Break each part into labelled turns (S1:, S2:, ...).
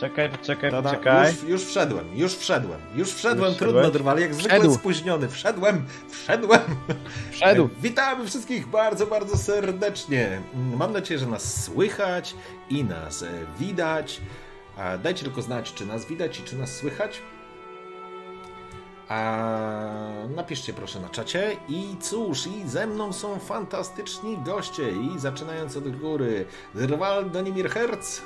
S1: Czekaj, poczekaj,
S2: Dobra,
S1: poczekaj.
S2: już, już wszedłem, już wszedłem, już wszedłem,
S1: Już
S2: trudno drwal, jak zwykle
S3: Wszedł.
S2: spóźniony, wszedłem, wszedłem.
S3: Wszedł.
S2: Witamy wszystkich bardzo, bardzo serdecznie. Mam nadzieję, że nas słychać i nas widać. Dajcie tylko znać, czy nas widać i czy nas słychać. A napiszcie proszę na czacie. I cóż, i ze mną są fantastyczni goście. I zaczynając od góry, Drwal Donimir Herz.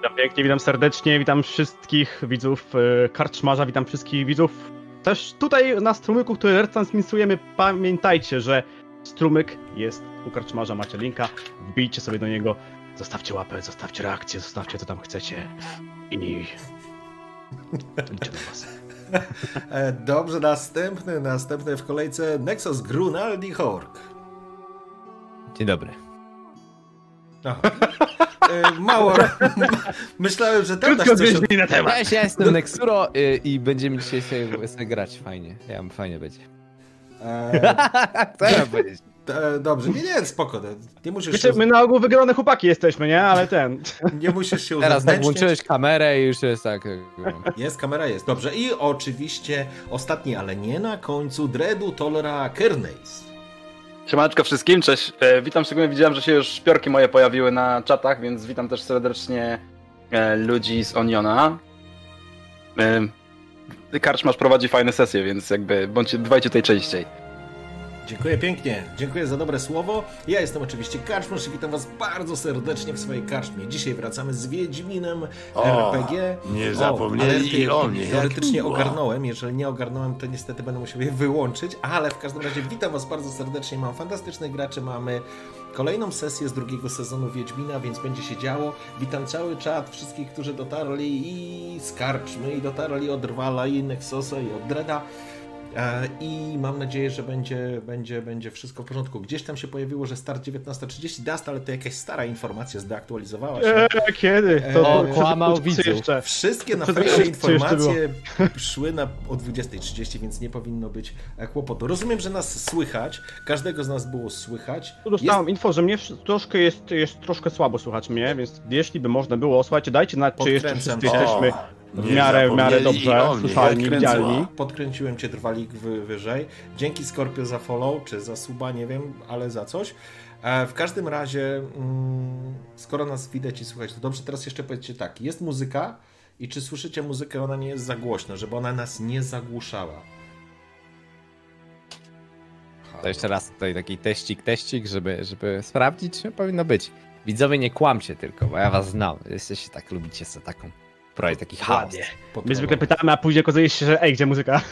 S1: Witam pięknie, witam serdecznie, witam wszystkich widzów e, Karczmarza, witam wszystkich widzów też tutaj na strumyku, który transmisujemy. Pamiętajcie, że strumyk jest u Karczmarza, macie linka, wbijcie sobie do niego, zostawcie łapę, zostawcie reakcję, zostawcie co tam chcecie i Liczę na was.
S2: Dobrze, następny, następny w kolejce Nexus Grunaldi Hork.
S3: Dzień dobry.
S2: Aha. E, Mało. Myślałem, że tam dasz
S1: Krótko
S2: coś od...
S1: na temat.
S3: Cześć, ja jestem Nexuro y, i będziemy dzisiaj sobie, sobie grać fajnie. Ja mam fajnie będzie.
S2: E,
S3: Co ja powiedzieć?
S2: e, Dobrze, nie, nie, spoko. Nie musisz,
S1: Wiecie,
S2: się,
S1: my na ogół wygrane chłopaki jesteśmy, nie? Ale ten...
S2: nie musisz się
S3: Teraz tak włączyłeś kamerę i już jest tak. y,
S2: Jest, kamera jest. Dobrze. I oczywiście ostatni, ale nie na końcu, Dredu Tolera Kernace.
S4: Siemaneczko wszystkim, cześć. E, witam szczególnie, widziałem, że się już szpiorki moje pojawiły na czatach, więc witam też serdecznie e, ludzi z Oniona. E, Karczmasz prowadzi fajne sesje, więc jakby bądźcie, bywajcie tutaj częściej.
S2: Dziękuję pięknie, dziękuję za dobre słowo. Ja jestem oczywiście Karczmasz i witam was bardzo serdecznie w swojej karczmie. Dzisiaj wracamy z Wiedźminem
S5: O,
S2: RPG.
S5: nie zapomnieli i o mnie,
S2: Teoretycznie ogarnąłem, jeżeli nie ogarnąłem, to niestety będę musiał je wyłączyć, ale w każdym razie witam was bardzo serdecznie. Mam fantastycznych graczy, mamy kolejną sesję z drugiego sezonu Wiedźmina, więc będzie się działo. Witam cały czat, wszystkich, którzy dotarli i z karczmy, i dotarli od Rwala, i Nexosa, i od Dreda. E, I mam nadzieję, że będzie, będzie, będzie wszystko w porządku. Gdzieś tam się pojawiło, że start 19.30 Dust, ale to jakaś stara informacja zdeaktualizowała się.
S1: Eee, kiedy? To, to,
S3: kłamał widzów.
S2: Wszystkie na
S1: Co to
S2: fejsie
S1: jeszcze- co jeszcze
S2: informacje szły na, o 20.30, więc nie powinno być e, kłopotu. Rozumiem, że nas słychać. Każdego z nas było słychać.
S1: Tu dostałem info, że mnie troszkę jest, jest troszkę słabo słuchać mnie, więc jeśli by można było, słuchajcie, dajcie znać, czy jeszcze wszyscy jesteśmy w
S5: nie
S1: miarę, w miarę dobrze słyszalni, widzialni.
S2: Podkręciłem cię drwalik wy, wyżej. Dzięki Skorpio za follow, czy za suba, nie wiem, ale za coś. E, w każdym razie, mm, skoro nas widać i słuchać, to dobrze, teraz jeszcze powiedzcie tak. Jest muzyka i czy słyszycie muzykę, ona nie jest za głośna, żeby ona nas nie zagłuszała.
S3: To jeszcze raz tutaj taki teścik, teścik, żeby, żeby sprawdzić, czy powinno być. Widzowie, nie kłamcie tylko, bo ja was znam. Jesteście tak, lubicie sobie taką projekt, taki chaos.
S1: My zwykle
S2: rolą.
S1: pytamy, a później okazuje się, że ej, gdzie muzyka?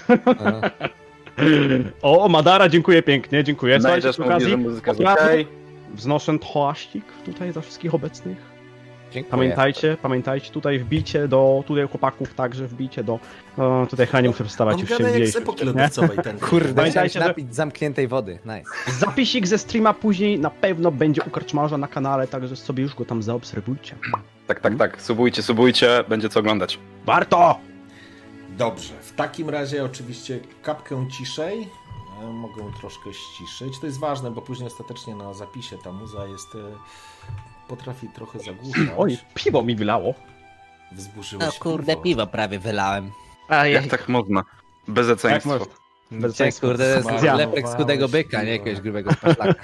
S1: O, Madara, dziękuję pięknie, dziękuję. Słuchajcie,
S4: Najdziesz
S1: przy
S4: mówi,
S1: okazji
S4: że muzyka jest
S1: wznoszę toaścik tutaj za wszystkich obecnych.
S3: Dziękuję.
S1: Pamiętajcie, pamiętajcie, tutaj wbicie do, tutaj chłopaków także wbicie do, o, tutaj chyba nie muszę wstawać
S2: On
S1: już się
S2: ten.
S3: Kurde,
S1: Pamiętajcie,
S3: pamiętajcie,
S1: że-
S3: napić zamkniętej wody. Nice.
S1: Zapisik ze streama później na pewno będzie u Karczmarza na kanale, także sobie już go tam zaobserwujcie.
S4: Tak, tak, tak. Subujcie, subujcie, będzie co oglądać.
S1: Warto!
S2: Dobrze, w takim razie oczywiście kapkę ciszej. E, Mogę troszkę ściszyć. To jest ważne, bo później ostatecznie na zapisie ta muza jest. e, potrafi trochę zagłuszać.
S1: Oj, piwo mi wylało.
S2: Wzburzyłeś
S3: No kurde, piwo prawie wylałem.
S1: Ej,
S4: Jak tak można? Bezeceństwo.
S1: można? Bez
S3: kurde, to jest
S2: Zmarnowałeś
S3: lepek z chudego byka, nie
S2: piwo.
S3: jakiegoś grubego szpaszlaka.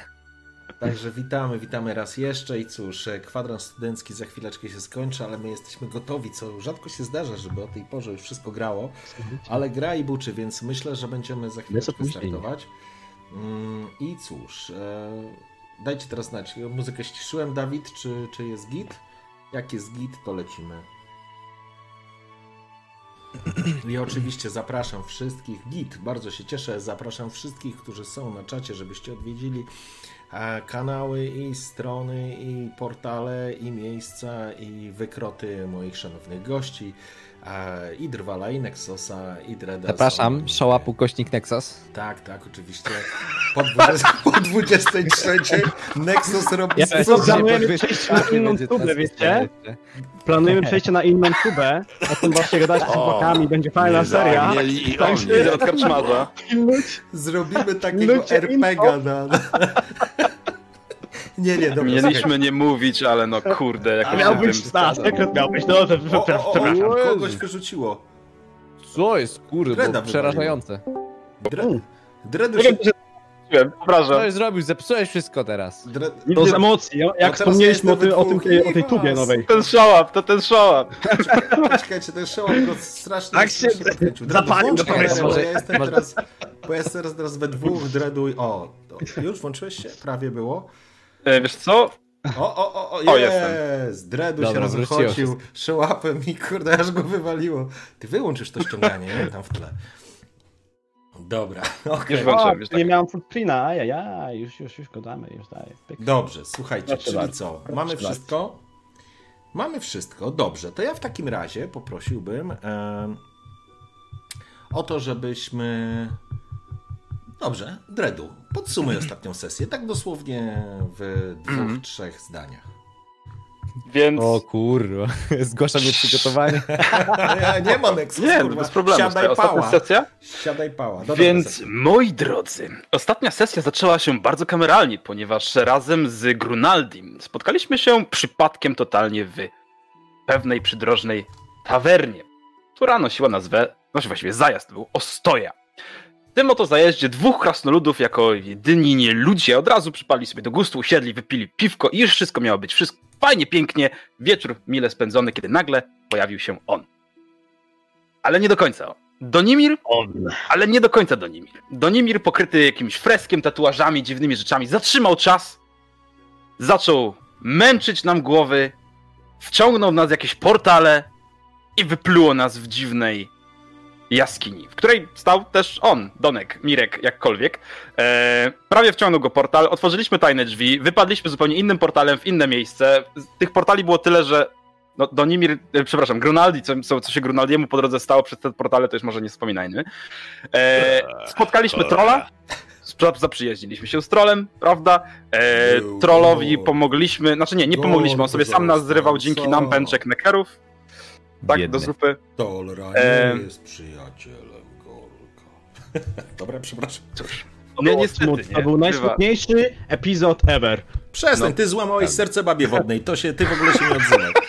S2: Także witamy, witamy raz jeszcze i cóż, e, kwadrans studencki za chwileczkę się skończy, ale my jesteśmy gotowi, co rzadko się zdarza, żeby o tej porze już wszystko grało, ale gra i buczy, więc myślę, że będziemy za chwileczkę startować. Mm, I cóż, e, dajcie teraz znać, muzykę ściszyłem, Dawid, czy, czy jest git? Jak jest git, to lecimy. I oczywiście zapraszam wszystkich, git, bardzo się cieszę, zapraszam wszystkich, którzy są na czacie, żebyście odwiedzili kanały i strony i portale i miejsca i wykroty moich szanownych gości i Drwala i Nexosa i Dreda.
S3: Zapraszam,
S2: są-
S3: show ukośnik Nexus.
S2: Tak, tak, oczywiście. Po, 20, po 23 Nexus robi
S1: Ja
S2: co
S1: planujemy przejść na inną tubę, wiecie? Planujemy przejście na inną tubę, o tym właśnie gadać z chłopakami, będzie fajna
S5: Nie
S1: seria.
S5: zapomnieli i mnie.
S4: Idę od.
S2: Zrobimy takiego RPGa na... Nie, nie, dobra.
S4: Mieliśmy nie mówić, ale no kurde, jakoś
S1: Miał
S4: się
S1: być
S4: tym...
S1: na sekret, miał być, no to przepraszam.
S2: kogoś wyrzuciło.
S3: Co jest, kurde, przerażające.
S2: Dre... Dredu się...
S4: Przepraszam.
S3: Co zrobił? Zepsułeś wszystko teraz.
S2: Dre...
S1: to z emocji, no,
S2: No
S1: jak wspomnieliśmy o, ty, o, tym, tej, o tej tubie nowej.
S4: Ten szałap, to ten szałap.
S2: Czekajcie, ten szołom go strasznie...
S1: Tak się zapalił do pomysłu.
S2: bo ja jestem
S3: Może-
S2: teraz... Bo ja jestem teraz, teraz we dwóch, Dredu i... O, to już włączyłeś się? Prawie było.
S4: E, Wiesz co?
S2: O, o, o, o,
S4: O,
S2: jest! Dredu się
S3: Dobra,
S2: rozchodził szołapem i kurde, aż go wywaliło. Ty wyłączysz to ściąganie, nie? Tam w tle. Dobra, okej.
S4: Już włączyłem,
S1: O,
S4: już
S1: nie
S4: tak.
S1: miałem footprina, ajajaj, już, już, już go damy, już daję. Pyk.
S2: Dobrze, słuchajcie,
S1: Proszę
S2: czyli
S1: bardzo,
S2: co?
S1: proszę
S2: Mamy
S1: bardzo.
S2: wszystko. Mamy wszystko. Dobrze, to ja w takim razie poprosiłbym em, o to, żebyśmy. Dobrze, Dredu, podsumuj ostatnią sesję, tak dosłownie w dwóch,
S4: Mhm.
S2: trzech zdaniach.
S4: Więc
S3: O kurwa, zgłaszam nieprzygotowanie.
S2: Nie, nie ma Nexus,
S4: nie,
S2: kurwa.
S4: bez problemu.
S2: Siadaj
S4: ostatnia
S2: pała.
S4: sesja.
S2: Siadaj pała. Dobra
S4: Więc
S2: sesja.
S4: moi drodzy, ostatnia sesja zaczęła się bardzo kameralnie, ponieważ razem z Grunaldim spotkaliśmy się przypadkiem totalnie w pewnej przydrożnej tawernie, która nosiła nazwę, znaczy właściwie zajazd był Ostoja. W tym oto zajeździe dwóch krasnoludów jako jedyni nie ludzie od razu przypali sobie do gustu, usiedli, wypili piwko i już wszystko miało być. Wszystko fajnie, pięknie, wieczór mile spędzony, kiedy nagle pojawił się on. Ale nie do końca. On. Donimir ale nie do końca Donimir. Donimir pokryty jakimś freskiem, tatuażami, dziwnymi rzeczami, zatrzymał czas, zaczął męczyć nam głowy, wciągnął w nas jakieś portale i wypluło nas w dziwnej jaskini, w której stał też on, Donek, Mirek, jakkolwiek. E, prawie wciągnął go portal, otworzyliśmy tajne drzwi, wypadliśmy zupełnie innym portalem w inne miejsce. Tych portali było tyle, że no, Donimir, e, przepraszam, Grunaldi, co, co, co się Grunaldiemu po drodze stało przez te portale, to już może nie wspominajmy. E, spotkaliśmy trolla, spra- zaprzyjaźniliśmy się z trollem, prawda? E, trollowi
S2: troll.
S4: pomogliśmy, znaczy nie, nie pomogliśmy, on sobie sam nas zrywał dzięki nam pęczek nekerów. Tak,
S3: Biedny.
S4: do zupy.
S2: Dolra
S4: Em.
S2: nie jest przyjacielem Gorka. Dobra, przepraszam.
S4: Cóż.
S1: To,
S4: Nie, niestety,
S1: smutne.
S4: nie.
S1: to był najsmutniejszy epizod ever.
S2: Przestań,
S4: No.
S2: ty złamałeś serce babie wodnej, to się, ty w ogóle się nie odzywaj.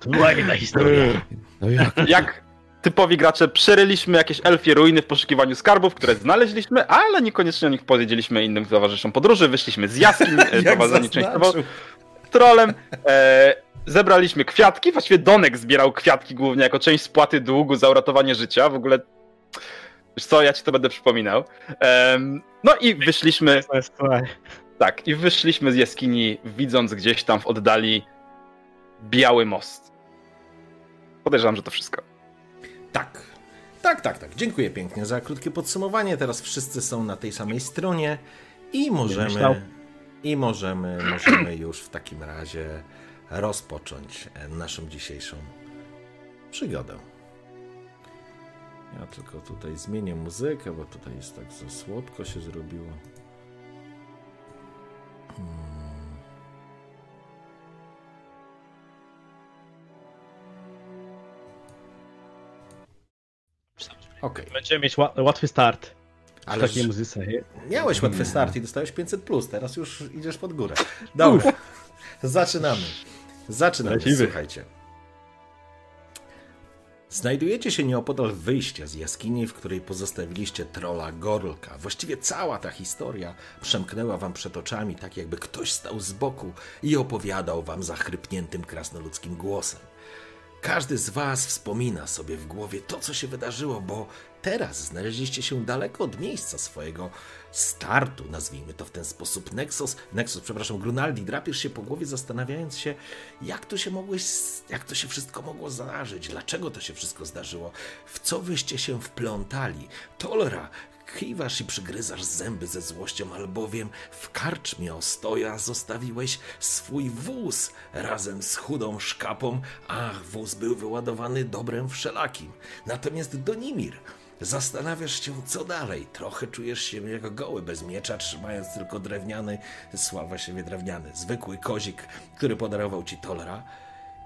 S1: To była inna historia.
S3: No jak?
S4: Jak typowi gracze przeryliśmy jakieś elfie ruiny w poszukiwaniu skarbów, które znaleźliśmy, ale niekoniecznie o nich powiedzieliśmy innym towarzyszom podróży. Wyszliśmy z jaskiń, e, prowadzeni częściowo trolem. E, zebraliśmy kwiatki, właściwie Donek zbierał kwiatki głównie jako część spłaty długu za uratowanie życia. W ogóle, wiesz co, ja ci to będę przypominał. Em, no i wyszliśmy, tak, i wyszliśmy z jaskini, widząc gdzieś tam w oddali biały most. Podejrzewam, że to wszystko.
S2: Tak. Tak, tak, tak. Dziękuję pięknie za krótkie podsumowanie. Teraz wszyscy są na tej samej stronie i możemy i możemy, możemy już w takim razie rozpocząć e, naszą dzisiejszą przygodę. Ja tylko tutaj zmienię muzykę, bo tutaj jest tak za słodko się zrobiło. Hmm. Okej.
S1: Będziemy mieć ła- łatwy start
S2: Ale
S1: takiej muzyce.
S2: Miałeś łatwy start i dostałeś 500 plus, teraz już idziesz pod górę. Dobra, zaczynamy. Zaczynamy,
S1: Lecimy.
S2: słuchajcie. Znajdujecie się nieopodal wyjścia z jaskini, w której pozostawiliście trolla Gorlka. Właściwie cała ta historia przemknęła wam przed oczami, tak jakby ktoś stał z boku i opowiadał wam zachrypniętym krasnoludzkim głosem. Każdy z Was wspomina sobie w głowie to, co się wydarzyło, bo teraz znaleźliście się daleko od miejsca swojego startu, nazwijmy to w ten sposób. Nexus, Nexus, przepraszam, Grunaldi, drapiesz się po głowie, zastanawiając się, jak to się mogłeś, jak to się wszystko mogło zdarzyć, dlaczego to się wszystko zdarzyło, w co wyście się wplątali. Tolera, kiwasz i przygryzasz zęby ze złością, albowiem w karczmie ostoja zostawiłeś swój wóz razem z chudą szkapą, a wóz był wyładowany dobrem wszelakim. Natomiast Donimir, zastanawiasz się, co dalej. Trochę czujesz się jak goły bez miecza, trzymając tylko drewniany, sława siebie drewniany, zwykły kozik, który podarował ci Tolera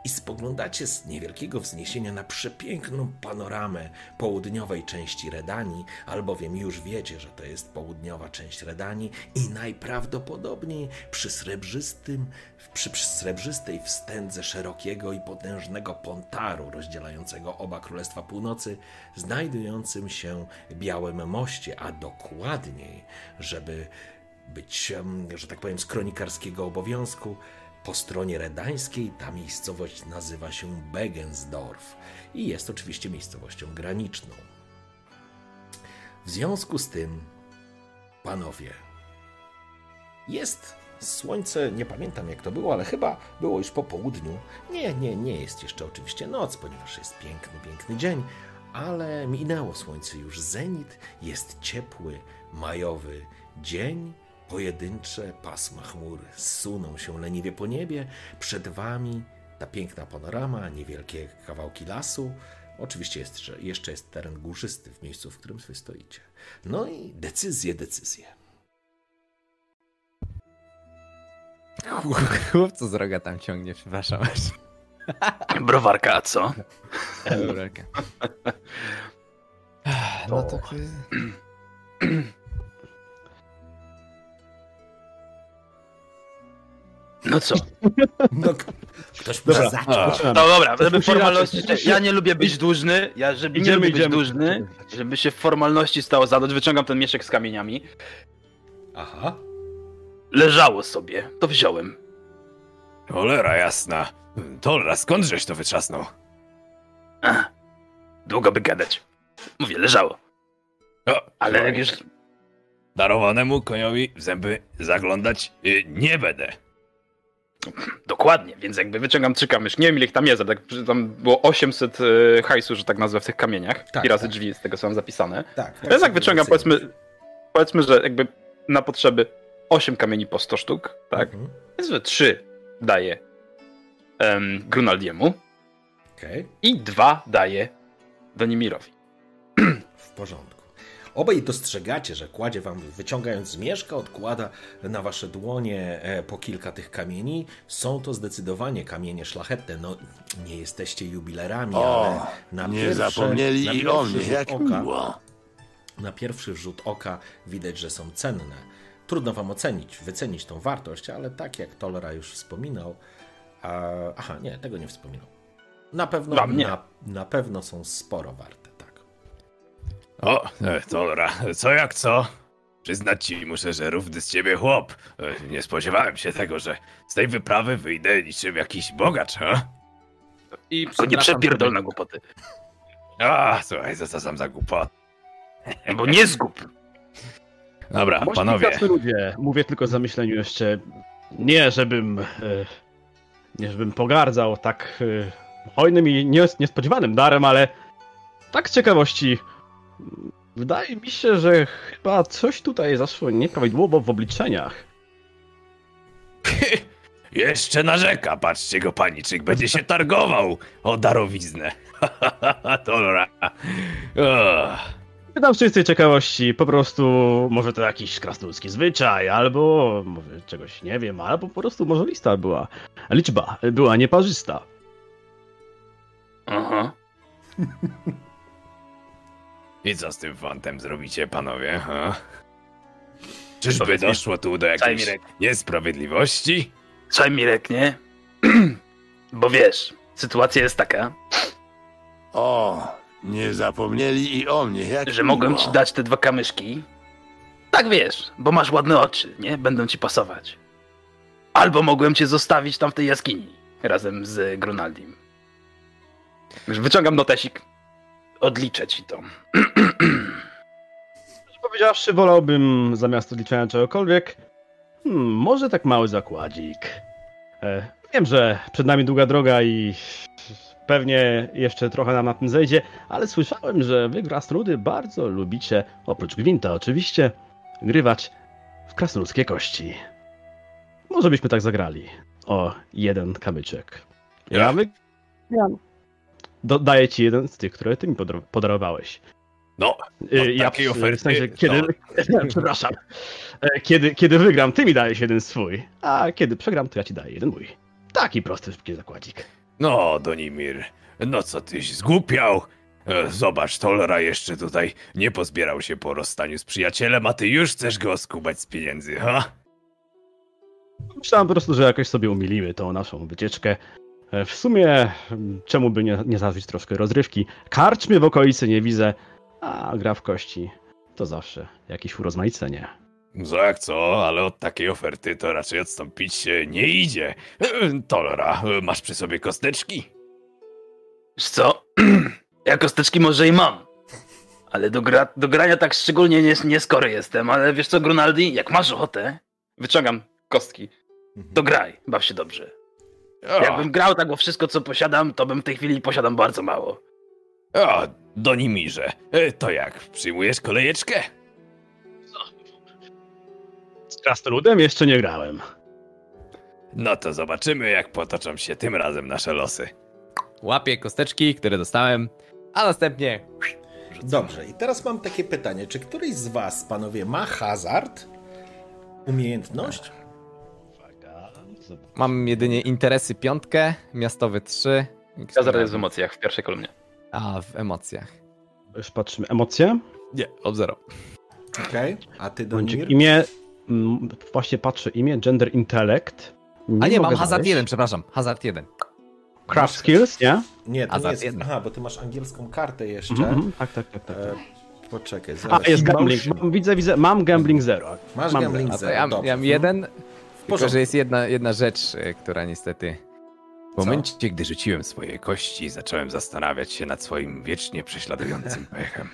S2: i spoglądacie z niewielkiego wzniesienia na przepiękną panoramę południowej części Redanii, albowiem już wiecie, że to jest południowa część Redanii i najprawdopodobniej przy srebrzystym, przy, przy srebrzystej wstędze szerokiego i potężnego pontaru rozdzielającego oba Królestwa Północy, znajdującym się Białym Moście, a dokładniej, żeby być, że tak powiem, z kronikarskiego obowiązku, po stronie redańskiej ta miejscowość nazywa się Begensdorf i jest oczywiście miejscowością graniczną. W związku z tym, panowie, jest słońce, nie pamiętam jak to było, ale chyba było już po południu. Nie, nie, nie jest jeszcze oczywiście noc, ponieważ jest piękny, piękny dzień, ale minęło słońce już zenit, jest ciepły, majowy dzień. Pojedyncze pasma chmur suną się leniwie po niebie. Przed wami ta piękna panorama, niewielkie kawałki lasu. Oczywiście jest, że jeszcze jest teren górzysty w miejscu, w którym wy stoicie. No i decyzje, decyzje.
S3: Chłop, co z roga tam ciągnie, przepraszam.
S4: Browarka, a co?
S3: Eureka. No to...
S4: No co?
S2: No, ktoś
S1: Dobra.
S2: może zacząć.
S4: No dobra, żeby formalności. Ja nie lubię być dłużny. Ja, żeby nie
S1: Idziemy,
S4: być dłużny, żeby się w formalności stało zadać, wyciągam ten mieszek z kamieniami.
S2: Aha.
S4: Leżało sobie, to wziąłem.
S6: Cholera jasna. Tolra, skądżeś to wytrzasnął?
S4: A, długo by gadać. Mówię, leżało.
S6: O,
S4: Ale
S6: no,
S4: jak już
S6: Darowanemu koniowi w zęby zaglądać y, nie będę.
S4: Dokładnie, więc jakby wyciągam trzy kamyszki. Nie wiem ile ich tam jest, ale tak, tam było 800 e, hajsu, że tak nazwę, w tych kamieniach.
S2: Tak,
S4: I razy
S2: tak.
S4: drzwi z tego są zapisane.
S2: Tak.
S4: Więc jak wyciągam powiedzmy, powiedzmy, że jakby na potrzeby 8 kamieni po 100 sztuk, tak?
S2: Mhm.
S4: Więc że 3 daję um, Grunaldiemu
S2: Okej,
S4: i 2 daję Donimirowi.
S2: w porządku. Obaj dostrzegacie, że kładzie wam, wyciągając z mieszka, odkłada na wasze dłonie e, po kilka tych kamieni. Są to zdecydowanie kamienie szlachetne. No, nie jesteście jubilerami,
S7: O,
S2: ale na
S7: Nie
S2: pierwsze, na
S7: zapomnieli i
S2: pierwszy
S7: o mnie,
S2: rzut
S7: jak
S2: oka,
S7: miło.
S2: Na pierwszy rzut oka widać, że są cenne. Trudno wam ocenić, wycenić tą wartość, ale tak jak Tolera już wspominał. A, aha, nie, tego nie wspominał. Na pewno,
S4: Dla mnie.
S2: na, na pewno są sporo warte.
S6: O, e, Tolra, co jak co? Przyznać ci muszę, że równy z ciebie chłop. E, Nie spodziewałem się tego, że z tej wyprawy wyjdę niczym jakiś bogacz, ha?
S4: I to nie przepierdol na głupoty.
S6: A, słuchaj, co to sam za głupot.
S4: Bo nie zgub.
S6: Dobra, panowie,
S1: ludzie, mówię tylko w zamyśleniu jeszcze, nie żebym, e, nie żebym pogardzał tak hojnym i nies- niespodziewanym darem, ale tak z ciekawości, wydaje mi się, że chyba coś tutaj zaszło nieprawidłowo w obliczeniach.
S6: jeszcze narzeka, patrzcie go paniczyk, będzie się targował o darowiznę. Tolra. O.
S1: Pytam z czystej ciekawości, po prostu może to jakiś krasnoludzki zwyczaj, albo może czegoś nie wiem, albo po prostu może lista była, liczba była nieparzysta.
S4: Aha.
S6: I co z tym fantem zrobicie, panowie, ha? Czyżby
S4: Powiedz mi,
S6: doszło tu do jakiejś
S4: Mirek.
S6: niesprawiedliwości?
S4: Słuchaj, Mirek, nie? Bo wiesz, sytuacja jest taka,
S7: O, nie zapomnieli i o mnie, jak
S4: że mogłem
S7: miło.
S4: ci dać te dwa kamyszki. Tak wiesz, bo masz ładne oczy, nie? Będą ci pasować. Albo mogłem cię zostawić tam w tej jaskini razem z Grunaldim. Już wyciągam notesik. Odliczę ci to.
S1: Powiedziawszy, wolałbym zamiast odliczania czegokolwiek, hmm, może tak mały zakładzik. E, wiem, że przed nami długa droga i pewnie jeszcze trochę nam na tym zejdzie, ale słyszałem, że wy, krasnoludy, bardzo lubicie, oprócz gwinta oczywiście, grywać w krasnoludzkie kości. Może byśmy tak zagrali. O jeden kamyczek. Ja
S6: Ja?
S1: Wy... Dodaję ci jeden z tych, które ty mi podarowałeś.
S6: No,
S1: Y, ja
S6: takiej oferty
S1: W sensie,
S6: to-
S1: kiedy, przepraszam. E, Kiedy, kiedy wygram, ty mi dajesz jeden swój, a kiedy przegram, to ja ci daję jeden mój. Taki prosty, szybki zakładzik.
S6: no, Donimir, no co tyś zgłupiał? E, Zobacz, Tolra jeszcze tutaj nie pozbierał się po rozstaniu z przyjacielem, a ty już chcesz go skubać z pieniędzy, ha?
S1: Myślałem po prostu, że jakoś sobie umilimy tą naszą wycieczkę. E, W sumie, czemu by nie, nie zażyć troszkę rozrywki? Karczmy w okolicy nie widzę, a gra w kości to zawsze jakieś urozmaicenie.
S6: Co jak co, ale od takiej oferty to raczej odstąpić się nie idzie. E, Tolra, e, masz przy sobie kosteczki?
S4: Wiesz co? Ja kosteczki może i mam. Ale do, gra, do grania tak szczególnie nie, nie skory jestem. Ale wiesz co, Grunaldi? Jak masz ochotę, wyciągam kostki. To graj, baw się dobrze.
S6: O,
S4: Jakbym grał tak o wszystko, co posiadam, to bym w tej chwili posiadam bardzo mało.
S6: o Donimirze, e, to jak, przyjmujesz kolejeczkę?
S1: Z krasnoludem jeszcze nie grałem.
S6: No to zobaczymy, jak potoczą się tym razem nasze losy.
S3: Łapię kosteczki, które dostałem, a następnie
S2: Dobrze, i teraz mam takie pytanie. Czy któryś z was, panowie, ma hazard? Umiejętność?
S3: Mam jedynie interesy piątkę, miastowy trzy.
S4: Ja zaraz jest w emocjach w pierwszej kolumnie.
S3: A, w emocjach.
S1: Już patrzymy. Emocje?
S3: Nie, od zero.
S2: Okej. A ty, Domir?
S1: imię. mm, Właśnie patrzę imię, gender intellect.
S3: A nie, mam hazard
S1: znaleźć.
S3: jeden, przepraszam. Hazard jeden.
S1: Craft skills, nie?
S2: Nie, to nie
S3: Hazard
S2: jest...
S3: jeden.
S2: Aha, bo ty masz angielską kartę jeszcze.
S1: Mhm, mhm. Tak, tak, tak. tak.
S2: E, poczekaj,
S1: A,
S2: zaraz.
S1: jest gambling. Mam, widzę, widzę. Mam gambling zero.
S2: Masz
S1: mam
S2: gambling
S3: A to
S2: zero,
S3: ja, ja mam jeden, tylko że jest jedna, jedna rzecz, e, która niestety...
S6: W momencie, gdy rzuciłem swoje kości, zacząłem zastanawiać się nad swoim wiecznie prześladującym pechem.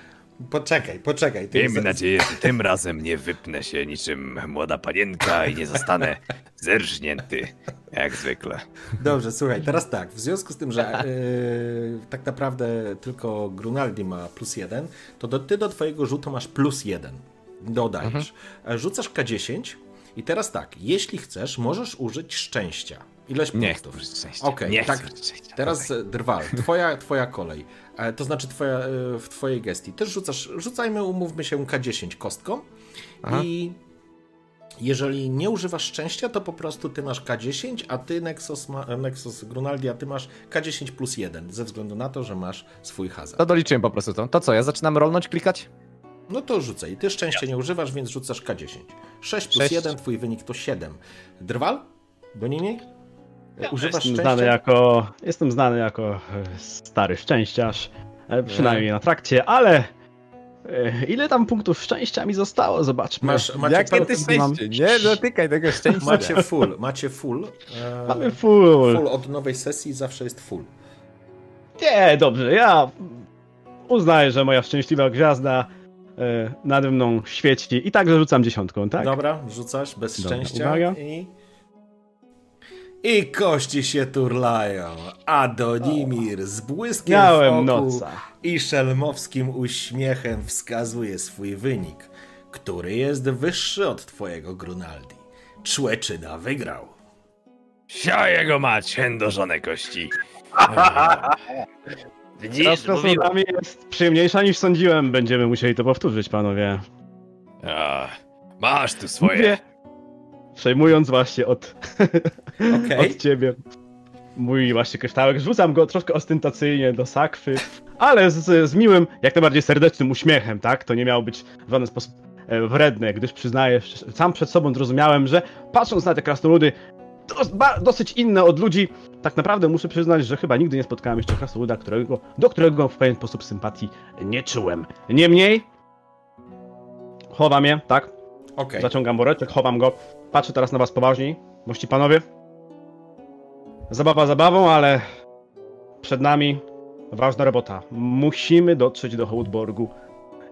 S2: Poczekaj, poczekaj.
S6: Miejmy
S2: za-
S6: nadzieję, że tym razem nie wypnę się niczym młoda panienka i nie zostanę zerżnięty, jak zwykle.
S2: Dobrze, słuchaj, teraz tak, w związku z tym, że yy, tak naprawdę tylko Grunaldi ma plus jeden, to do, ty do twojego rzutu masz plus jeden. Dodajesz. E, Rzucasz K10 i teraz tak, jeśli chcesz, możesz użyć szczęścia. Ileś
S6: Nie
S2: punktów?
S6: chcę szczęścia.
S2: Okej,
S6: nie
S2: tak.
S6: szczęścia.
S2: Teraz e, Drwal, twoja, twoja kolej. E, To znaczy twoja, e, w twojej gestii. Też rzucasz, rzucajmy, umówmy się, K10 kostką i jeżeli nie używasz szczęścia, to po prostu ty masz K10, a ty Nexus, ma, e, Nexus Grunaldi, a ty masz K10 plus 1, ze względu na to, że masz swój hazard.
S3: To doliczyłem po prostu to. To co, ja zaczynam rolnąć, klikać?
S2: No to rzucaj. Ty szczęścia nie używasz, więc rzucasz K10. 6 plus
S3: Sześć.
S2: 1, twój wynik to 7. Drwal? Bonini? Używasz
S1: Jestem
S2: szczęścia?
S1: znany jako, jestem znany jako e, stary szczęściarz, e, przynajmniej na trakcie, ale e, ile tam punktów szczęścia mi zostało? Zobaczmy.
S2: Masz, macie,
S3: Jakie ty
S1: mam-
S3: szczęście? Nie dotykaj tego szczęścia.
S2: macie full, macie full.
S1: Mamy full.
S2: full od nowej sesji zawsze jest full.
S1: Nie, dobrze, ja uznaję, że moja szczęśliwa gwiazda nade mną świeci i także rzucam dziesiątką, tak?
S2: Dobra, rzucasz bez
S1: Dobra,
S2: szczęścia
S1: uwaga.
S2: i... I kości się turlają, a Donimir z błyskiem
S1: Miałem
S2: w oku
S1: noca.
S2: i szelmowskim uśmiechem wskazuje swój wynik, który jest wyższy od twojego Grunaldi. Człeczyna wygrał.
S6: Sia jego mać, chędożone kości.
S4: Widzisz,
S1: Teraz krasnoludami jest przyjemniejsza niż sądziłem. Będziemy musieli to powtórzyć, panowie.
S6: A, masz tu swoje.
S1: Mówię, przejmując właśnie od,
S2: Okej.
S1: od ciebie mój właśnie kryształek. Rzucam go troszkę ostentacyjnie do sakwy, ale z, z miłym, jak najbardziej serdecznym uśmiechem, tak? To nie miało być w żaden sposób e, wredne, gdyż przyznaję, że sam przed sobą zrozumiałem, że patrząc na te krasnoludy, dosyć inne od ludzi, tak naprawdę muszę przyznać, że chyba nigdy nie spotkałem jeszcze krasnoluda, którego, do którego w pewien sposób sympatii nie czułem. Niemniej, chowam je, tak?
S2: Okej.
S1: Zaciągam woreczek, chowam go. Patrzę teraz na was poważniej. Mości panowie. Zabawa zabawą, ale przed nami ważna robota. Musimy dotrzeć do Hołdborgu.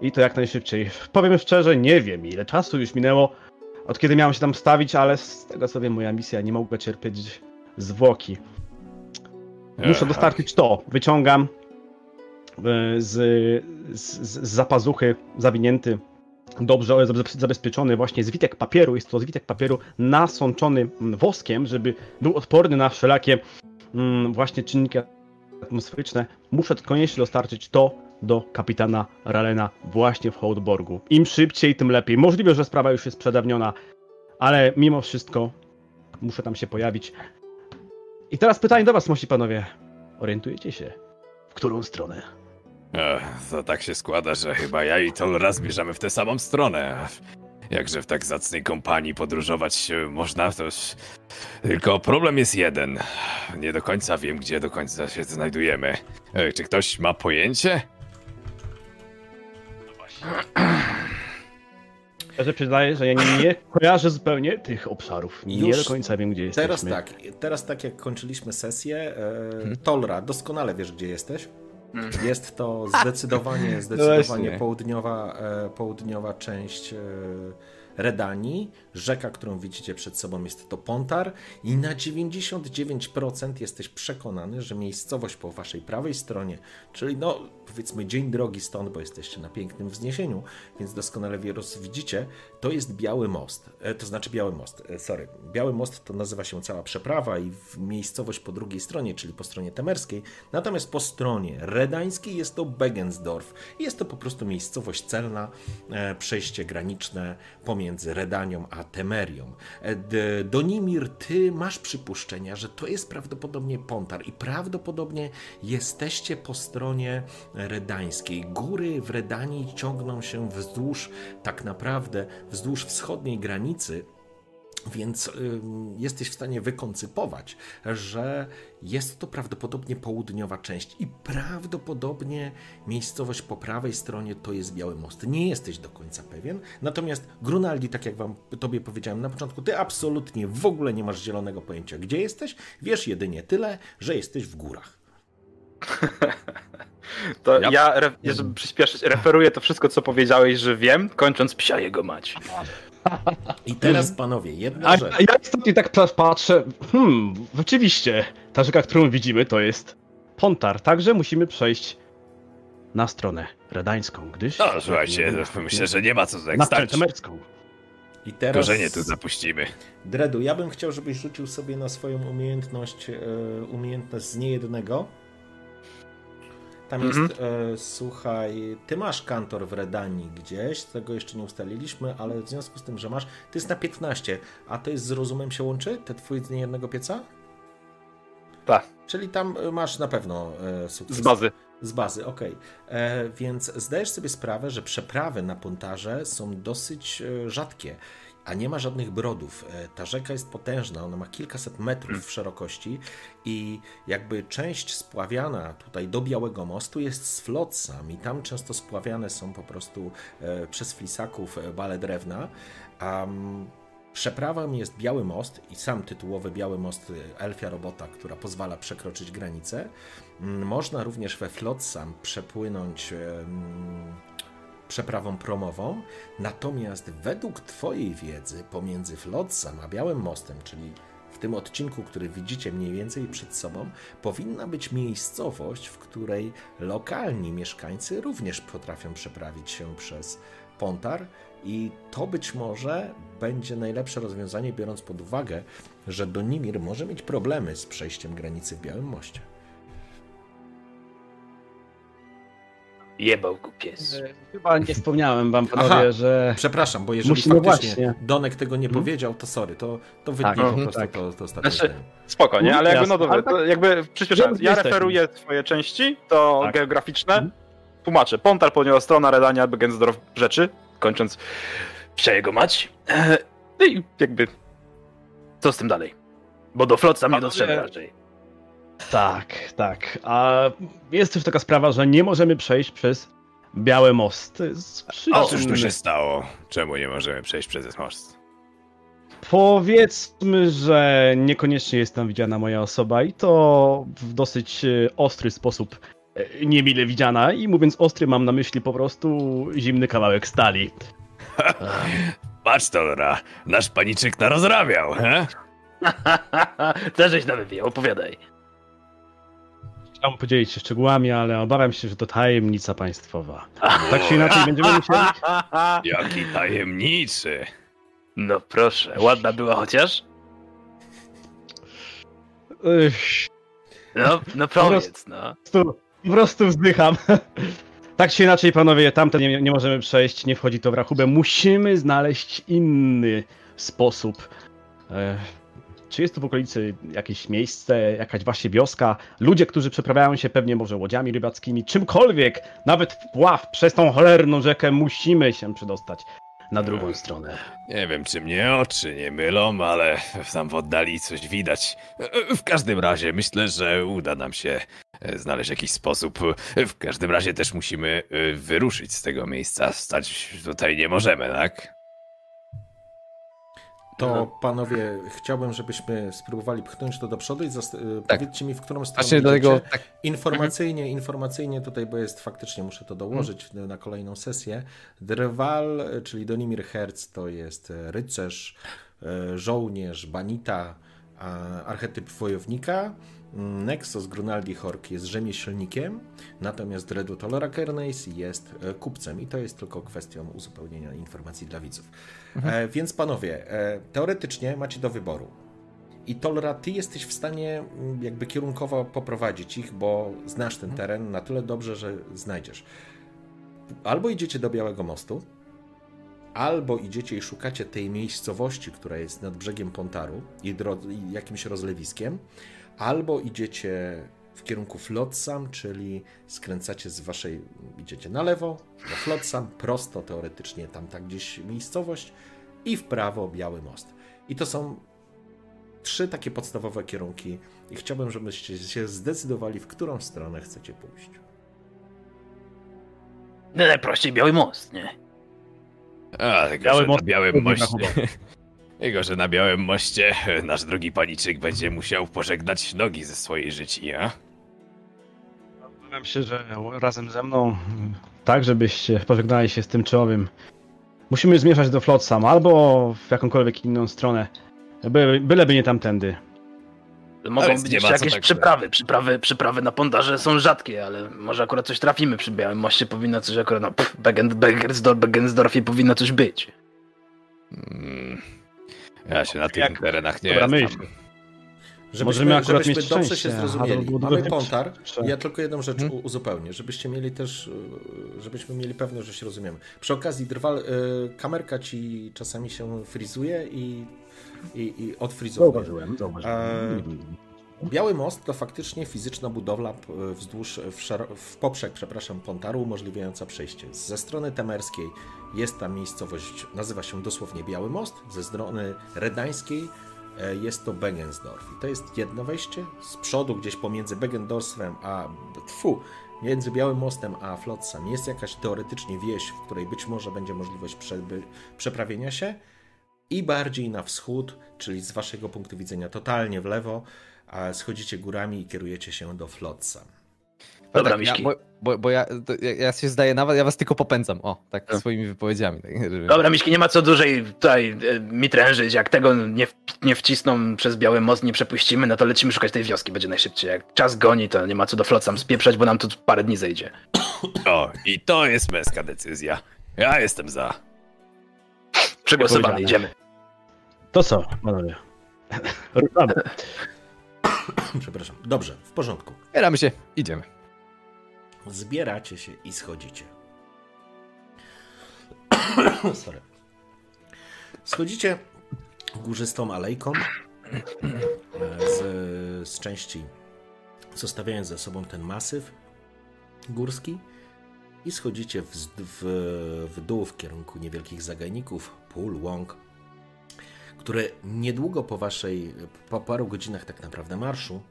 S1: I to jak najszybciej. Powiem szczerze, nie wiem ile czasu już minęło, od kiedy miałem się tam stawić, ale z tego co wiem, moja misja nie mogła cierpieć zwłoki. Muszę dostarczyć to. Wyciągam e, z, z, z zapazuchy zawinięty, dobrze zabe- zabezpieczony właśnie zwitek papieru. Jest to zwitek papieru nasączony mm, woskiem, żeby był odporny na wszelakie mm, właśnie czynniki atmosferyczne. Muszę koniecznie dostarczyć to do kapitana Ralena właśnie w Hołdborgu. Im szybciej, tym lepiej. Możliwe, że sprawa już jest przedawniona, ale mimo wszystko muszę tam się pojawić. I teraz pytanie do was, mości panowie. Orientujecie się, w którą stronę?
S6: Ech, to tak się składa, że chyba ja i Tolra zmierzamy w tę samą stronę. Jakże w tak zacnej kompanii podróżować można, to. Tylko problem jest jeden. Nie do końca wiem, gdzie do końca się znajdujemy. Czy ktoś ma pojęcie?
S1: Szczerze przyznaję, że ja nie kojarzę zupełnie tych obszarów. Nie
S2: Już
S1: do końca wiem, gdzie jesteśmy.
S2: Teraz tak, teraz tak jak kończyliśmy sesję, e, Tolra, doskonale wiesz gdzie jesteś. Jest to zdecydowanie, zdecydowanie
S3: właśnie.
S2: południowa, e, południowa część e, Redanii. Rzeka, którą widzicie przed sobą jest to Pontar i na 99% jesteś przekonany, że miejscowość po waszej prawej stronie, czyli no powiedzmy dzień drogi stąd, bo jesteście na pięknym wzniesieniu, więc doskonale Wierus widzicie, to jest Biały Most, e, to znaczy Biały Most, e, sorry, Biały Most to nazywa się cała przeprawa i miejscowość po drugiej stronie, czyli po stronie temerskiej, natomiast po stronie redańskiej jest to Begensdorf. Jest to po prostu miejscowość celna, e, przejście graniczne pomiędzy Redanią a Temerią. E, Donimir, ty masz przypuszczenia, że to jest prawdopodobnie Pontar i prawdopodobnie jesteście po stronie redańskiej. Góry w Redanii ciągną się wzdłuż, tak naprawdę, wzdłuż wschodniej granicy, więc ym, jesteś w stanie wykoncypować, że jest to prawdopodobnie południowa część i prawdopodobnie miejscowość po prawej stronie to jest Biały Most. Nie jesteś do końca pewien, natomiast Grunaldi, tak jak wam tobie powiedziałem na początku, ty absolutnie w ogóle nie masz zielonego pojęcia, gdzie jesteś, wiesz jedynie tyle, że jesteś w górach.
S4: To
S6: Ja-
S4: ja, re, żeby przyspieszyć, referuję to wszystko, co powiedziałeś, że wiem, kończąc psia jego mać.
S2: I teraz, panowie, jedna
S1: A,
S2: rzecz.
S1: a ja ostatnio tak pa- patrzę, hmm, rzeczywiście, ta rzeka, którą widzimy, to jest Pontar, także musimy przejść na stronę redańską, gdyż...
S6: No słuchajcie, myślę, że nie ma co tutaj
S1: Na.
S2: I teraz...
S6: Korzenie tu zapuścimy.
S2: Dredu, ja bym chciał, żebyś rzucił sobie na swoją umiejętność, e, umiejętność z niejednego. Tam
S4: Mhm.
S2: jest, e, słuchaj, ty masz kantor w Redanii gdzieś, tego jeszcze nie ustaliliśmy, ale w związku z tym, że masz, ty jest na 15, a to jest z rozumem się łączy, te twój z niejednego pieca?
S4: Tak,
S2: Czyli tam e, masz na pewno e, sukces.
S4: z bazy.
S2: Z bazy, okej. E, Więc zdajesz sobie sprawę, że przeprawy na pontarze są dosyć e, rzadkie, a nie ma żadnych brodów. E, Ta rzeka jest potężna, ona ma kilkaset metrów w szerokości i jakby część spławiana tutaj do Białego Mostu jest z flotsam i tam często spławiane są po prostu e, przez flisaków e, bale drewna. Mm, Przeprawą jest Biały Most i sam tytułowy Biały Most Elfia Robota, która pozwala przekroczyć granicę. Mm, Można również we Flotsam przepłynąć przeprawą promową, natomiast według Twojej wiedzy pomiędzy Flotsam a Białym Mostem, czyli w tym odcinku, który widzicie mniej więcej przed sobą, powinna być miejscowość, w której lokalni mieszkańcy również potrafią przeprawić się przez Pontar i to być może będzie najlepsze rozwiązanie, biorąc pod uwagę, że Donimir może mieć problemy z przejściem granicy w Białym Moście.
S4: Jebał pies.
S1: Chyba nie wspomniałem wam, panowie,
S2: Aha.
S1: że...
S2: Przepraszam, bo jeżeli
S1: Musimy
S2: faktycznie
S1: właśnie.
S2: Donek tego nie
S1: Mhm.
S2: powiedział, to sorry, to, to
S1: Tak,
S2: wytnij po
S1: mhm,
S2: prostu
S1: tak.
S2: to, to ostatnie
S4: Znaczy. Spoko, nie? Ale jakby, no dobra,
S1: tak-
S4: jakby przyspieszając, ja referuję swoje części, to
S1: Tak.
S4: geograficzne,
S1: Mhm.
S4: tłumaczę. Pontar, południowa strona, Redania, Begensdorf, rzeczy, kończąc psia jego mać. E, No i jakby, co z tym dalej? Bo do flot sam nie dotrzemy raczej.
S1: Tak, tak. A jest też taka sprawa, że nie możemy przejść przez Białe Mosty z
S6: A
S1: przyczyn...
S6: cóż tu się stało? Czemu nie możemy przejść przez most?
S1: Powiedzmy, że niekoniecznie jest tam widziana moja osoba i to w dosyć e, ostry sposób e, niemile widziana i mówiąc ostry mam na myśli po prostu zimny kawałek stali.
S6: Patrz to, Lora, nasz paniczyk narozrabiał, he?
S4: Też żeś na wywijał, opowiadaj.
S1: Chciałbym podzielić się szczegółami, ale obawiam się, że to tajemnica państwowa. Tak czy inaczej będziemy musieli...
S6: Jaki tajemniczy.
S4: No proszę, ładna była chociaż? No, no powiedz, no.
S1: po prostu, po prostu wzdycham. Tak czy inaczej, panowie, tamte nie, nie możemy przejść, nie wchodzi to w rachubę. Musimy znaleźć inny sposób. Czy jest tu w okolicy jakieś miejsce, jakaś właśnie wioska? Ludzie, którzy przeprawiają się pewnie może łodziami rybackimi, czymkolwiek, nawet wpław przez tą cholerną rzekę, musimy się przedostać na drugą stronę.
S6: Nie wiem, czy mnie oczy nie mylą, ale tam w oddali coś widać. W każdym razie myślę, że uda nam się e, znaleźć jakiś sposób. W każdym razie też musimy e, wyruszyć z tego miejsca. Stać tutaj nie możemy, tak?
S2: To
S4: Mhm.
S2: panowie, chciałbym, żebyśmy spróbowali pchnąć to do przodu i zas- y,
S3: Tak.
S2: powiedzcie mi, w którą stronę
S3: Właśnie dlatego tak,
S2: Informacyjnie, informacyjnie tutaj, bo jest faktycznie, muszę to dołożyć
S3: Mhm.
S2: na kolejną sesję. Drwal, czyli Donimir Herz, to jest rycerz, e, żołnierz, banita, archetyp wojownika. Nexus Grunaldi Hork jest rzemieślnikiem, natomiast Dredu Tolora Kernes jest e, kupcem i to jest tylko kwestią uzupełnienia informacji dla widzów. E, więc panowie, e, teoretycznie macie do wyboru. I Tolra, ty jesteś w stanie mm, jakby kierunkowo poprowadzić ich, bo znasz ten teren na tyle dobrze, że znajdziesz. Albo idziecie do Białego Mostu, albo idziecie i szukacie tej miejscowości, która jest nad brzegiem Pontaru i, dro- i jakimś rozlewiskiem, albo idziecie w kierunku Flotsam, czyli skręcacie z waszej, idziecie na lewo, do Flotsam, prosto teoretycznie tam tak gdzieś miejscowość i w prawo Biały Most. I to są trzy takie podstawowe kierunki i chciałbym, żebyście się zdecydowali, w którą stronę chcecie pójść.
S4: No, najprościej Biały Most, nie?
S6: A, tylko,
S1: Biały
S6: na
S1: most
S6: Białym
S1: trudny
S6: Moście... Tylko, że na Białym Moście nasz drogi paniczyk będzie musiał pożegnać nogi ze swojej życi, a?
S1: Obawiam się, że razem ze mną, tak żebyście pożegnali się z tym czołowym, musimy zmierzać do Flotsam albo w jakąkolwiek inną stronę. By, byleby nie tamtędy.
S4: Mogą być jeszcze jakieś
S6: tak
S4: przyprawy. przyprawy. Przyprawy na Pondarze są rzadkie, ale może akurat coś trafimy przy Białym Moście. Powinno coś akurat, no pff, Begensdorfie powinno coś być.
S6: Mm, Ja się na tych
S1: Jak-
S6: terenach nie
S1: Dobra,
S6: znam.
S1: myśl.
S2: Żebyśmy,
S1: Możemy akurat
S2: żebyśmy
S1: mieć
S2: dobrze
S1: szczęście,
S2: się zrozumieli.
S1: do-
S2: Mamy Pontar. Ja tylko jedną rzecz
S3: Hmm?
S2: uzupełnię, żebyście mieli też, y, żebyśmy mieli pewność, że się rozumiemy. Przy okazji, Drwal, y, kamerka ci czasami się frizuje i, i, i odfrizowuje.
S1: Zauważyłem, zauważyłem.
S2: E, Biały Most to faktycznie fizyczna budowla p- wzdłuż, w, w poprzek, przepraszam, Pontaru, umożliwiająca przejście. Ze strony temerskiej jest ta miejscowość, nazywa się dosłownie Biały Most, ze strony redańskiej e, jest to Begensdorf. I to jest jedno wejście, z przodu gdzieś pomiędzy Begendorfem a, tfu, między Białym Mostem a Flotsam jest jakaś teoretycznie wieś, w której być może będzie możliwość przeby- przeprawienia się i bardziej na wschód, czyli z waszego punktu widzenia totalnie w lewo, a schodzicie górami i kierujecie się do Flotsam.
S3: No
S4: Dobra,
S3: tak, ja,
S4: Miśki.
S3: bo, bo, bo ja, to, ja, ja się zdaję nawet, ja was tylko popędzam. O, tak
S4: Tak.
S3: swoimi wypowiedziami. Tak, żeby...
S4: Dobra, Miśki, nie ma co dłużej tutaj e, mi trężyć. Jak tego nie, nie wcisną przez Biały Most, nie przepuścimy, no to lecimy szukać tej wioski, będzie najszybciej. Jak czas goni, to nie ma co do Flotsam spieprzać, bo nam tu parę dni zejdzie.
S6: O, i to jest męska decyzja. Ja jestem za.
S4: Przegłosowany, idziemy.
S1: To co, panowie? Ruszamy.
S2: Przepraszam. Dobrze, w porządku.
S3: Bieramy się, idziemy.
S2: Zbieracie się i schodzicie. Sorry. Schodzicie górzystą alejką e, z, z części, zostawiając za sobą ten masyw górski i schodzicie w, w, w dół w kierunku niewielkich zagajników, pól, łąk, które niedługo po waszej, po paru godzinach tak naprawdę marszu,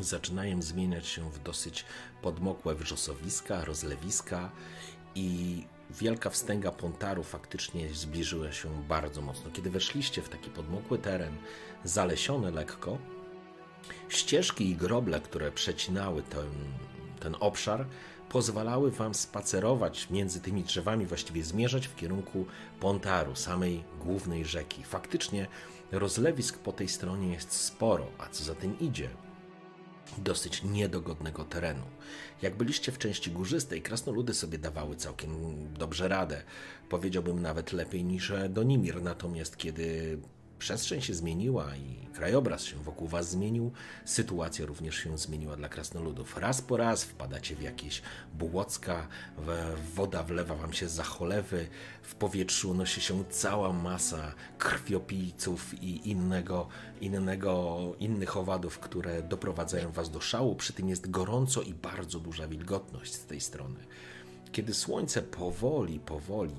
S2: zaczynają zmieniać się w dosyć podmokłe wrzosowiska, rozlewiska i wielka wstęga Pontaru faktycznie zbliżyła się bardzo mocno. Kiedy weszliście w taki podmokły teren, zalesiony lekko, ścieżki i groble, które przecinały ten, ten obszar, pozwalały wam spacerować między tymi drzewami, właściwie zmierzać w kierunku Pontaru, samej głównej rzeki. Faktycznie rozlewisk po tej stronie jest sporo, a co za tym idzie, dosyć niedogodnego terenu. Jak byliście w części górzystej, krasnoludy sobie dawały całkiem dobrze radę. Powiedziałbym nawet lepiej niż Donimir. Natomiast kiedy przestrzeń się zmieniła i krajobraz się wokół was zmienił, sytuacja również się zmieniła dla krasnoludów. Raz po raz wpadacie w jakieś błocka, woda wlewa wam się za cholewy, w powietrzu unosi się cała masa krwiopijców i innego, innego, innych owadów, które doprowadzają was do szału. Przy tym jest gorąco i bardzo duża wilgotność z tej strony. Kiedy słońce powoli, powoli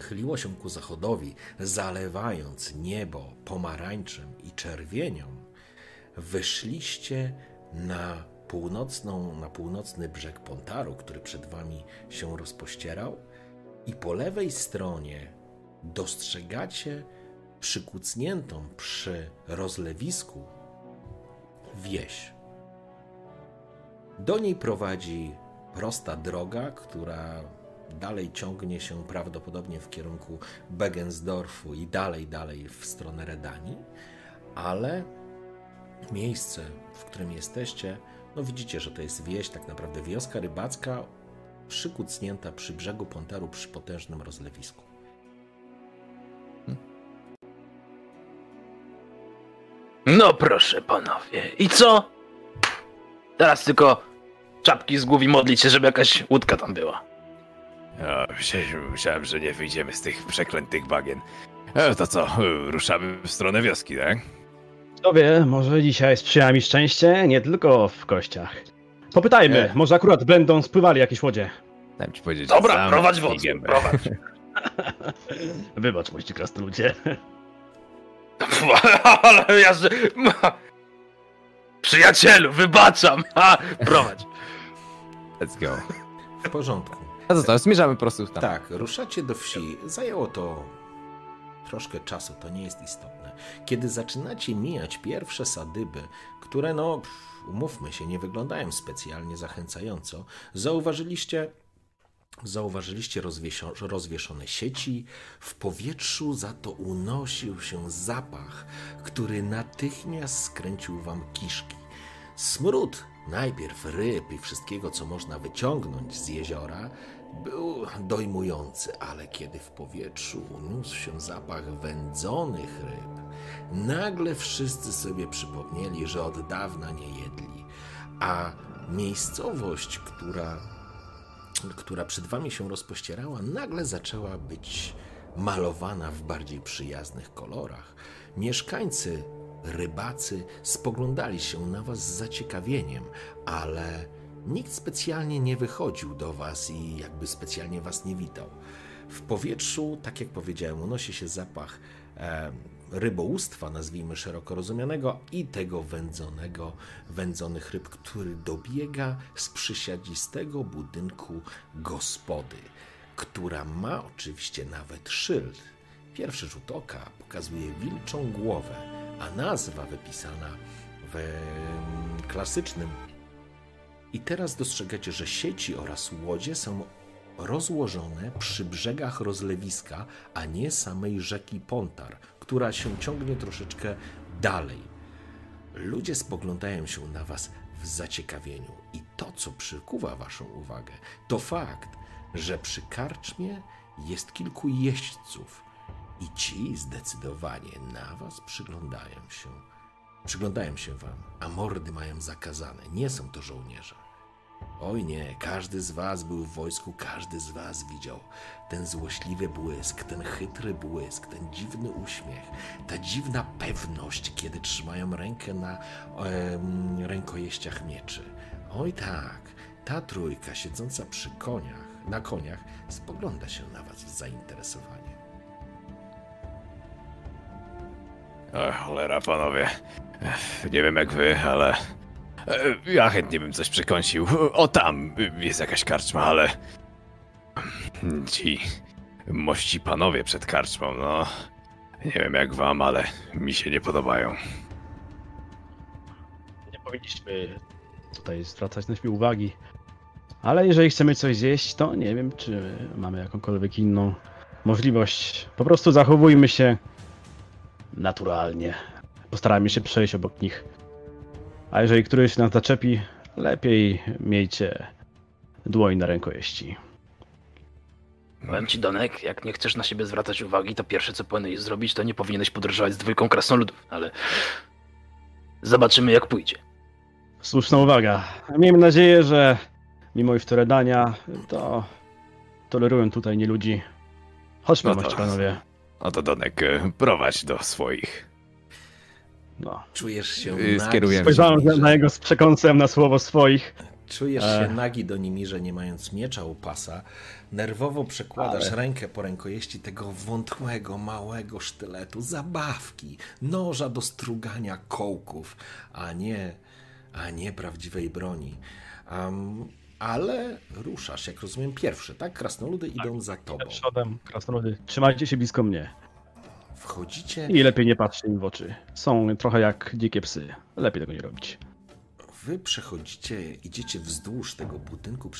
S2: chyliło się ku zachodowi, zalewając niebo pomarańczem i czerwienią, wyszliście na północną, na północny brzeg Pontaru, który przed wami się rozpościerał i po lewej stronie dostrzegacie przykucniętą przy rozlewisku wieś. Do niej prowadzi prosta droga, która dalej ciągnie się prawdopodobnie w kierunku Begensdorfu i dalej, dalej w stronę Redanii, ale miejsce, w którym jesteście, no widzicie, że to jest wieś, tak naprawdę wioska rybacka, przykucnięta przy brzegu Pontaru przy potężnym rozlewisku.
S4: No proszę panowie. I co? Teraz tylko czapki z głów i modlić się, żeby jakaś łódka tam była.
S6: Ja myślałem- myślałem, że nie wyjdziemy z tych przeklętych bagien. E, to co, e, ruszamy w stronę wioski, tak?
S1: Kto wie, może dzisiaj sprzyja mi szczęście, nie tylko w kościach. Popytajmy,
S6: Nie.
S1: może akurat będą spływali jakieś łodzie.
S6: Dałem ci powiedzieć,
S4: Dobra,
S6: sam
S4: prowadź
S6: gębę.
S4: prowadź.
S1: Wybacz, mości krasnoludzie.
S4: Ale ja, że... Przyjacielu, wybaczam! Ha, prowadź.
S6: Let's go.
S2: W porządku.
S3: A co to, zmierzamy po prostu tam.
S2: Tak, ruszacie do wsi. Zajęło to troszkę czasu, to nie jest istotne. Kiedy zaczynacie mijać pierwsze sadyby, które, no, umówmy się, nie wyglądają specjalnie zachęcająco, zauważyliście. Zauważyliście rozwieszone sieci, w powietrzu za to unosił się zapach, który natychmiast skręcił wam kiszki. Smród najpierw ryb i wszystkiego, co można wyciągnąć z jeziora, był dojmujący, ale kiedy w powietrzu uniósł się zapach wędzonych ryb, nagle wszyscy sobie przypomnieli, że od dawna nie jedli, a miejscowość, która, która przed wami się rozpościerała, nagle zaczęła być malowana w bardziej przyjaznych kolorach. Mieszkańcy rybacy spoglądali się na was z zaciekawieniem, ale nikt specjalnie nie wychodził do was i jakby specjalnie was nie witał. W powietrzu, tak jak powiedziałem, unosi się zapach e, rybołówstwa, nazwijmy szeroko rozumianego, i tego wędzonego, wędzonych ryb, który dobiega z przysiadzistego budynku gospody, która ma oczywiście nawet szyld. Pierwszy rzut oka pokazuje wilczą głowę, a nazwa wypisana w klasycznym. I teraz dostrzegacie, że sieci oraz łodzie są rozłożone przy brzegach rozlewiska, a nie samej rzeki Pontar, która się ciągnie troszeczkę dalej. Ludzie spoglądają się na was w zaciekawieniu i to, co przykuwa waszą uwagę, to fakt, że przy karczmie jest kilku jeźdźców i ci zdecydowanie na was przyglądają się. Przyglądają się wam, a mordy mają zakazane. Nie są to żołnierze. Oj nie, każdy z was był w wojsku, każdy z was widział ten złośliwy błysk, ten chytry błysk, ten dziwny uśmiech, ta dziwna pewność, kiedy trzymają rękę na em, rękojeściach mieczy. Oj tak, ta trójka siedząca przy koniach, na koniach, spogląda się na was z zainteresowaniem.
S6: O, cholera, panowie. Nie wiem jak wy, ale... e, Ja chętnie bym coś przekąsił. O, tam jest jakaś karczma, ale... Ci mości panowie przed karczmą, no... Nie wiem jak wam, ale mi się nie podobają.
S1: Nie powinniśmy tutaj zwracać na siebie uwagi. Ale jeżeli chcemy coś zjeść, to nie wiem, czy mamy jakąkolwiek inną możliwość. Po prostu zachowujmy się naturalnie. Postarajmy się przejść obok nich. A jeżeli któryś nas zaczepi, lepiej miejcie dłoń na rękojeści.
S4: Powiem ci, Donek, jak nie chcesz na siebie zwracać uwagi, to pierwsze co powinieneś zrobić, to nie powinieneś podróżować z dwójką krasnoludów, ale... Zobaczymy jak pójdzie.
S1: Słuszna uwaga. Miejmy nadzieję, że mimo ich toredania, to tolerują tutaj nie ludzi. Chodźmy,
S6: No to-
S1: mości panowie.
S6: No to Donek, e, prowadź do swoich.
S1: No.
S2: Czujesz się nagi
S3: skierujemy.
S1: Spojrzałem na, na jego z przekąsem na słowo swoich.
S2: Czujesz
S1: E.
S2: się nagi do Nimirze, nie mając miecza u pasa. Nerwowo przekładasz
S1: Ale-
S2: rękę po rękojeści tego wątłego, małego sztyletu, zabawki, noża do strugania kołków, a nie, a nie prawdziwej broni. Am, ale ruszasz, jak rozumiem, pierwszy, tak? Krasnoludy idą za tobą.
S1: Przodem, krasnoludy. Trzymajcie się blisko mnie.
S2: Wchodzicie,
S1: I lepiej nie patrzcie im w oczy. Są trochę jak dzikie psy. Lepiej tego nie robić.
S2: wy przechodzicie, idziecie wzdłuż tego budynku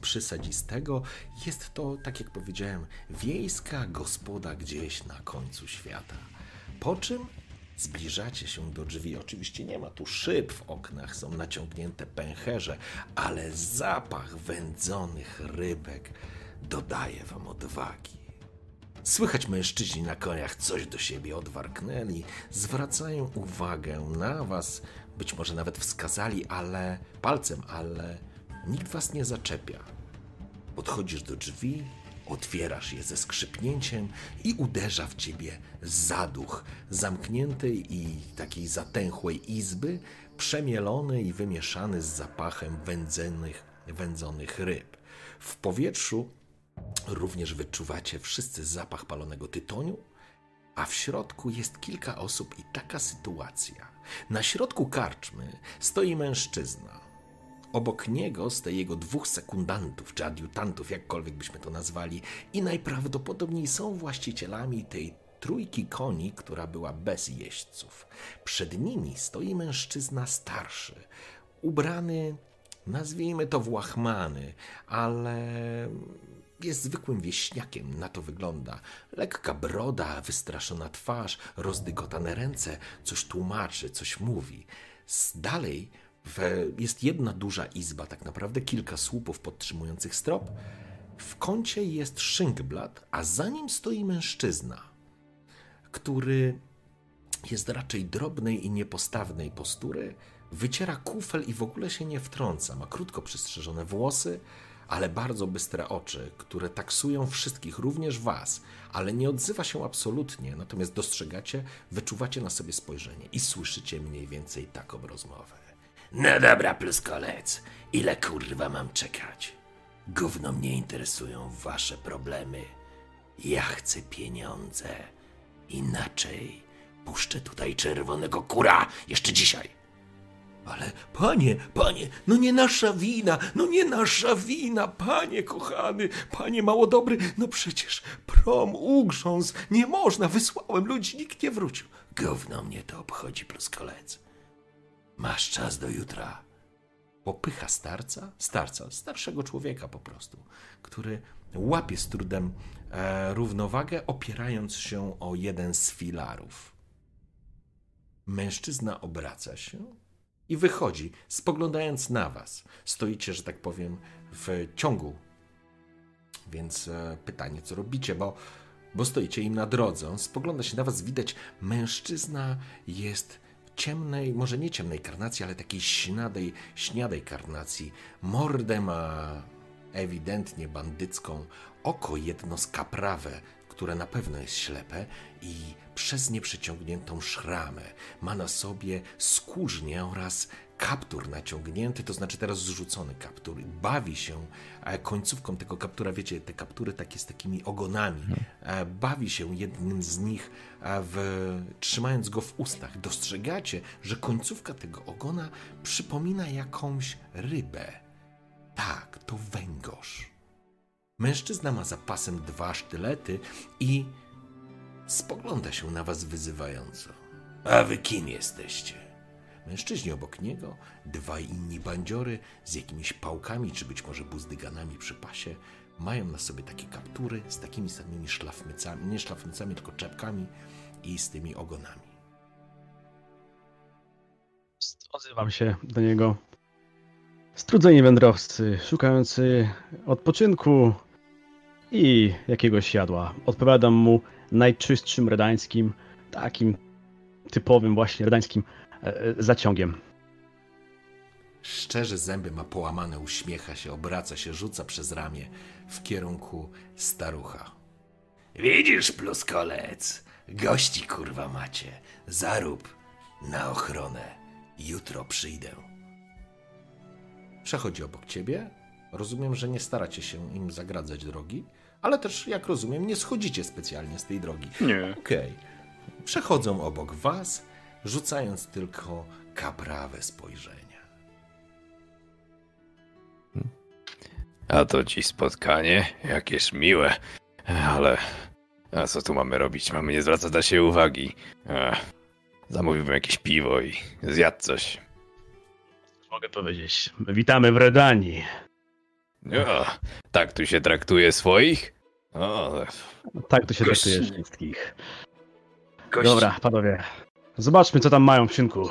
S2: przysadzistego. Jest to, tak jak powiedziałem, wiejska gospoda gdzieś na końcu świata. Po czym zbliżacie się do drzwi. Oczywiście nie ma tu szyb w oknach, są naciągnięte pęcherze, ale zapach wędzonych rybek dodaje wam odwagi. Słychać mężczyźni na koniach coś do siebie odwarknęli, zwracają uwagę na was, być może nawet wskazali, ale palcem, ale nikt was nie zaczepia. Podchodzisz do drzwi, otwierasz je ze skrzypnięciem i uderza w ciebie zaduch zamkniętej i takiej zatęchłej izby, przemielony i wymieszany z zapachem wędzonych, wędzonych ryb. W powietrzu również wyczuwacie wszyscy zapach palonego tytoniu, a w środku jest kilka osób i taka sytuacja. Na środku karczmy stoi mężczyzna. Obok niego stoi jego dwóch sekundantów, czy adiutantów, jakkolwiek byśmy to nazwali, i najprawdopodobniej są właścicielami tej trójki koni, która była bez jeźdźców. Przed nimi stoi mężczyzna starszy, ubrany, nazwijmy to w łachmany, ale jest zwykłym wieśniakiem, na to wygląda. Lekka broda, wystraszona twarz, rozdygotane ręce, coś tłumaczy, coś mówi. Z dalej w, jest jedna duża izba, tak naprawdę kilka słupów podtrzymujących strop. W kącie jest szynkblat, a za nim stoi mężczyzna, który jest raczej drobnej i niepostawnej postury, wyciera kufel i w ogóle się nie wtrąca. Ma krótko przystrzyżone włosy, ale bardzo bystre oczy, które taksują wszystkich, również was, ale nie odzywa się absolutnie, natomiast dostrzegacie, wyczuwacie na sobie spojrzenie i słyszycie mniej więcej taką rozmowę. No dobra, pluskolec, ile kurwa mam czekać? Gówno mnie interesują wasze problemy. Ja chcę pieniądze. Inaczej puszczę tutaj czerwonego kura jeszcze dzisiaj. Ale panie, panie, no nie nasza wina, no nie nasza wina, panie kochany, panie mało dobry, no przecież prom ugrzązł, nie można, wysłałem ludzi, nikt nie wrócił. Gówno mnie to obchodzi, pluskolec. Masz czas do jutra. Popycha starca, starca, starszego człowieka po prostu, który łapie z trudem e, równowagę, opierając się o jeden z filarów. Mężczyzna obraca się i wychodzi, spoglądając na was. Stoicie, że tak powiem, w ciągu. Więc e, pytanie, co robicie, bo, bo stoicie im na drodze. On spogląda się na was, widać, mężczyzna jest ciemnej, może nie ciemnej karnacji, ale takiej śniadej, śniadej karnacji. Mordę ma ewidentnie bandycką, oko jedno skaprawe, które na pewno jest ślepe i przez nie przeciągniętą szramę. Ma na sobie skórznię oraz kaptur naciągnięty, to znaczy teraz zrzucony kaptur. Bawi się e, końcówką tego kaptura, wiecie, te kaptury takie z takimi ogonami. E, Bawi się jednym z nich, e, w, trzymając go w ustach. Dostrzegacie, że końcówka tego ogona przypomina jakąś rybę. Tak, to węgorz. Mężczyzna ma za pasem dwa sztylety i spogląda się na was wyzywająco. A wy kim jesteście? Mężczyźni obok niego, dwaj inni bandziory z jakimiś pałkami, czy być może buzdyganami przy pasie, mają na sobie takie kaptury z takimi samymi szlafmycami, nie szlafmycami, tylko czepkami i z tymi ogonami.
S1: Odzywam się do niego. Strudzeni wędrowcy, szukający odpoczynku i jakiegoś jadła. Odpowiadam mu najczystszym redańskim, takim typowym właśnie redańskim zaciągiem.
S2: Szczerze zęby ma połamane, uśmiecha się, obraca się, rzuca przez ramię w kierunku starucha. Widzisz, pluskolec, gości kurwa macie. Zarób na ochronę. Jutro przyjdę. Przechodzi obok ciebie. Rozumiem, że nie staracie się im zagradzać drogi, ale też, jak rozumiem, nie schodzicie specjalnie z tej drogi.
S4: Nie.
S2: Okej. Przechodzą obok was, rzucając tylko kaprawe spojrzenia.
S6: A to ci spotkanie, jakież miłe. Ale A co tu mamy robić? Mamy nie zwracać na siebie uwagi. Ech, zamówiłbym jakieś piwo i zjadł coś.
S1: Mogę powiedzieć. Witamy w Redanii.
S6: O, tak tu się traktuje swoich? O,
S1: Tak to się
S4: Gość-
S1: traktuje wszystkich.
S4: Gość,
S1: Dobra, panowie. Zobaczmy, co tam mają w szynku.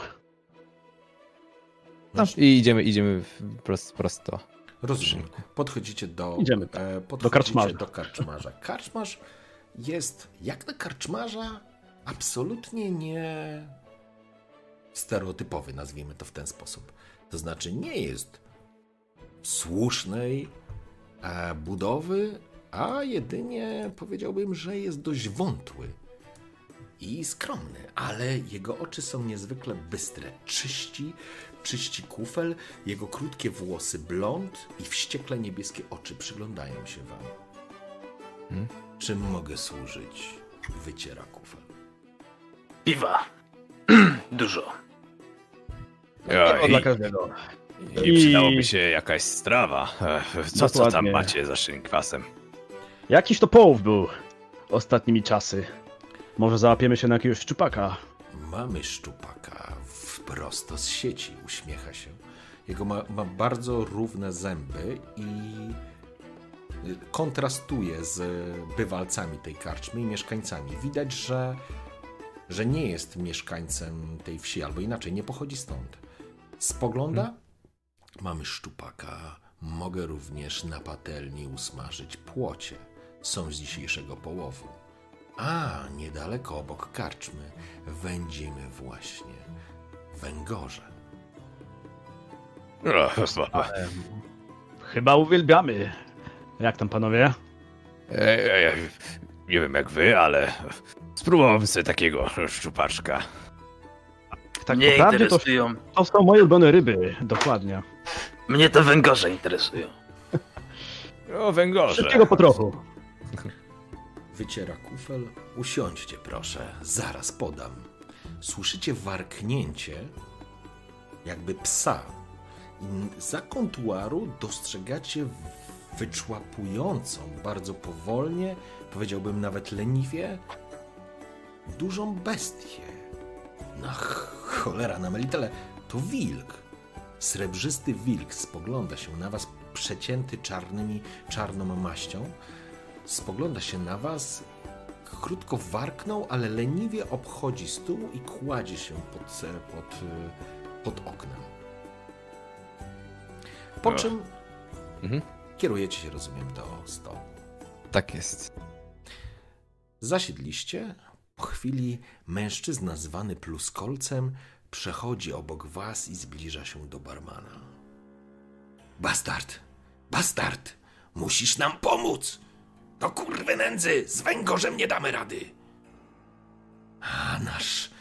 S3: No, I idziemy, idziemy prosto. prosto.
S2: Rozumiem. Podchodzicie do,
S1: Idziemy
S2: e, podchodzicie
S1: do karczmarza.
S2: do karczmarza. Karczmarz jest, jak na karczmarza, absolutnie nie stereotypowy, nazwijmy to w ten sposób. To znaczy nie jest słusznej e, budowy, a jedynie powiedziałbym, że jest dość wątły i skromny, ale jego oczy są niezwykle bystre, czyści, czyści kufel, jego krótkie włosy blond i wściekle niebieskie oczy przyglądają się wam.
S6: Hmm?
S2: Czym mogę służyć? Wyciera kufel.
S4: piwa. Dużo.
S6: ja,
S1: To dla
S6: i,
S1: każdego.
S6: i
S1: I-
S6: przydałoby się jakaś strawa. Co, co tam macie za szynkwasem?
S1: Jakiś to połów był ostatnimi czasy. Może załapiemy się na jakiegoś szczupaka.
S2: Mamy szczupaka w- prosto z sieci, uśmiecha się. Jego ma, ma bardzo równe zęby i y, kontrastuje z bywalcami tej karczmy i mieszkańcami. Widać, że, że nie jest mieszkańcem tej wsi, albo inaczej, nie pochodzi stąd. Spogląda, mamy szczupaka. Mogę również na patelni usmażyć płocie. Są z dzisiejszego połowu. A, niedaleko obok karczmy wędzimy właśnie węgorze.
S6: O, o, o.
S1: Chyba uwielbiamy. Jak tam panowie?
S6: E, e, nie wiem jak wy, ale spróbowałbym sobie takiego szczupaczka.
S1: Tak
S4: Mnie
S1: naprawdę to,
S4: interesują.
S1: to są moje ulubione ryby. Dokładnie.
S4: Mnie te węgorze interesują.
S6: O, węgorze.
S1: Wszystkiego po trochu.
S2: Wyciera kufel. Usiądźcie, proszę, zaraz podam. Słyszycie warknięcie, jakby psa. I za kontuaru dostrzegacie wyczłapującą, bardzo powolnie, powiedziałbym nawet leniwie, dużą bestię. Ch- cholera, na melitele, to wilk. Srebrzysty wilk spogląda się na was, przecięty czarnymi, czarną maścią spogląda się na was, krótko warknął, ale leniwie obchodzi stół i kładzie się pod, pod, y, pod oknem. Po czym
S6: Mhm.
S2: kierujecie się, rozumiem, do stołu.
S3: Tak jest.
S2: Zasiedliście. Po chwili mężczyzna zwany pluskolcem przechodzi obok was i zbliża się do barmana. Bastard! Bastard! Musisz nam pomóc! Do kurwy nędzy! Z węgorzem nie damy rady! A nasz...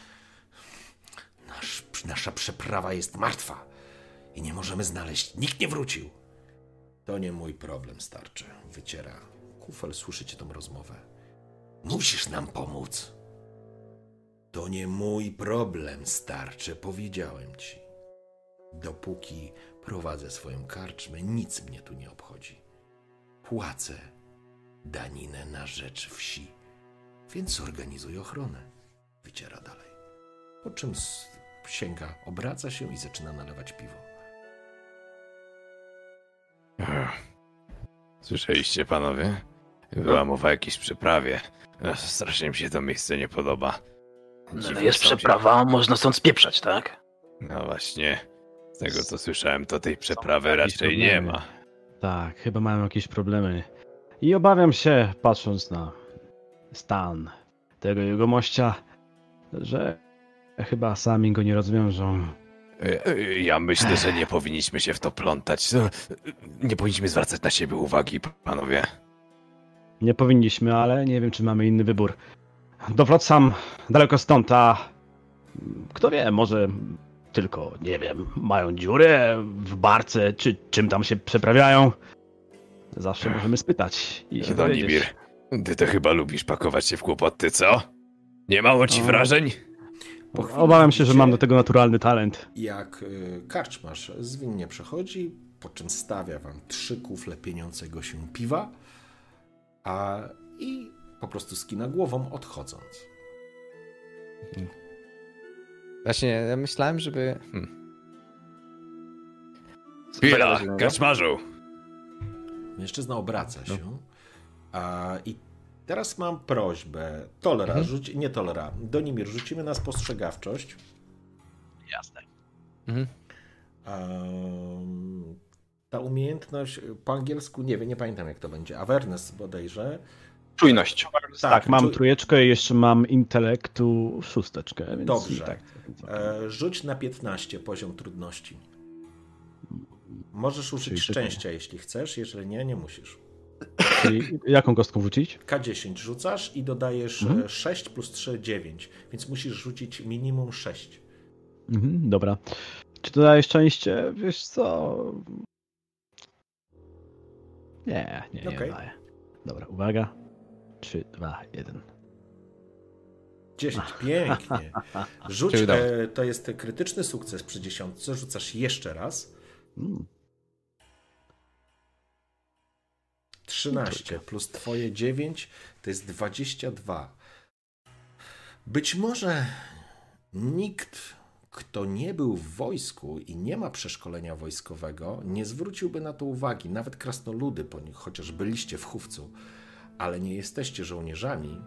S2: nasz... Nasza przeprawa jest martwa i nie możemy znaleźć. Nikt nie wrócił. To nie mój problem, starczy. Wyciera. Kufel, słyszycie tą rozmowę. Musisz nam pomóc. To nie mój problem, starcze, powiedziałem ci. Dopóki prowadzę swoją karczmę, nic mnie tu nie obchodzi. Płacę daninę na rzecz wsi, więc organizuję ochronę. Wyciera dalej. Po czym sięga, obraca się i zaczyna nalewać piwo.
S6: Słyszeliście, panowie? Była mowa o jakiejś przeprawie. Strasznie mi się to miejsce nie podoba.
S4: No,
S6: Dziwny
S4: jest
S6: sąsiad.
S4: przeprawa, można stąd spieprzać, tak?
S6: No właśnie. Z tego co słyszałem, to tej przeprawy raczej nie ma.
S1: Tak, chyba mają jakieś problemy. I obawiam się, patrząc na stan tego jegomościa, że chyba sami go nie rozwiążą.
S6: E, e, Ja myślę, że nie powinniśmy się w to plątać. E, Nie powinniśmy zwracać na siebie uwagi, panowie.
S1: Nie powinniśmy, ale nie wiem, czy mamy inny wybór. Do Flotsam daleko stąd, a kto wie, może tylko, nie wiem, mają dziurę w barce, czy czym tam się przeprawiają. Zawsze możemy spytać i się
S6: No. Nimir, ty to chyba lubisz pakować się w kłopoty, co? Nie mało ci
S1: O.
S6: wrażeń?
S1: Obawiam się, że mam do tego naturalny talent.
S2: jak y, karczmarz zwinnie przechodzi, po czym stawia wam trzy kufle pieniącego się piwa, a i po prostu skina głową, odchodząc.
S3: Właśnie ja myślałem, żeby... Hmm.
S6: Chwila, karczmarzu!
S2: Mężczyzna obraca się. A, I teraz mam prośbę. Tolera,
S3: Mhm.
S2: rzuć, nie tolera. Donimir, rzucimy na spostrzegawczość.
S1: Jasne.
S3: Mhm.
S2: Ta umiejętność po angielsku, nie wiem, nie pamiętam jak to będzie. Awareness bodajże.
S4: Czujność.
S1: Tak, mam
S2: czu-
S1: trójeczkę i jeszcze mam intelektu szósteczkę. Więc
S2: Dobrze.
S1: Tak, więc okej.
S2: E, rzuć na 15 poziom trudności. Możesz użyć
S1: Czyli
S2: szczęścia, jeśli chcesz, jeżeli nie, nie musisz.
S1: Czyli jaką kostką wrzucić?
S2: K10 rzucasz i dodajesz
S1: Mhm.
S2: e, 6 plus 3, 9, więc musisz rzucić minimum 6.
S1: Mhm, dobra. Czy to daje szczęście? Wiesz co? Nie, nie, nie
S2: Okej.
S1: daje. Dobra, uwaga. 3, 2, 1.
S2: 10, pięknie. Rzuć, e, to jest krytyczny sukces przy dziesiątce, rzucasz jeszcze raz.
S1: Mm.
S2: 13 plus twoje 9 to jest 22. Być może nikt, kto nie był w wojsku i nie ma przeszkolenia wojskowego, nie zwróciłby na to uwagi, nawet krasnoludy, chociaż byliście w chówcu, ale nie jesteście żołnierzami,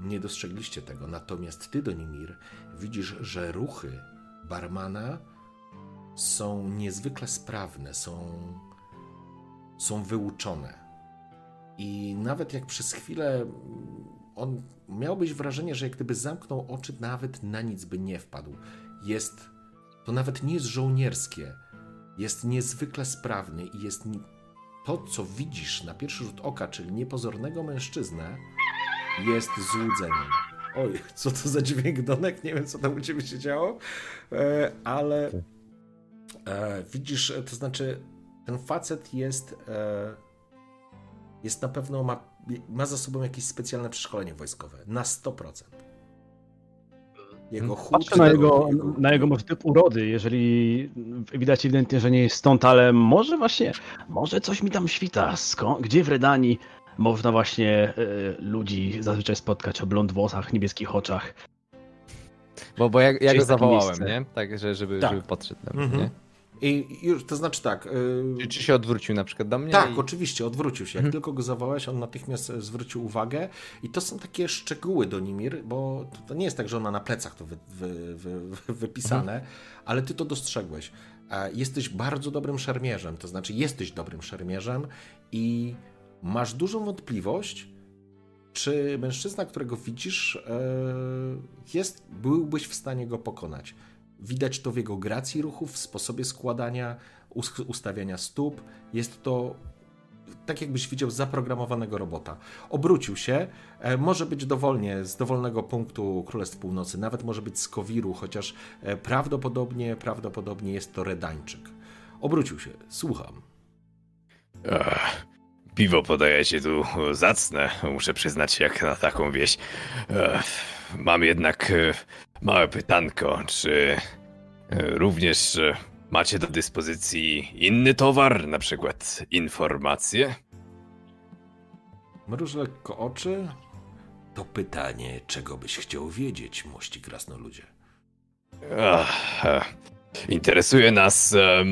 S2: nie dostrzegliście tego. Natomiast ty, Donimir, widzisz, że ruchy barmana są niezwykle sprawne, są, są wyuczone. I nawet jak przez chwilę mm, on miałbyś wrażenie, że jak gdyby zamknął oczy, nawet na nic by nie wpadł. Jest. To nawet nie jest żołnierskie. Jest niezwykle sprawny i jest. To, co widzisz na pierwszy rzut oka, czyli niepozornego mężczyznę, jest złudzeniem. Oj, co to za dźwięk, Donek? Nie wiem, co tam u ciebie się działo, e, ale e, widzisz, e, to znaczy, ten facet jest. Jest na pewno, ma, ma za sobą jakieś specjalne przeszkolenie wojskowe. Na 100%. Jego chód,
S1: Patrzę na jego, na jego może typ urody, jeżeli widać ewidentnie, że nie jest stąd, ale może właśnie, może coś mi tam świta. Skąd, gdzie w Redanii można właśnie e, ludzi zazwyczaj spotkać o blond włosach, niebieskich oczach?
S3: Bo, bo ja, ja go zawołałem,
S1: miejsce?
S3: nie? Tak, że, żeby,
S2: Tak.
S3: żeby podszedł mnie,
S2: Mhm.
S3: nie?
S2: I już, to znaczy tak. y,
S3: Czy, czy się odwrócił na przykład do mnie?
S2: Tak,
S3: i...
S2: oczywiście, odwrócił się. Jak
S3: Mhm.
S2: tylko go zawołałeś, on natychmiast e, zwrócił uwagę. I to są takie szczegóły do Nimir, bo to, to nie jest tak, że on ma na plecach to wy, wy, wy, wy, wypisane, ale ty to dostrzegłeś. E, Jesteś bardzo dobrym szermierzem, to znaczy jesteś dobrym szermierzem i masz dużą wątpliwość, czy mężczyzna, którego widzisz, e, jest, byłbyś w stanie go pokonać. Widać to w jego gracji ruchów, w sposobie składania, us- ustawiania stóp. Jest to tak, jakbyś widział zaprogramowanego robota. Obrócił się, e, może być dowolnie z dowolnego punktu Królestw Północy, nawet może być z Kowiru, chociaż e, prawdopodobnie, prawdopodobnie jest to Redańczyk. Obrócił się, słucham.
S6: Ech, piwo podajecie tu zacne, muszę przyznać, jak na taką wieś. Ech, mam jednak e, małe pytanko, czy e, również e, macie do dyspozycji inny towar, na przykład informacje?
S2: Mruż lekko oczy. To pytanie, czego byś chciał wiedzieć, mości krasnoludzie.
S6: Ach, e, interesuje nas e,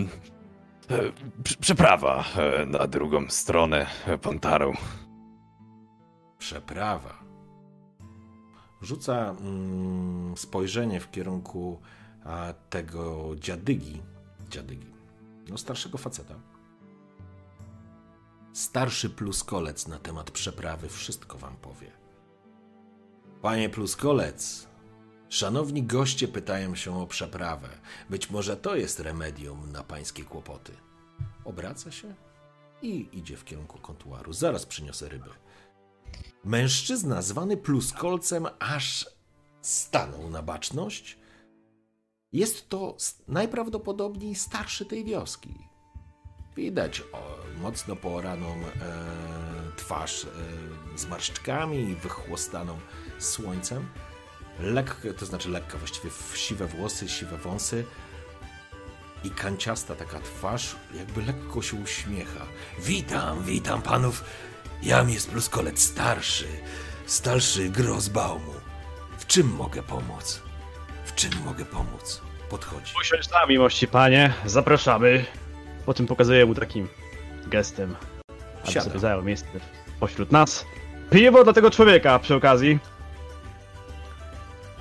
S6: prze- przeprawa e, na drugą stronę Pontaru.
S2: Przeprawa. Rzuca mm, spojrzenie w kierunku tego dziadygi. Dziadygi. No, starszego faceta. Starszy pluskolec na temat przeprawy wszystko wam powie. Panie pluskolec, szanowni goście pytają się o przeprawę. Być może to jest remedium na pańskie kłopoty. Obraca się i idzie w kierunku kontuaru. Zaraz przyniosę ryby. Mężczyzna zwany pluskolcem aż stanął na baczność. Jest to najprawdopodobniej starszy tej wioski. Widać o, mocno pooraną e, twarz e, z marszczkami, wychłostaną słońcem. Lekko, to znaczy lekko, właściwie siwe włosy, siwe wąsy i kanciasta taka twarz, jakby lekko się uśmiecha. Witam, witam panów. Jam jest pluskolec starszy. Stalszy Grosbaumu. W czym mogę pomóc? W czym mogę pomóc? Podchodzi.
S1: Usiądź tam, miłości panie, zapraszamy. Po czym pokazuję mu takim gestem, aby
S2: Siadam.
S1: sobie zajął miejsce pośród nas. Piwo dla tego człowieka przy okazji.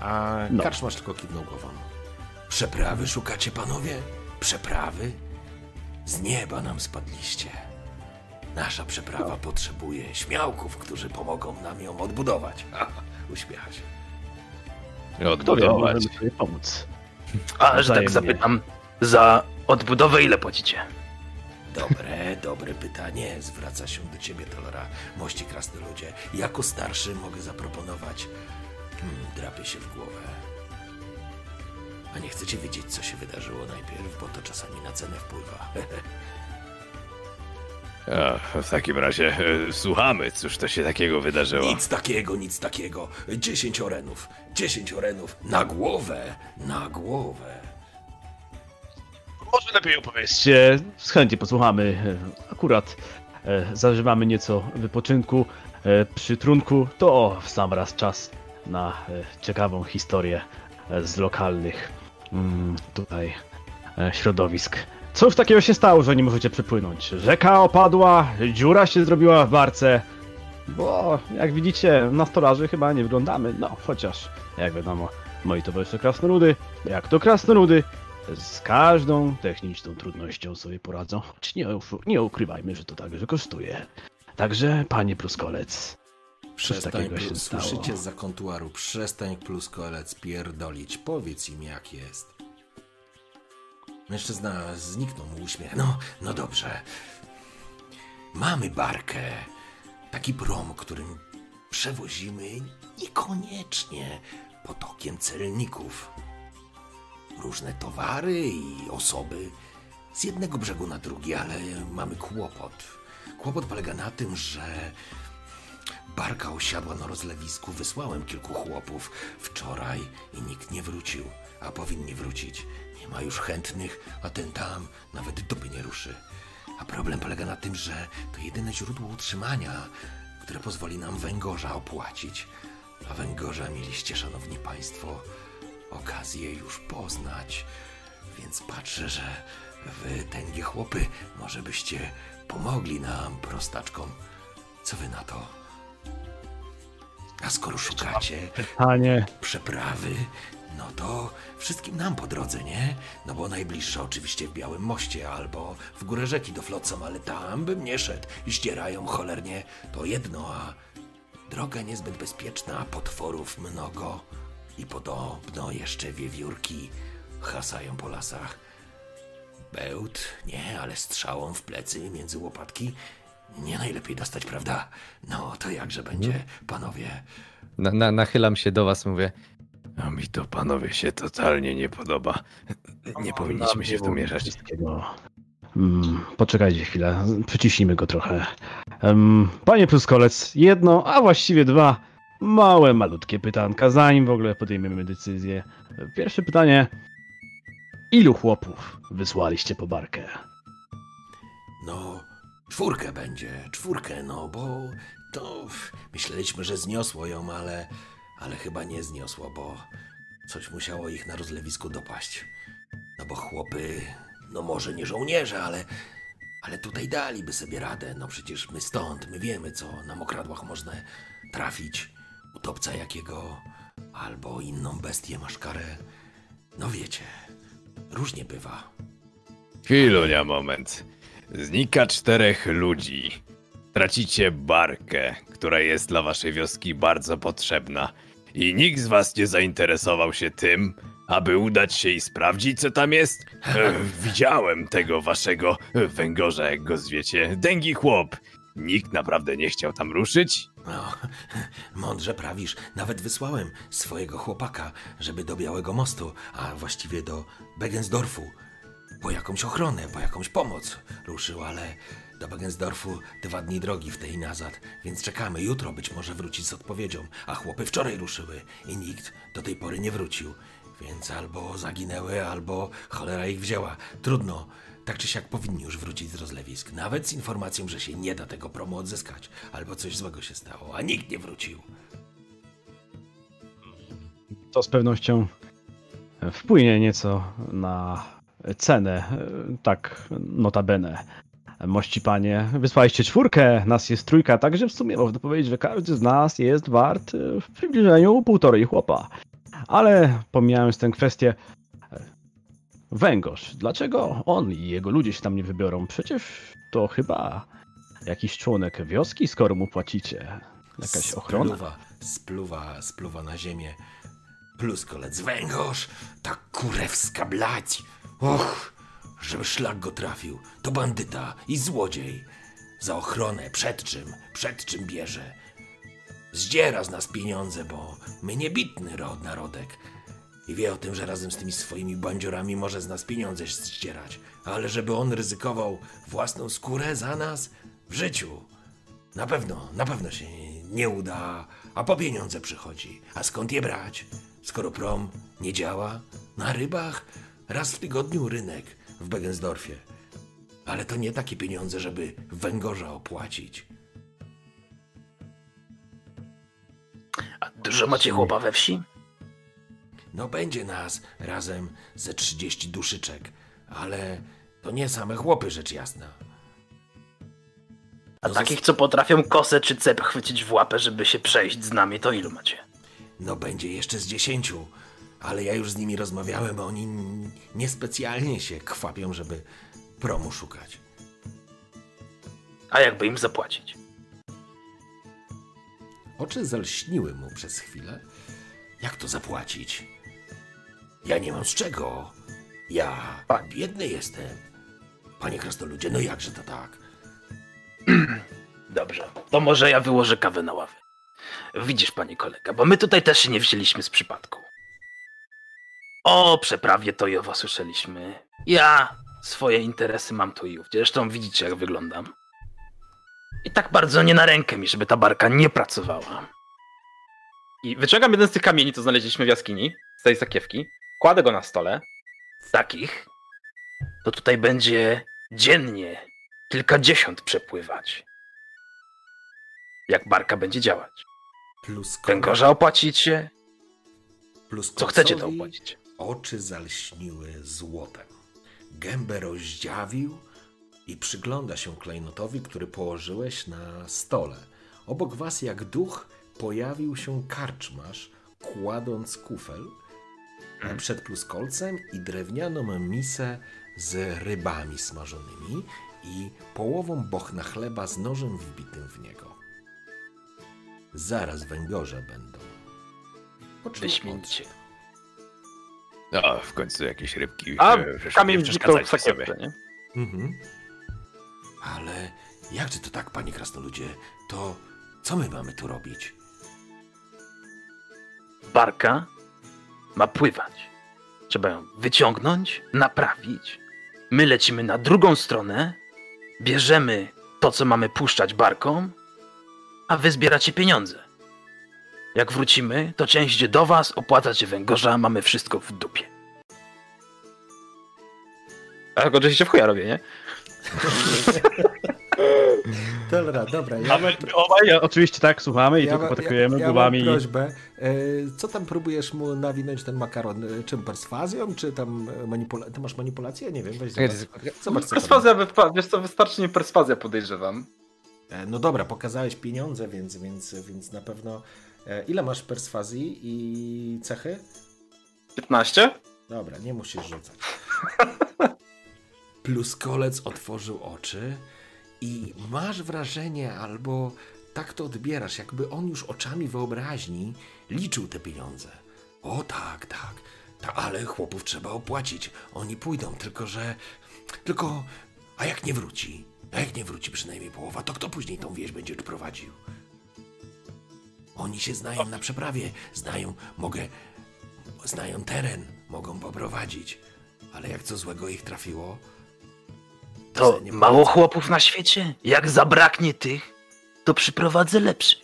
S2: A
S1: No.
S2: karczmasz tylko kiwnął głową. Przeprawy szukacie, panowie? Przeprawy? Z nieba nam spadliście. Nasza przeprawa potrzebuje śmiałków, którzy pomogą nam ją odbudować. Uśmiecha się.
S1: Kto wie,
S6: Odbudować.
S1: możemy sobie pomóc.
S4: A, że tak
S1: Wzajemnie.
S4: zapytam, za odbudowę ile płacicie?
S2: Dobre, dobre pytanie. Zwraca się do ciebie, Tolora. Mości krasny ludzie. Jako starszy mogę zaproponować... Hmm, drapie się w głowę. A nie chcecie wiedzieć, co się wydarzyło najpierw, bo to czasami na cenę wpływa.
S6: A, w takim razie e, słuchamy, cóż to się takiego wydarzyło.
S2: Nic takiego, nic takiego. Dziesięć orenów. Dziesięć orenów. Na głowę. Na głowę.
S1: Może lepiej opowiedzcie, z chęci posłuchamy. Akurat e, zażywamy nieco wypoczynku e, przy trunku, to w sam raz czas na e, ciekawą historię z lokalnych mm, tutaj środowisk. Cóż takiego się stało, że nie możecie przepłynąć? Rzeka opadła, dziura się zrobiła w barce, bo jak widzicie, na stolarzy chyba nie wyglądamy, no chociaż, jak wiadomo, moi towarzysze krasnoludy, jak to krasnoludy, z każdą techniczną trudnością sobie poradzą, choć nie, nie ukrywajmy, że to także kosztuje. Także, panie Pruskolec,
S2: Przestań,
S1: takiego się
S2: plus,
S1: stało?
S2: słyszycie z zakontuaru. Przestań, plus kolec, pierdolić. Powiedz im, jak jest. Mężczyzna zniknął mu uśmiech. No, no dobrze. Mamy barkę. Taki prom, którym przewozimy niekoniecznie potokiem celników. Różne towary i osoby z jednego brzegu na drugi, ale mamy kłopot. Kłopot polega na tym, że Barka osiadła na rozlewisku, wysłałem kilku chłopów wczoraj i nikt nie wrócił, a powinni wrócić. Ma już chętnych, a ten tam nawet dupy nie ruszy. A problem polega na tym, że to jedyne źródło utrzymania, które pozwoli nam węgorza opłacić. A węgorza mieliście, szanowni państwo, okazję już poznać. Więc patrzę, że wy, tęgie chłopy, może byście pomogli nam, prostaczkom. Co wy na to? A skoro szukacie
S1: panie,
S2: przeprawy, no to wszystkim nam po drodze, nie? No bo najbliższa oczywiście w Białym Moście albo w górę rzeki do Flotsam, ale tam bym nie szedł. Ścierają cholernie to jedno, a droga niezbyt bezpieczna, potworów mnogo i podobno jeszcze wiewiórki hasają po lasach. Bełt, nie, ale strzałą w plecy między łopatki nie najlepiej dostać, prawda? No to jakże będzie, panowie?
S3: Na, na, nachylam się do was, mówię.
S6: A mi to panowie się totalnie nie podoba. Nie powinniśmy się w to mieszać.
S1: Wszystkiego. Mm, poczekajcie chwilę, przyciśnijmy go trochę. Panie Pruskolec, jedno, a właściwie dwa małe, malutkie pytanka, zanim w ogóle podejmiemy decyzję. Pierwsze pytanie. Ilu chłopów wysłaliście po barkę?
S2: No, czwórkę będzie, czwórkę, no bo to myśleliśmy, że zniosło ją, ale, ale chyba nie zniosło, bo coś musiało ich na rozlewisku dopaść. No bo chłopy, no może nie żołnierze, ale, ale tutaj daliby sobie radę. No przecież my stąd, my wiemy, co na mokradłach można trafić. Utopca jakiego, albo inną bestię maszkarę. No wiecie, różnie bywa.
S6: Chwilunia, moment. Znika czterech ludzi. Tracicie barkę, która jest dla waszej wioski bardzo potrzebna. I nikt z was nie zainteresował się tym, aby udać się i sprawdzić, co tam jest? E, widziałem tego waszego węgorza, jak go zwiecie. Dęgi chłop. Nikt naprawdę nie chciał tam ruszyć?
S2: No, mądrze prawisz. Nawet wysłałem swojego chłopaka, żeby do Białego Mostu, a właściwie do Begensdorfu. Po jakąś ochronę, po jakąś pomoc ruszył, ale do Begensdorfu dwa dni drogi w tej nazad, więc czekamy. Jutro być może wrócić z odpowiedzią, a chłopy wczoraj ruszyły i nikt do tej pory nie wrócił. Więc albo zaginęły, albo cholera ich wzięła. Trudno. Tak czy siak powinni już wrócić z rozlewisk. Nawet z informacją, że się nie da tego promu odzyskać. Albo coś złego się stało, a nikt nie wrócił.
S1: To z pewnością wpłynie nieco na cenę, tak notabene. Mości panie, wysłaliście czwórkę, nas jest trójka, także w sumie można powiedzieć, że każdy z nas jest wart e, w przybliżeniu półtorej chłopa. Ale pomijając tę kwestię, e, węgorz, dlaczego on i jego ludzie się tam nie wybiorą? Przecież to chyba jakiś członek wioski, skoro mu płacicie. Jakaś ochrona.
S2: Spluwa, spluwa, spluwa na ziemię. Plus kolec węgorz, ta kurewska blać. Och, żeby szlak go trafił. To bandyta i złodziej. Za ochronę, przed czym, przed czym bierze. Zdziera z nas pieniądze, bo my niebitny rod narodek. I wie o tym, że razem z tymi swoimi bandziorami może z nas pieniądze zdzierać. Ale żeby on ryzykował własną skórę za nas w życiu. Na pewno, na pewno się nie uda, a po pieniądze przychodzi. A skąd je brać? Skoro prom nie działa? Na rybach? Raz w tygodniu rynek w Begensdorfie. Ale to nie takie pieniądze, żeby węgorza opłacić.
S4: A dużo macie chłopa we wsi?
S2: No będzie nas razem ze 30 duszyczek, ale to nie same chłopy, rzecz jasna.
S4: A
S2: No
S4: takich, co potrafią kosę czy cep chwycić w łapę, żeby się przejść z nami, to ilu macie?
S2: No będzie jeszcze z dziesięciu, ale ja już z nimi rozmawiałem, a oni niespecjalnie się kwapią, żeby promu szukać.
S4: A jakby im zapłacić?
S2: Oczy zalśniły mu przez chwilę. Jak to zapłacić? Ja nie mam z czego. Ja biedny jestem. Panie krasnoludzie, no jakże to tak?
S4: Dobrze, to może ja wyłożę kawę na ławę. Widzisz, panie kolega, bo my tutaj też się nie wzięliśmy z przypadku. O przeprawie to i owo słyszeliśmy. Ja swoje interesy mam tu i ówdzie. Zresztą widzicie, jak wyglądam. I tak bardzo nie na rękę mi, żeby ta barka nie pracowała. I wyciągam jeden z tych kamieni, co znaleźliśmy w jaskini, z tej sakiewki. Kładę go na stole. Takich. To tutaj będzie dziennie kilkadziesiąt przepływać. Jak barka będzie działać.
S2: Plus
S4: Węgorza opłacicie?
S2: plus
S4: Co chcecie, to opłacić.
S2: Oczy zalśniły złotem. Gębę rozdziawił i przygląda się klejnotowi, który położyłeś na stole. Obok was, jak duch, pojawił się karczmarz, kładąc kufel
S4: Mhm.
S2: przed pluskolcem i drewnianą misę z rybami smażonymi i połową bochna chleba z nożem wbitym w niego. Zaraz węgorze będą.
S4: Wyśmienicie.
S6: No, w końcu jakieś rybki.
S4: A kamień
S6: przeszkadzajcie sobie.
S4: nie?
S2: Mhm. Ale jakże to tak, panie krasnoludzie? To co my mamy tu robić?
S4: Barka ma pływać. Trzeba ją wyciągnąć, naprawić. My lecimy na drugą stronę, bierzemy to, co mamy puszczać barką, a wy zbieracie pieniądze. Jak wrócimy, to część idzie do was, opłacacie węgorza, mamy wszystko w dupie. A tak oczywiście w chuja robię, nie?
S8: Dobra, dobra. Ja,
S1: A my obaj oczywiście tak słuchamy i tylko
S8: ma-
S1: potraktujemy
S8: ja
S1: głowami.
S8: mam prośbę. E, Co tam próbujesz mu nawinąć ten makaron? E, Czym perswazją, czy tam manipulacją? Ty masz manipulację? Nie wiem, weź zobacz.
S3: to-
S8: Zobacz.
S4: Perswazja, wypa- wiesz co, wystarczy mi perswazja, podejrzewam.
S8: E, No dobra, pokazałeś pieniądze, więc, więc, więc na pewno... e, Ile masz perswazji i cechy?
S4: 15?
S8: Dobra, nie musisz rzucać.
S2: Pluskolec otworzył oczy i masz wrażenie, albo tak to odbierasz, jakby on już oczami wyobraźni liczył te pieniądze. O tak, tak. Ta, ale chłopów trzeba opłacić. Oni pójdą, tylko że. Tylko. A jak nie wróci? A jak nie wróci przynajmniej połowa, to kto później tą wieś będzie prowadził? Oni się znają na przeprawie, znają, mogę, znają teren, mogą poprowadzić. Ale jak co złego ich trafiło,
S4: To
S2: nie
S4: mało chłopów na świecie? Jak zabraknie tych, to przyprowadzę lepszy.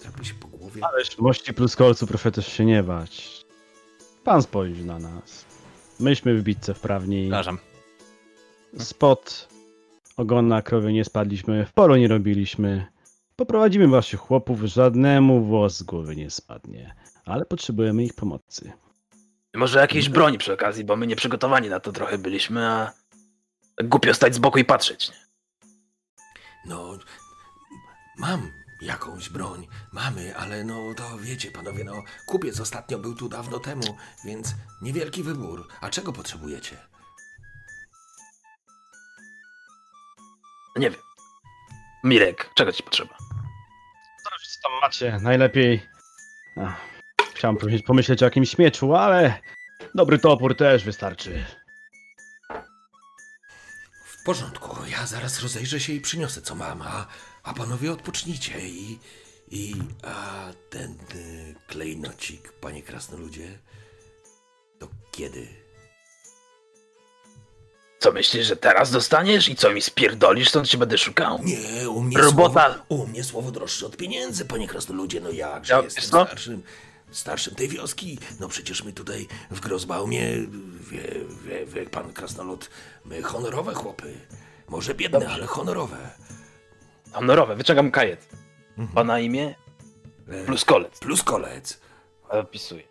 S2: Drapnij się po głowie.
S1: Ależ mości plus kolcu proszę też się nie bać. Pan spojrzy na nas. Myśmy w bitce wprawni.
S3: Przepraszam.
S1: Spod ogona krowy nie spadliśmy, w polu nie robiliśmy. Poprowadzimy waszych chłopów, żadnemu włos z głowy nie spadnie. ale potrzebujemy ich pomocy.
S4: Może jakiejś broni przy okazji, bo my nieprzygotowani na to trochę byliśmy, a głupio stać z boku i patrzeć. Nie?
S2: No, mam jakąś broń, mamy, ale no to wiecie, panowie, no kupiec ostatnio był tu dawno temu, więc niewielki wybór. A czego potrzebujecie?
S4: Nie wiem. Mirek, czego ci potrzeba?
S1: Tam macie. Najlepiej... Ach, chciałem pomyśleć, pomyśleć o jakimś mieczu, ale dobry topór też wystarczy.
S2: W porządku, ja zaraz rozejrzę się i przyniosę co mam, a, a panowie odpocznijcie i... I... A ten y, klejnocik, panie krasnoludzie, to kiedy?
S4: Co myślisz, że teraz dostaniesz i co mi spierdolisz, stąd cię będę szukał?
S2: Nie, u mnie
S4: Robota.
S2: słowo, u mnie słowo droższe od pieniędzy, panie krasnoludzie, no jakże
S4: Ja-
S2: jestem
S4: co?
S2: starszym, starszym tej wioski. No przecież my tutaj w Grozbaumie, wie, wie, wie pan krasnolud, my honorowe chłopy. Może biedne, ale honorowe.
S4: Honorowe, wyciągam kajet. Pana imię?
S2: E,
S4: Plus kolec.
S2: Plus kolec.
S4: Opisuję.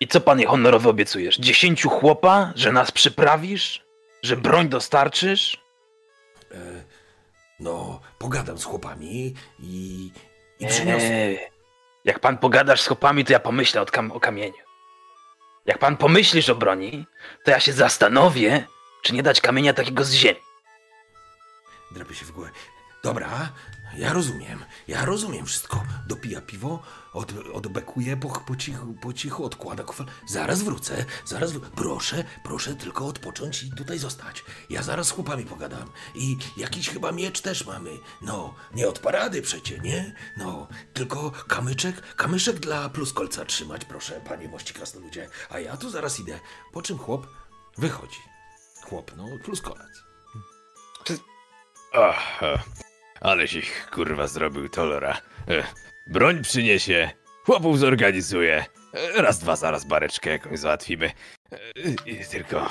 S4: I co panie honorowy obiecujesz? Dziesięciu chłopa? Że nas przyprawisz? Że broń dostarczysz?
S2: E, no, pogadam z chłopami i, i przyniosę.
S4: Eee, jak pan pogadasz z chłopami, to ja pomyślę o, kam- o kamieniu. Jak pan pomyślisz o broni, to ja się zastanowię, czy nie dać kamienia takiego z ziemi.
S2: Drapie się w głowę. Dobra, ja rozumiem. Ja rozumiem wszystko. Dopija piwo, od, odbekuje po, po, cichu, po cichu, odkłada kufel. Zaraz wrócę, zaraz wró- Proszę, proszę tylko odpocząć i tutaj zostać. Ja zaraz z chłopami pogadam. I jakiś chyba miecz też mamy. No, nie od parady przecie, nie? No, tylko kamyczek, kamyczek dla pluskolca trzymać, proszę, panie mości krasnoludzie. A ja tu zaraz idę. Po czym chłop wychodzi. Chłop, no, pluskolec.
S6: Ach, aleś ich kurwa zrobił Tolora. E, Broń przyniesie, chłopów zorganizuje. E, Raz, dwa, zaraz bareczkę jakąś załatwimy. E, i Tylko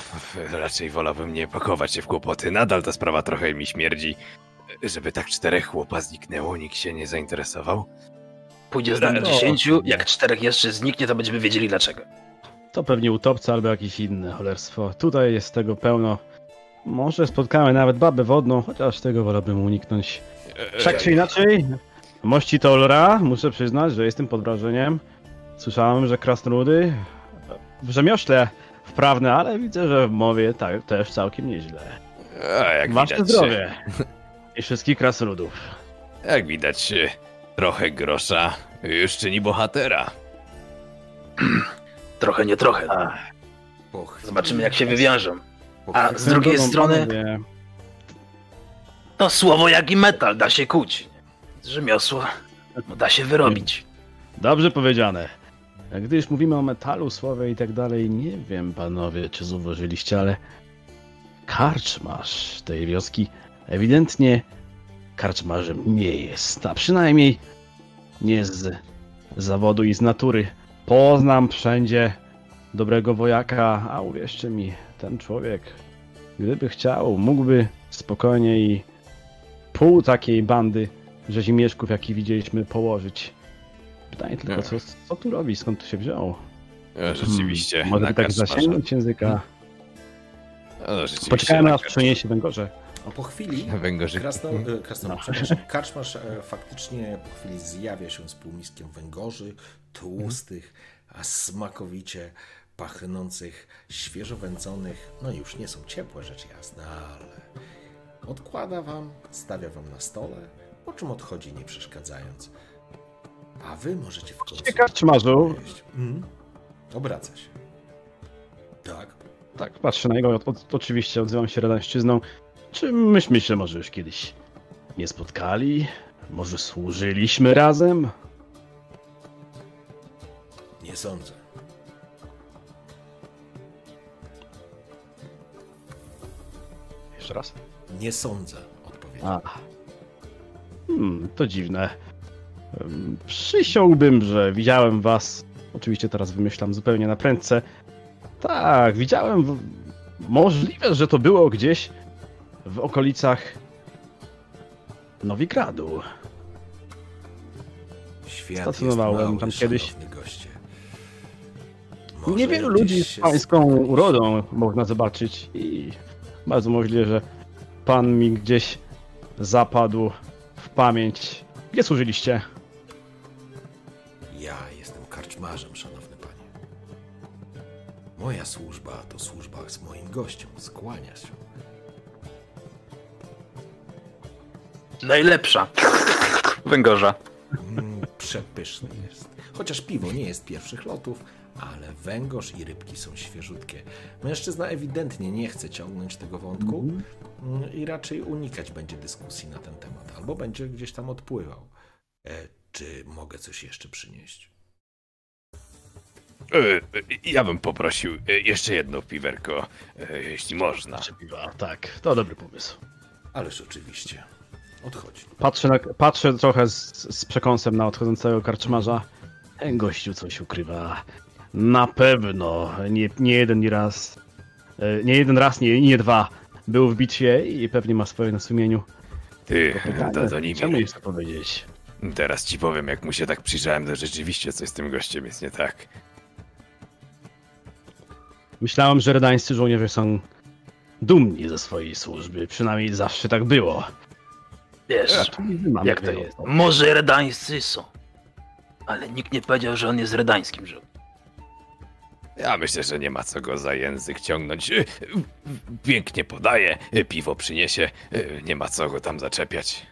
S6: raczej wolałbym nie pakować się w kłopoty. Nadal ta sprawa trochę mi śmierdzi. E, Żeby tak czterech chłopa zniknęło, nikt się nie zainteresował.
S4: Pójdzie z nami
S6: No.
S4: dziesięciu, jak czterech jeszcze zniknie, to będziemy wiedzieli dlaczego.
S1: To pewnie utopca albo jakieś inne cholerstwo. Tutaj jest tego pełno. Może spotkamy nawet babę wodną, chociaż tego wolałbym uniknąć. Tak czy inaczej, mości Tolra, muszę przyznać, że jestem pod wrażeniem. Słyszałem, że krasnoludy w rzemiośle wprawne, ale widzę, że w mowie tak, też całkiem nieźle.
S6: A jak
S1: Wasze
S6: widać,
S1: zdrowie i wszystkich krasnoludów.
S6: Jak widać, trochę grosza już czyni bohatera.
S4: Trochę, nie trochę. Zobaczymy, jak się wywiążą. A z drugiej strony, to słowo jak i metal da się kuć. Z rzemiosła no, da się wyrobić.
S1: Dobrze powiedziane. Gdy już mówimy o metalu, słowie i tak dalej, nie wiem panowie, czy zauważyliście, ale karczmarz tej wioski ewidentnie karczmarzem nie jest, a przynajmniej nie z zawodu i z natury. Poznam wszędzie dobrego wojaka, a uwierzcie mi, ten człowiek, gdyby chciał, mógłby spokojnie i pół takiej bandy rzezimieszków, jaki widzieliśmy, położyć. Pytanie tylko, co, co tu robi, skąd tu się wziął?
S6: Rzeczywiście.
S1: Hmm, może tak zasięgnąć języka.
S6: No, rzeczywiście
S1: Poczekajmy,
S6: na
S1: aż przyniesie węgorze.
S3: A po chwili
S6: Węgorzyki.
S3: Krasno, e, przepraszam, karczmarz e, faktycznie po chwili zjawia się z półmiskiem węgorzy, tłustych, a smakowicie pachnących, świeżo wędzonych. No już nie są ciepłe, rzecz jasna, ale odkłada wam, stawia wam na stole, po czym odchodzi nie przeszkadzając. A wy możecie w końcu...
S1: Karczmarzu,
S3: jeść. Mm. Obraca się. Tak.
S1: tak, patrzę na niego, od, oczywiście odzywam się radościzną. Czy myśmy się może już kiedyś nie spotkali? Może służyliśmy razem?
S2: Nie sądzę.
S1: Jeszcze raz.
S3: Nie sądzę, odpowiedział.
S1: A. Hmm, to dziwne. Ym, Przysiągłbym, że widziałem was. Oczywiście teraz wymyślam zupełnie na prędce. Tak, widziałem. w- Możliwe, że to było gdzieś w okolicach Nowigradu.
S2: Świat
S1: Stacjonowałem
S2: jest mały,
S1: tam kiedyś.
S2: goście. Może
S1: Niewielu ludzi z pańską urodą można zobaczyć i bardzo możliwe, że pan mi gdzieś zapadł w pamięć. Gdzie służyliście?
S2: Ja jestem karczmarzem, szanowny panie. Moja służba to służba z moim gościem. Skłania się.
S4: Najlepsza. Węgorza.
S2: Mm, przepyszny jest. Chociaż piwo nie jest pierwszych lotów, ale węgorz i rybki są świeżutkie. Mężczyzna ewidentnie nie chce ciągnąć tego wątku i raczej unikać będzie dyskusji na ten temat, albo będzie gdzieś tam odpływał. E, czy mogę coś jeszcze przynieść?
S6: E, Ja bym poprosił e, jeszcze jedno piwerko, e, jeśli można.
S1: Piwa, tak, to dobry pomysł.
S2: Ależ oczywiście. Odchodź.
S1: Patrzę, na, patrzę trochę z, z przekąsem na odchodzącego karczmarza. Ten gościu coś ukrywa. Na pewno nie, nie jeden nie raz, e, nie jeden raz, nie, nie dwa był w bitwie i pewnie ma swoje na sumieniu.
S6: Ty, to, to
S1: Chciałbym
S6: nimi.
S1: jeszcze powiedzieć.
S6: Teraz ci powiem, jak mu się tak przyjrzałem, to rzeczywiście coś z tym gościem jest nie tak.
S1: Myślałem, że redańscy żołnierze są dumni ze swojej służby. Przynajmniej zawsze tak było.
S4: Wiesz,
S1: Mamy
S4: jak to jest? Może redańscy są. Ale nikt nie powiedział, że on jest redańskim żołnierzem.
S6: Ja myślę, że nie ma co go za język ciągnąć. E, Pięknie podaje, e, piwo przyniesie, nie ma co go tam zaczepiać.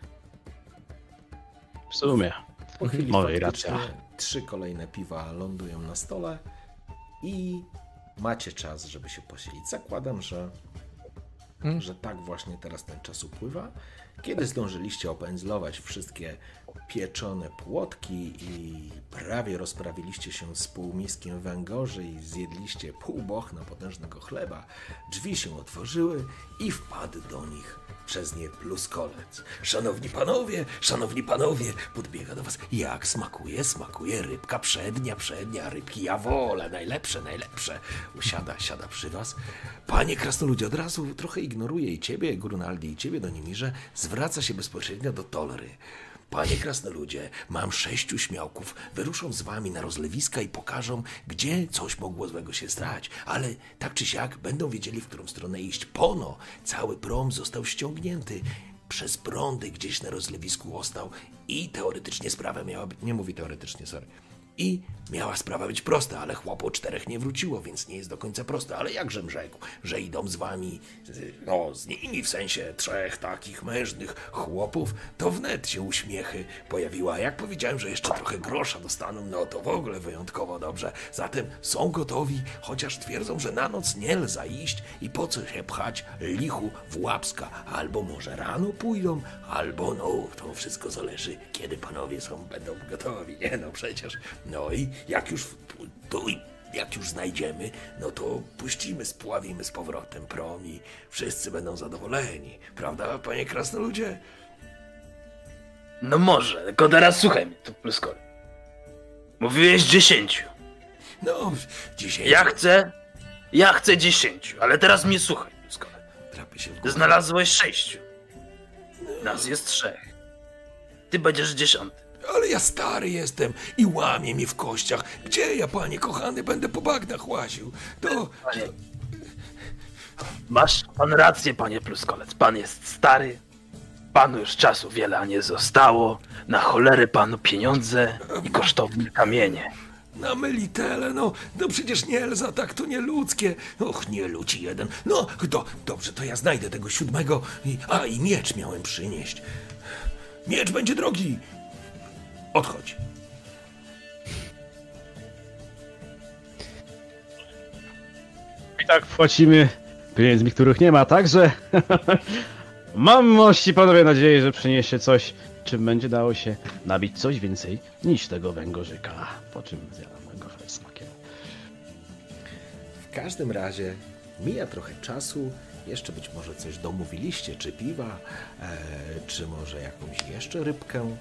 S1: W sumie.
S2: Po chwili
S1: Mojej
S2: faktycznie
S1: racja.
S2: trzy kolejne piwa lądują na stole i macie czas, żeby się posilić. Zakładam, że, że tak właśnie teraz ten czas upływa. Kiedy zdążyliście opędzlować wszystkie pieczone płotki i prawie rozprawiliście się z półmiskiem węgorzy i zjedliście pół bochna potężnego chleba, drzwi się otworzyły i wpadł do nich przez nie pluskolec. Szanowni panowie, szanowni panowie, podbiega do was. Jak smakuje, smakuje rybka przednia, przednia, rybki ja wolę, najlepsze, najlepsze. Usiada, siada przy was. Panie krasnoludzie, od razu trochę ignoruje i ciebie, Grunaldi, i ciebie, Donimirze, zwraca się bezpośrednio do Tolery. Panie krasnoludzie, mam sześciu śmiałków, wyruszą z wami na rozlewiska i pokażą, gdzie coś mogło złego się stać, ale tak czy siak będą wiedzieli, w którą stronę iść. Pono, cały prom został ściągnięty. Przez prądy gdzieś na rozlewisku ostał. I teoretycznie sprawa miała być, nie mówi teoretycznie, sorry, i miała sprawa być prosta, ale chłopu czterech nie wróciło, więc nie jest do końca prosta. Ale jakżem rzekł, że idą z wami, no z nimi w sensie trzech takich mężnych chłopów, to wnet się uśmiechy pojawiła. Jak powiedziałem, że jeszcze trochę grosza dostaną, no to w ogóle wyjątkowo dobrze. Zatem są gotowi, chociaż twierdzą, że na noc nie lza iść i po co się pchać lichu w łapska. Albo może rano pójdą, albo no, to wszystko zależy, kiedy panowie są, będą gotowi. Nie no, przecież. No i jak już, i jak już znajdziemy, no to puścimy, spławimy z powrotem prom i wszyscy będą zadowoleni. Prawda, panie krasnoludzie?
S4: No może, tylko teraz słuchaj mnie, tu pluskol. Mówiłeś dziesięciu.
S2: No, dzisiaj
S4: Ja chcę... Ja chcę dziesięciu, ale teraz mnie słuchaj, pluskol.
S2: trapy się.
S4: Znalazłeś sześciu. Nas jest trzech. Ty będziesz dziesiąty.
S2: Ale ja stary jestem i łamie mi w kościach. Gdzie ja, panie kochany, będę po bagnach łaził? To...
S4: Panie... Masz pan rację, panie Pluskolec. Pan jest stary. Panu już czasu wiele nie zostało. Na cholery panu pieniądze i kosztowne kamienie.
S2: Na melitele, no, no przecież nie Elza, tak to nie ludzkie. Och, nie ludzi jeden. No, do, dobrze, to ja znajdę tego siódmego. I, a, i miecz miałem przynieść. Miecz będzie drogi. Odchodź.
S1: I tak płacimy pieniędzmi, których nie ma, także mam mości panowie nadzieję, że przyniesie coś, czym będzie dało się nabić coś więcej niż tego węgorzyka. Po czym zjadam węgorza smakiem.
S2: W każdym razie mija trochę czasu. Jeszcze być może coś domówiliście, czy piwa, e, czy może jakąś jeszcze rybkę.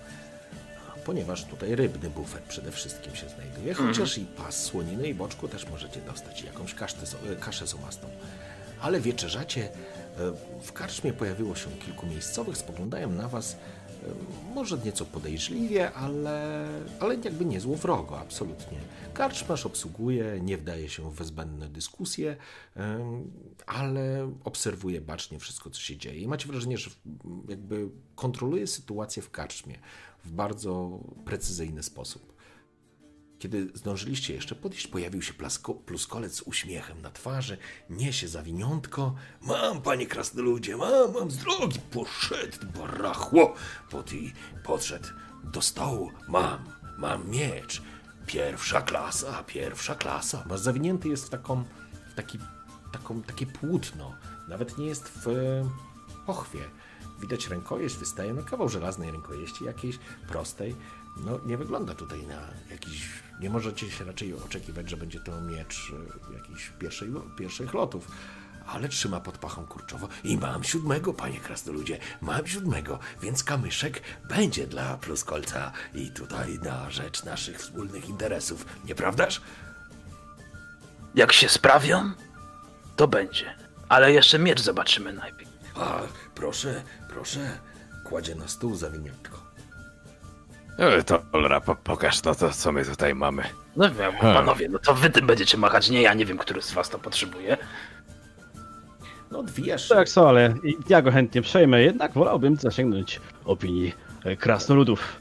S2: Ponieważ tutaj rybny bufet przede wszystkim się znajduje, chociaż i pas słoniny i boczku też możecie dostać, jakąś kasztę, e, kaszę somastą. Ale wieczerzacie, e, w karczmie pojawiło się kilku miejscowych, spoglądają na was Może nieco podejrzliwie, ale, ale jakby nie złowrogo, absolutnie. Karczmarz obsługuje, nie wdaje się w zbędne dyskusje, ale obserwuje bacznie wszystko, co się dzieje. I macie wrażenie, że jakby kontroluje sytuację w karczmie w bardzo precyzyjny sposób. Kiedy zdążyliście jeszcze podejść, pojawił się plasko, pluskolec z uśmiechem na twarzy, niesie zawiniątko. Mam, panie krasnoludzie, mam, mam z drogi. Poszedł, barachło. Pod i podszedł do stołu. Mam, mam miecz. Pierwsza klasa, pierwsza klasa. Masz zawinięty jest w taką, w taki, taką, takie płótno. Nawet nie jest w e, pochwie. Widać rękojeść, wystaje na kawał żelaznej rękojeści, jakiejś prostej. No nie wygląda tutaj na jakiś... Nie możecie się raczej oczekiwać, że będzie to miecz e, jakiś pierwszej, pierwszych lotów. Ale trzyma pod pachą kurczowo. I mam siódmego, panie krasnoludzie, mam siódmego, więc kamyszek będzie dla pluskolca i tutaj na rzecz naszych wspólnych interesów, nieprawdaż?
S4: Jak się sprawią, to będzie. Ale jeszcze miecz zobaczymy najpierw.
S2: A, proszę, proszę. Kładzie na stół zawiniątko.
S6: E, To, Olra, po, pokaż no to, co my tutaj mamy.
S4: No wiem, panowie, no to wy tym będziecie machać, nie ja, nie wiem, który z was to potrzebuje.
S2: No odwijasz
S1: Tak, co, ale i- ja go chętnie przejmę, jednak wolałbym zasięgnąć opinii e, krasnoludów.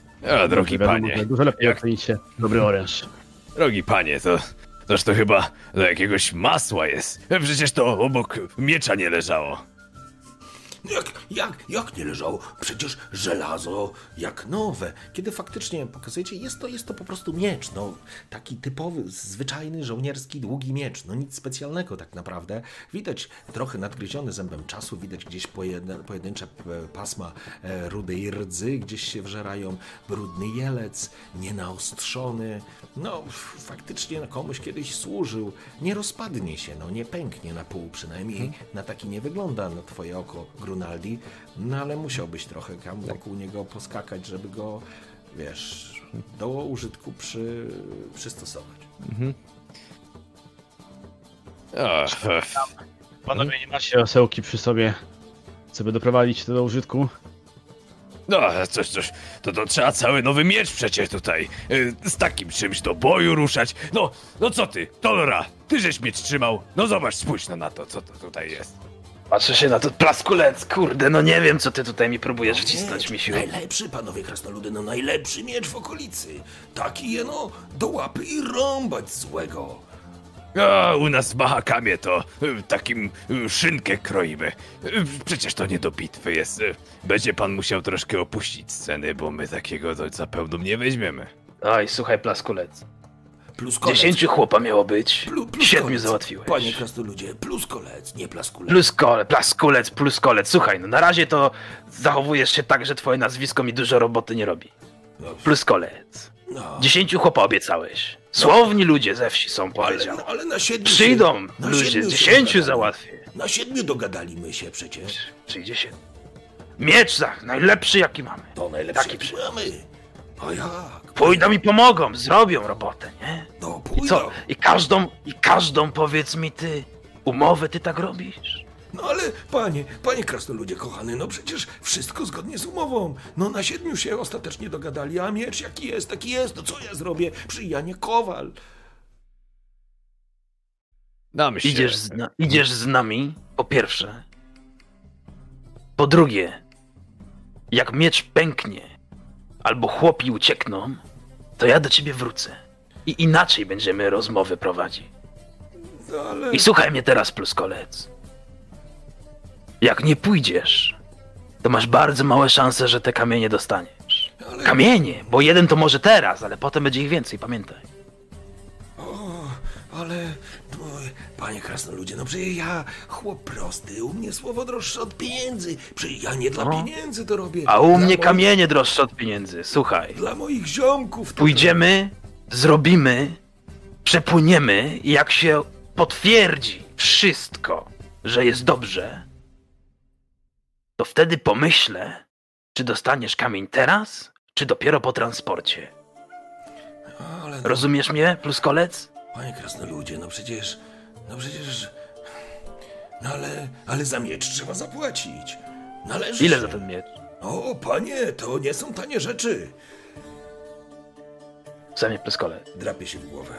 S6: A, drogi
S1: Wiadomo,
S6: panie,
S1: że Dużo lepiej
S6: jak-
S1: ocenicie dobry oręż.
S6: drogi panie, to... Toż to chyba do jakiegoś masła jest. E, Przecież to obok miecza nie leżało.
S2: Jak, jak, jak nie leżało? Przecież żelazo jak nowe. Kiedy faktycznie pokazujecie, jest to, jest to po prostu miecz. No, taki typowy, zwyczajny, żołnierski, długi miecz. No nic specjalnego tak naprawdę. Widać trochę nadgryziony zębem czasu, widać gdzieś pojedne, pojedyncze pasma e, rudej rdzy, gdzieś się wżerają, brudny jelec, nienaostrzony. No, faktycznie komuś kiedyś służył. Nie rozpadnie się, no nie pęknie na pół, przynajmniej na taki nie wygląda na twoje oko Grunaldi, no ale musiałbyś trochę tam wokół niego poskakać, żeby go, wiesz, do użytku przy, przystosować.
S6: E,
S1: Panowie, nie macie osełki przy sobie, co by doprowadzić to do użytku?
S6: no, coś, coś, to, to trzeba cały nowy miecz przecież tutaj. e, Z takim czymś do boju ruszać. No, no co ty, Tolora, ty żeś miecz trzymał. No zobacz, spójrz no na to, co to tutaj jest.
S4: Patrzę się na to plaskulec, kurde, no nie wiem, co ty tutaj mi próbujesz wcisnąć,
S2: Miecz,
S4: misiu.
S2: Najlepszy, panowie krasnoludy, no najlepszy miecz w okolicy. Taki jeno do łapy i rąbać złego.
S6: A u nas w Mahakamie to e, takim e, szynkę kroimy. E, Przecież to nie do bitwy jest. Będzie pan musiał troszkę opuścić sceny, bo my takiego to zapewne nie weźmiemy.
S4: Oj, słuchaj, plaskulec.
S2: Plus kolec.
S4: Dziesięciu chłopa miało być,
S2: Plu, plus
S4: siedmiu
S2: kolec.
S4: załatwiłeś.
S2: Panie krasnoludzie, plus kolec, nie plaskulec.
S4: Plus kole, plaskulec, plus kolec. Słuchaj, no na razie to zachowujesz się tak, że twoje nazwisko mi dużo roboty nie robi.
S2: No,
S4: Plus kolec.
S2: no.
S4: Dziesięciu chłopa obiecałeś. Słowni ludzie ze wsi są,
S2: Ale,
S4: powiedział.
S2: ale na siedmiu
S4: Przyjdą
S2: się, na
S4: ludzie,
S2: siedmiu się
S4: dziesięciu załatwię.
S2: Na siedmiu dogadaliśmy się przecież.
S4: Przyjdzie się. Miecz za najlepszy jaki mamy.
S2: To najlepsze
S4: Taki
S2: jaki mamy. A jak?
S4: Pójdą i pomogą, zrobią robotę, nie?
S2: No
S4: I
S2: pójdą.
S4: co? I każdą, i każdą powiedz mi ty, umowę ty tak robisz?
S2: No ale panie, panie krasnoludzie kochany, no przecież wszystko zgodnie z umową. No na siedmiu się ostatecznie dogadali, a miecz jaki jest, taki jest. No co ja zrobię przy Janie Kowal?
S6: Damy się.
S4: Idziesz z, na, idziesz z nami, po pierwsze. Po drugie, jak miecz pęknie, albo chłopi uciekną, to ja do ciebie wrócę. I inaczej będziemy rozmowy prowadzić.
S2: No ale...
S4: I słuchaj mnie teraz, pluskolec. Jak nie pójdziesz, to masz bardzo małe szanse, że te kamienie dostaniesz.
S2: ale...
S4: Kamienie, bo jeden to może teraz, ale potem będzie ich więcej, pamiętaj.
S2: O, ale... Panie krasnoludzie, no przecież ja chłop prosty, u mnie słowo droższe od pieniędzy. Przecież ja nie dla
S4: No.
S2: pieniędzy to robię.
S4: A u
S2: Dla
S4: mnie
S2: moich-
S4: kamienie droższe od pieniędzy, słuchaj.
S2: Dla moich ziomków to
S4: Pójdziemy, zrobimy, przepłyniemy i jak się potwierdzi wszystko, że jest dobrze, to wtedy pomyślę, czy dostaniesz kamień teraz, czy dopiero po transporcie.
S2: no,
S4: Rozumiesz mnie, pluskolec?
S2: panie krasnoludzie, no przecież... No przecież... No ale... Ale za miecz trzeba zapłacić. Należy
S4: Ile
S2: się.
S4: za ten miecz?
S2: O, panie, to nie są tanie rzeczy.
S4: Zamiast pleskole.
S2: Drapie się w głowę.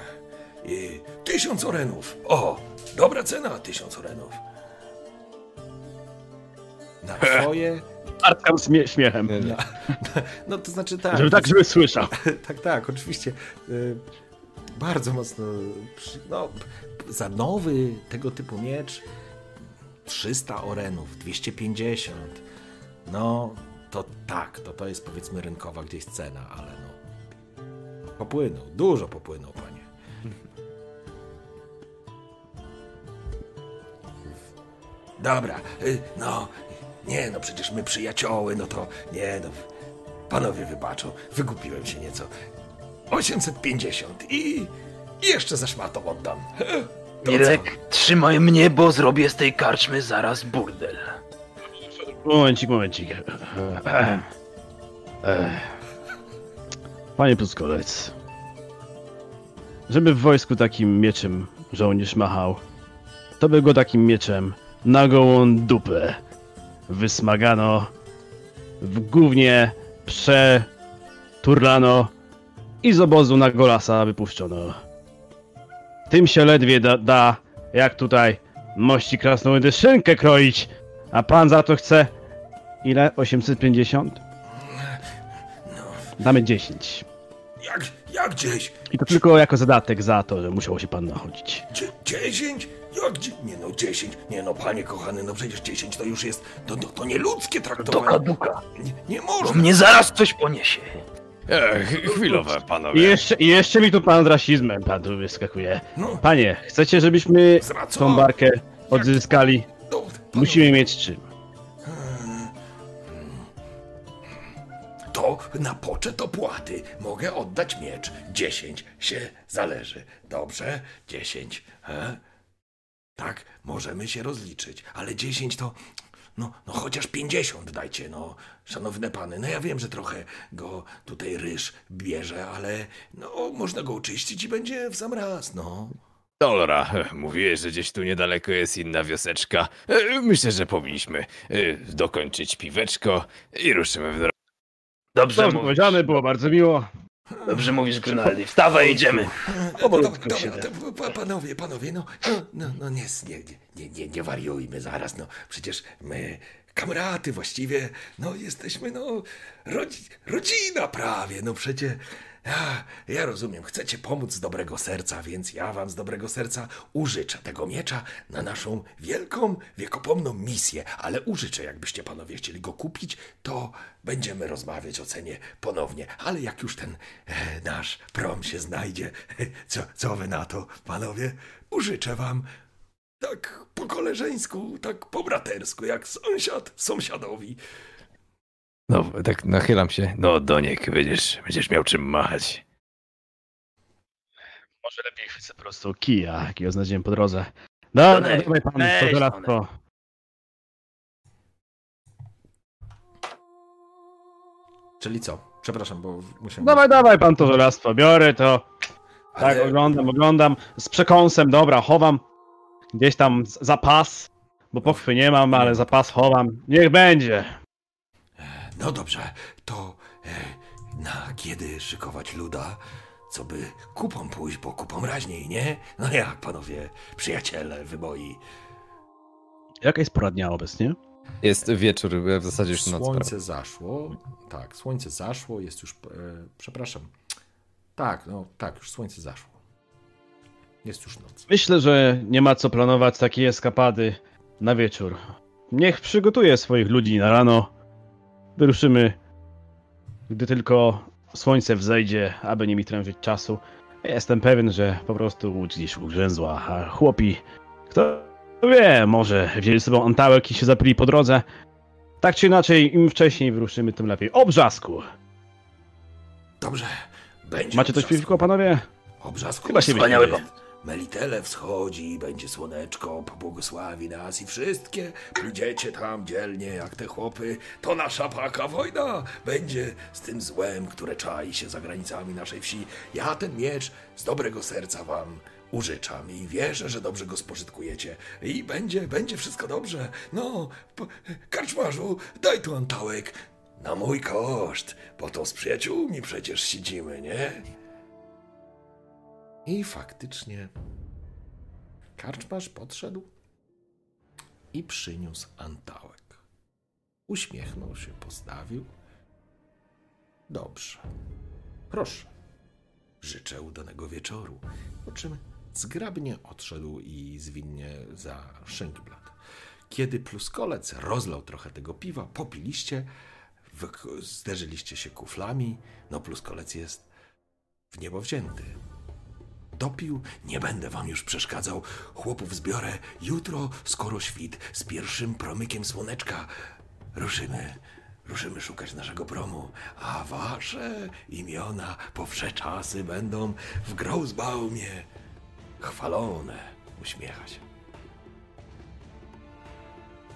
S2: I tysiąc orenów. O, dobra cena, tysiąc orenów.
S9: Na twoje...
S1: Artkam śmie śmiechem.
S9: Na, no to znaczy tak.
S1: Żeby tak, żeby słyszał.
S9: tak, tak, oczywiście. Y, bardzo mocno. No, za nowy tego typu miecz 300 orenów, 250. No, to tak, to to jest powiedzmy rynkowa gdzieś cena, ale no. Popłynął, dużo popłynął, panie.
S2: Dobra, y, no, nie, no przecież my przyjacioły, no to nie, no, panowie wybaczą, wygupiłem się nieco. 850 i, i jeszcze za szmatą oddam. To co?
S4: Mirek, trzymaj mnie, bo zrobię z tej karczmy zaraz burdel.
S1: Momencik, momencik. Panie Puskolec, żeby w wojsku takim mieczem żołnierz machał, to by go takim mieczem na gołą dupę wysmagano, w gównie przeturlano i z obozu na golasa wypuszczono. Tym się ledwie da, da jak tutaj mości krasnoludy szynkę kroić, a pan za to chce ile? 850? Damy 10.
S2: Jak, jak gdzieś?
S1: I to tylko jako zadatek za to, że musiał się pan nachodzić.
S2: Dzie- 10? Jak Nie no, 10. Nie no, panie kochany, no przecież 10 to już jest, to, to, to nie ludzkie
S4: Doka
S2: traktowanie.
S4: duka.
S2: Nie, nie
S4: Bo mnie zaraz coś poniesie.
S6: E, ch- chwilowe,
S1: I
S6: panowie.
S1: jeszcze, I jeszcze mi tu pan z rasizmem pan tu wyskakuje.
S2: No,
S1: Panie, chcecie, żebyśmy
S2: Zra co?
S1: tą barkę odzyskali?
S2: no,
S1: Musimy mieć czym.
S2: To na poczet opłaty mogę oddać miecz. 10 się zależy. Dobrze? 10. He? Tak, możemy się rozliczyć, ale 10 to. No, no chociaż 50 dajcie, no, szanowne pany. No ja wiem, że trochę go tutaj ryż bierze, ale no, można go oczyścić i będzie w sam raz, no.
S6: Dolora, mówiłeś, że gdzieś tu niedaleko jest inna wioseczka. E, Myślę, że powinniśmy e, dokończyć piweczko i ruszymy w drogę.
S4: Dobrze
S1: Dobrze
S4: mówisz.
S1: powiedziane, było bardzo miło.
S4: Dobrze mówisz, Grunaldi. Wstawaj, idziemy.
S1: Powolutku
S2: Dobra,
S1: się
S2: dobra, to, pa- panowie, panowie, no, no, no, no nie, nie, nie, nie, nie wariujmy zaraz, no, przecież my, kamraty właściwie, no, jesteśmy, no, rodzi, rodzina prawie, no przecież, ja, ja rozumiem, chcecie pomóc z dobrego serca, więc ja wam z dobrego serca użyczę tego miecza na naszą wielką, wiekopomną misję, ale użyczę, jakbyście panowie chcieli go kupić, to będziemy rozmawiać o cenie ponownie, ale jak już ten e, nasz prom się znajdzie, co, co wy na to, panowie? Użyczę wam tak po koleżeńsku, tak po bratersku, jak sąsiad sąsiadowi.
S6: No, tak nachylam się. No, Doniek, będziesz, będziesz miał czym machać.
S1: Może lepiej chwycę po prostu kija, jakiego znajdziemy po drodze. No, dawaj pan to żelazko.
S9: Czyli co? Przepraszam, bo musiałem.
S1: Dawaj, dawaj pan to żelastwo, biorę to. Tak,
S2: Ale-
S1: oglądam, oglądam. Z przekąsem, dobra, chowam. Gdzieś tam zapas, bo pochwy nie mam, ale zapas chowam. Niech będzie.
S2: No dobrze, to e, na kiedy szykować luda, co by kupą pójść, bo kupą raźniej, nie? No jak, panowie, przyjaciele, wyboi.
S1: Jaka jest pora dnia obecnie?
S3: Jest wieczór, w zasadzie już noc.
S9: Słońce
S3: prawie.
S9: zaszło. Tak, słońce zaszło, jest już. E, przepraszam. Tak, no tak, już słońce zaszło. Jest już noc.
S1: Myślę, że nie ma co planować takiej eskapady na wieczór. Niech przygotuje swoich ludzi na rano. Wyruszymy, gdy tylko słońce wzejdzie, aby nie mi trężyć czasu. Jestem pewien, że po prostu gdzieś ugrzęzła, a chłopi, kto wie, może wzięli sobie antałek i się zapili po drodze. Tak czy inaczej, im wcześniej wyruszymy, tym lepiej. Obrzasku!
S2: Dobrze, będzie
S1: Macie coś przeciwko, panowie?
S2: Obrzasku
S1: Chyba się
S4: Wspaniały pomysł.
S2: Melitele wschodzi, będzie słoneczko, pobłogosławi nas i wszystkie pójdziecie tam dzielnie jak te chłopy. To nasza paka wojna będzie z tym złem, które czai się za granicami naszej wsi. Ja ten miecz z dobrego serca wam użyczam i wierzę, że dobrze go spożytkujecie. I będzie, będzie wszystko dobrze. No, karczmarzu, daj tu antałek.
S5: Na mój koszt, bo to z przyjaciółmi przecież siedzimy, nie?
S2: I faktycznie karczmarz podszedł i przyniósł antałek. Uśmiechnął się, postawił. Dobrze. Proszę. Życzę udanego wieczoru. Po czym zgrabnie odszedł i zwinnie za szyngblat. Kiedy pluskolec rozlał trochę tego piwa, popiliście, zderzyliście się kuflami, no pluskolec jest w niebo wzięty. Dopił, nie będę wam już przeszkadzał. Chłopów zbiorę jutro, skoro świt, z pierwszym promykiem słoneczka. Ruszymy, ruszymy szukać naszego promu, a wasze imiona po wsze czasy będą w Grousbaumie chwalone. Uśmiecha się.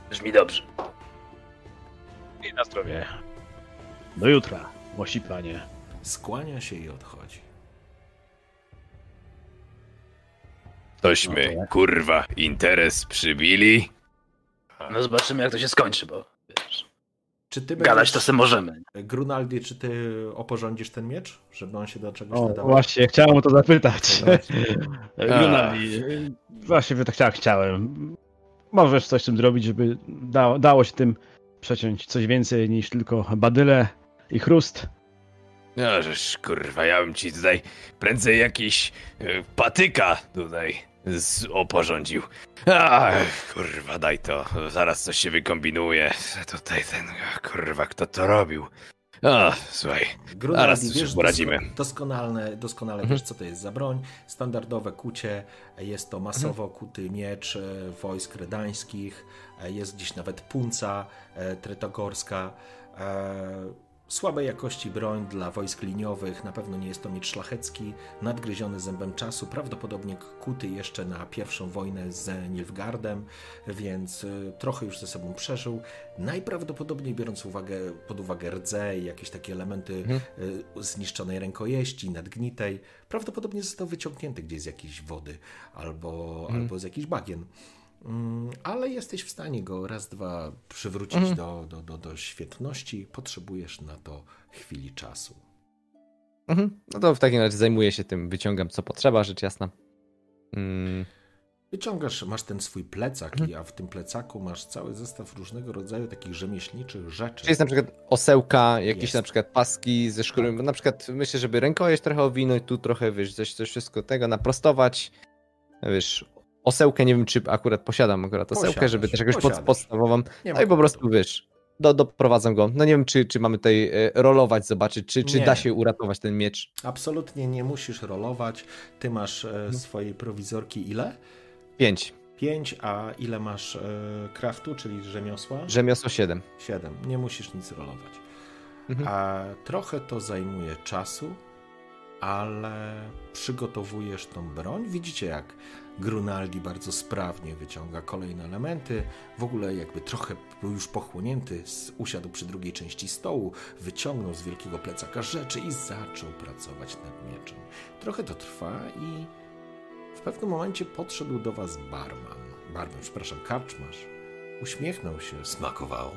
S4: Brzmi dobrze.
S1: I na zdrowie. Do jutra, mości panie.
S2: Skłania się i odchodzi.
S6: Tośmy, kurwa, interes przybili.
S4: No zobaczymy, jak to się skończy, bo wiesz,
S2: Czy ty
S4: gadać
S2: będziesz,
S4: to se możemy.
S2: Grunaldi, czy ty oporządzisz ten miecz, żeby on się do czegoś
S1: O,
S2: nadawał?
S1: właśnie, chciałem o to zapytać. Grunaldi, właśnie by tak tak chciałem. Możesz coś z tym zrobić, żeby da, dało się tym przeciąć coś więcej niż tylko badyle i chrust.
S6: No, żeż kurwa, ja bym ci tutaj prędzej jakiś e, patyka tutaj oporządził. Ach, kurwa, daj to, zaraz coś się wykombinuje. Tutaj ten, kurwa, kto to robił? O, słuchaj,
S2: Grunaldi,
S6: Zaraz sobie
S2: wiesz
S6: poradzimy.
S2: dosko- doskonale, doskonale
S1: Mhm.
S2: wiesz, co to jest za broń. Standardowe kucie, jest to masowo
S1: Mhm.
S2: kuty miecz e, wojsk redańskich, e, jest gdzieś nawet punca e, tretogorska. Słabej jakości broń dla wojsk liniowych, na pewno nie jest to miecz szlachecki, nadgryziony zębem czasu, prawdopodobnie kuty jeszcze na pierwszą wojnę z Nilfgaardem, więc e, trochę już ze sobą przeżył. Najprawdopodobniej biorąc uwagę, pod uwagę rdze i jakieś takie elementy
S3: Mhm.
S2: y, zniszczonej rękojeści, nadgnitej, prawdopodobnie został wyciągnięty gdzieś z jakiejś wody albo,
S3: Mhm.
S2: albo z jakichś bagien. Mm, Ale jesteś w stanie go raz, dwa przywrócić
S3: Mhm.
S2: do, do, do, do świetności. Potrzebujesz na to chwili czasu.
S3: Mhm. No to w takim razie zajmuję się tym, wyciągam co potrzeba, rzecz jasna. Mm,
S2: Wyciągasz, masz ten swój plecak,
S3: Mhm.
S2: a w tym plecaku masz cały zestaw różnego rodzaju takich rzemieślniczych rzeczy.
S3: Czy jest na przykład osełka, jakieś
S2: Jest.
S3: na przykład paski ze szkóry,
S2: Tak.
S3: na przykład myślę, żeby rękojeść trochę owinąć, tu trochę, wiesz, coś, coś wszystko tego naprostować, wiesz, osełkę, nie wiem, czy akurat posiadam akurat osełkę,
S2: Posiadasz,
S3: żeby też jakąś pod, podstawową, no i po prostu, wiesz, do, doprowadzam go, no nie wiem, czy, czy mamy tutaj e, rolować, zobaczyć, czy, czy
S2: Nie.
S3: da się uratować ten miecz.
S2: Absolutnie nie musisz rolować. Ty masz
S3: Mhm.
S2: e, swojej prowizorki ile?
S3: Pięć,
S2: 5, a ile masz e, craftu, czyli rzemiosła?
S3: rzemiosło siedem.
S2: 7. Nie musisz nic rolować.
S3: Mhm.
S2: A trochę to zajmuje czasu, ale przygotowujesz tą broń. Widzicie, jak Grunaldi bardzo sprawnie wyciąga kolejne elementy. W ogóle jakby trochę był już pochłonięty, usiadł przy drugiej części stołu, wyciągnął z wielkiego plecaka rzeczy i zaczął pracować nad mieczem. Trochę to trwa i w pewnym momencie podszedł do was barman. Barman, przepraszam, karczmarz. Uśmiechnął się. Smakowało?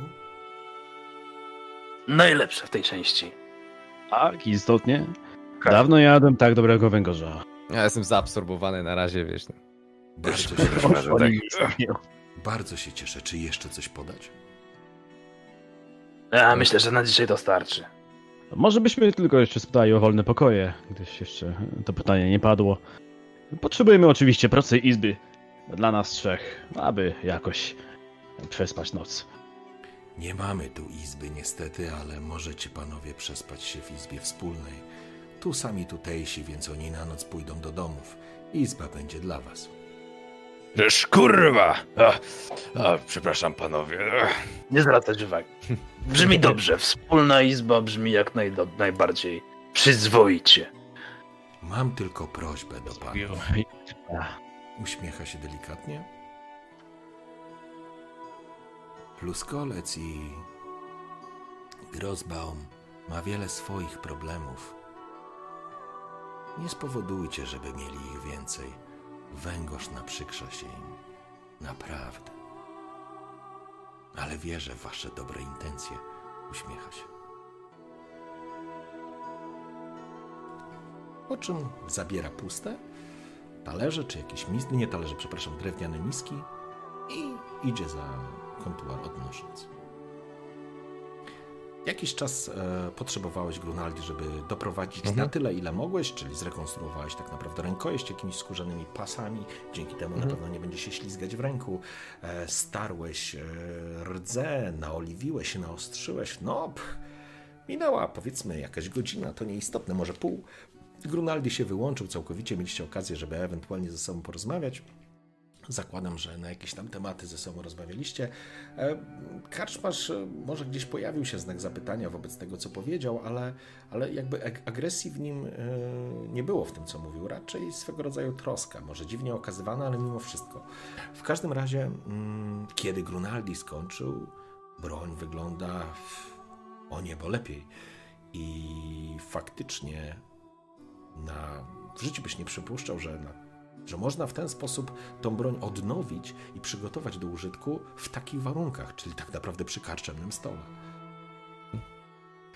S4: Najlepsze w tej części.
S1: Tak, istotnie. Dawno jadłem tak dobrego węgorza.
S3: Ja jestem zaabsorbowany na razie, wiesz.
S2: Bardzo się,
S6: to tak,
S2: bardzo się cieszę. Czy jeszcze coś podać?
S4: Ja myślę, że na dzisiaj to starczy.
S1: Może byśmy tylko jeszcze spytali o wolne pokoje, gdyż jeszcze to pytanie nie padło. Potrzebujemy oczywiście prostej izby dla nas trzech, aby jakoś przespać noc.
S2: Nie mamy tu izby niestety, ale możecie panowie przespać się w izbie wspólnej. Tu sami tutejsi, więc oni na noc pójdą do domów. Izba będzie dla was.
S6: Żeż kurwa! A, a, przepraszam panowie.
S4: Nie zwracać uwagi. Brzmi dobrze. Wspólna izba brzmi jak najdo- najbardziej przyzwoicie.
S2: Mam tylko prośbę do pana. Uśmiecha się delikatnie. Pluskolec i Grosbaum ma wiele swoich problemów. Nie spowodujcie, żeby mieli ich więcej węgorz naprzykrza się im. Naprawdę. Ale wierzę w wasze dobre intencje, uśmiecha się. Po czym zabiera puste talerze, czy jakieś miski, nie talerze, przepraszam, drewniane miski i idzie za kontuar odnosząc. Jakiś czas e, potrzebowałeś, Grunaldi, żeby doprowadzić
S3: Mhm.
S2: na tyle, ile mogłeś, czyli zrekonstruowałeś tak naprawdę rękojeść jakimiś skórzanymi pasami, dzięki temu na pewno nie będzie się ślizgać w ręku. E, starłeś e, rdze, naoliwiłeś się, naostrzyłeś. No, pch, minęła powiedzmy jakaś godzina, to nieistotne, może pół. Grunaldi się wyłączył całkowicie, mieliście okazję, żeby ewentualnie ze sobą porozmawiać. Zakładam, że na jakieś tam tematy ze sobą rozmawialiście. E, Karczmarz e, może gdzieś pojawił się znak zapytania wobec tego, co powiedział, ale, ale jakby ag- agresji w nim e, nie było w tym, co mówił. Raczej swego rodzaju troska, może dziwnie okazywana, ale mimo wszystko. W każdym razie, mm, kiedy Grunaldi skończył, broń wygląda o niebo lepiej. I faktycznie na, w życiu byś nie przypuszczał, że, na, że można w ten sposób tą broń odnowić i przygotować do użytku w takich warunkach, czyli tak naprawdę przy karczemnym stole.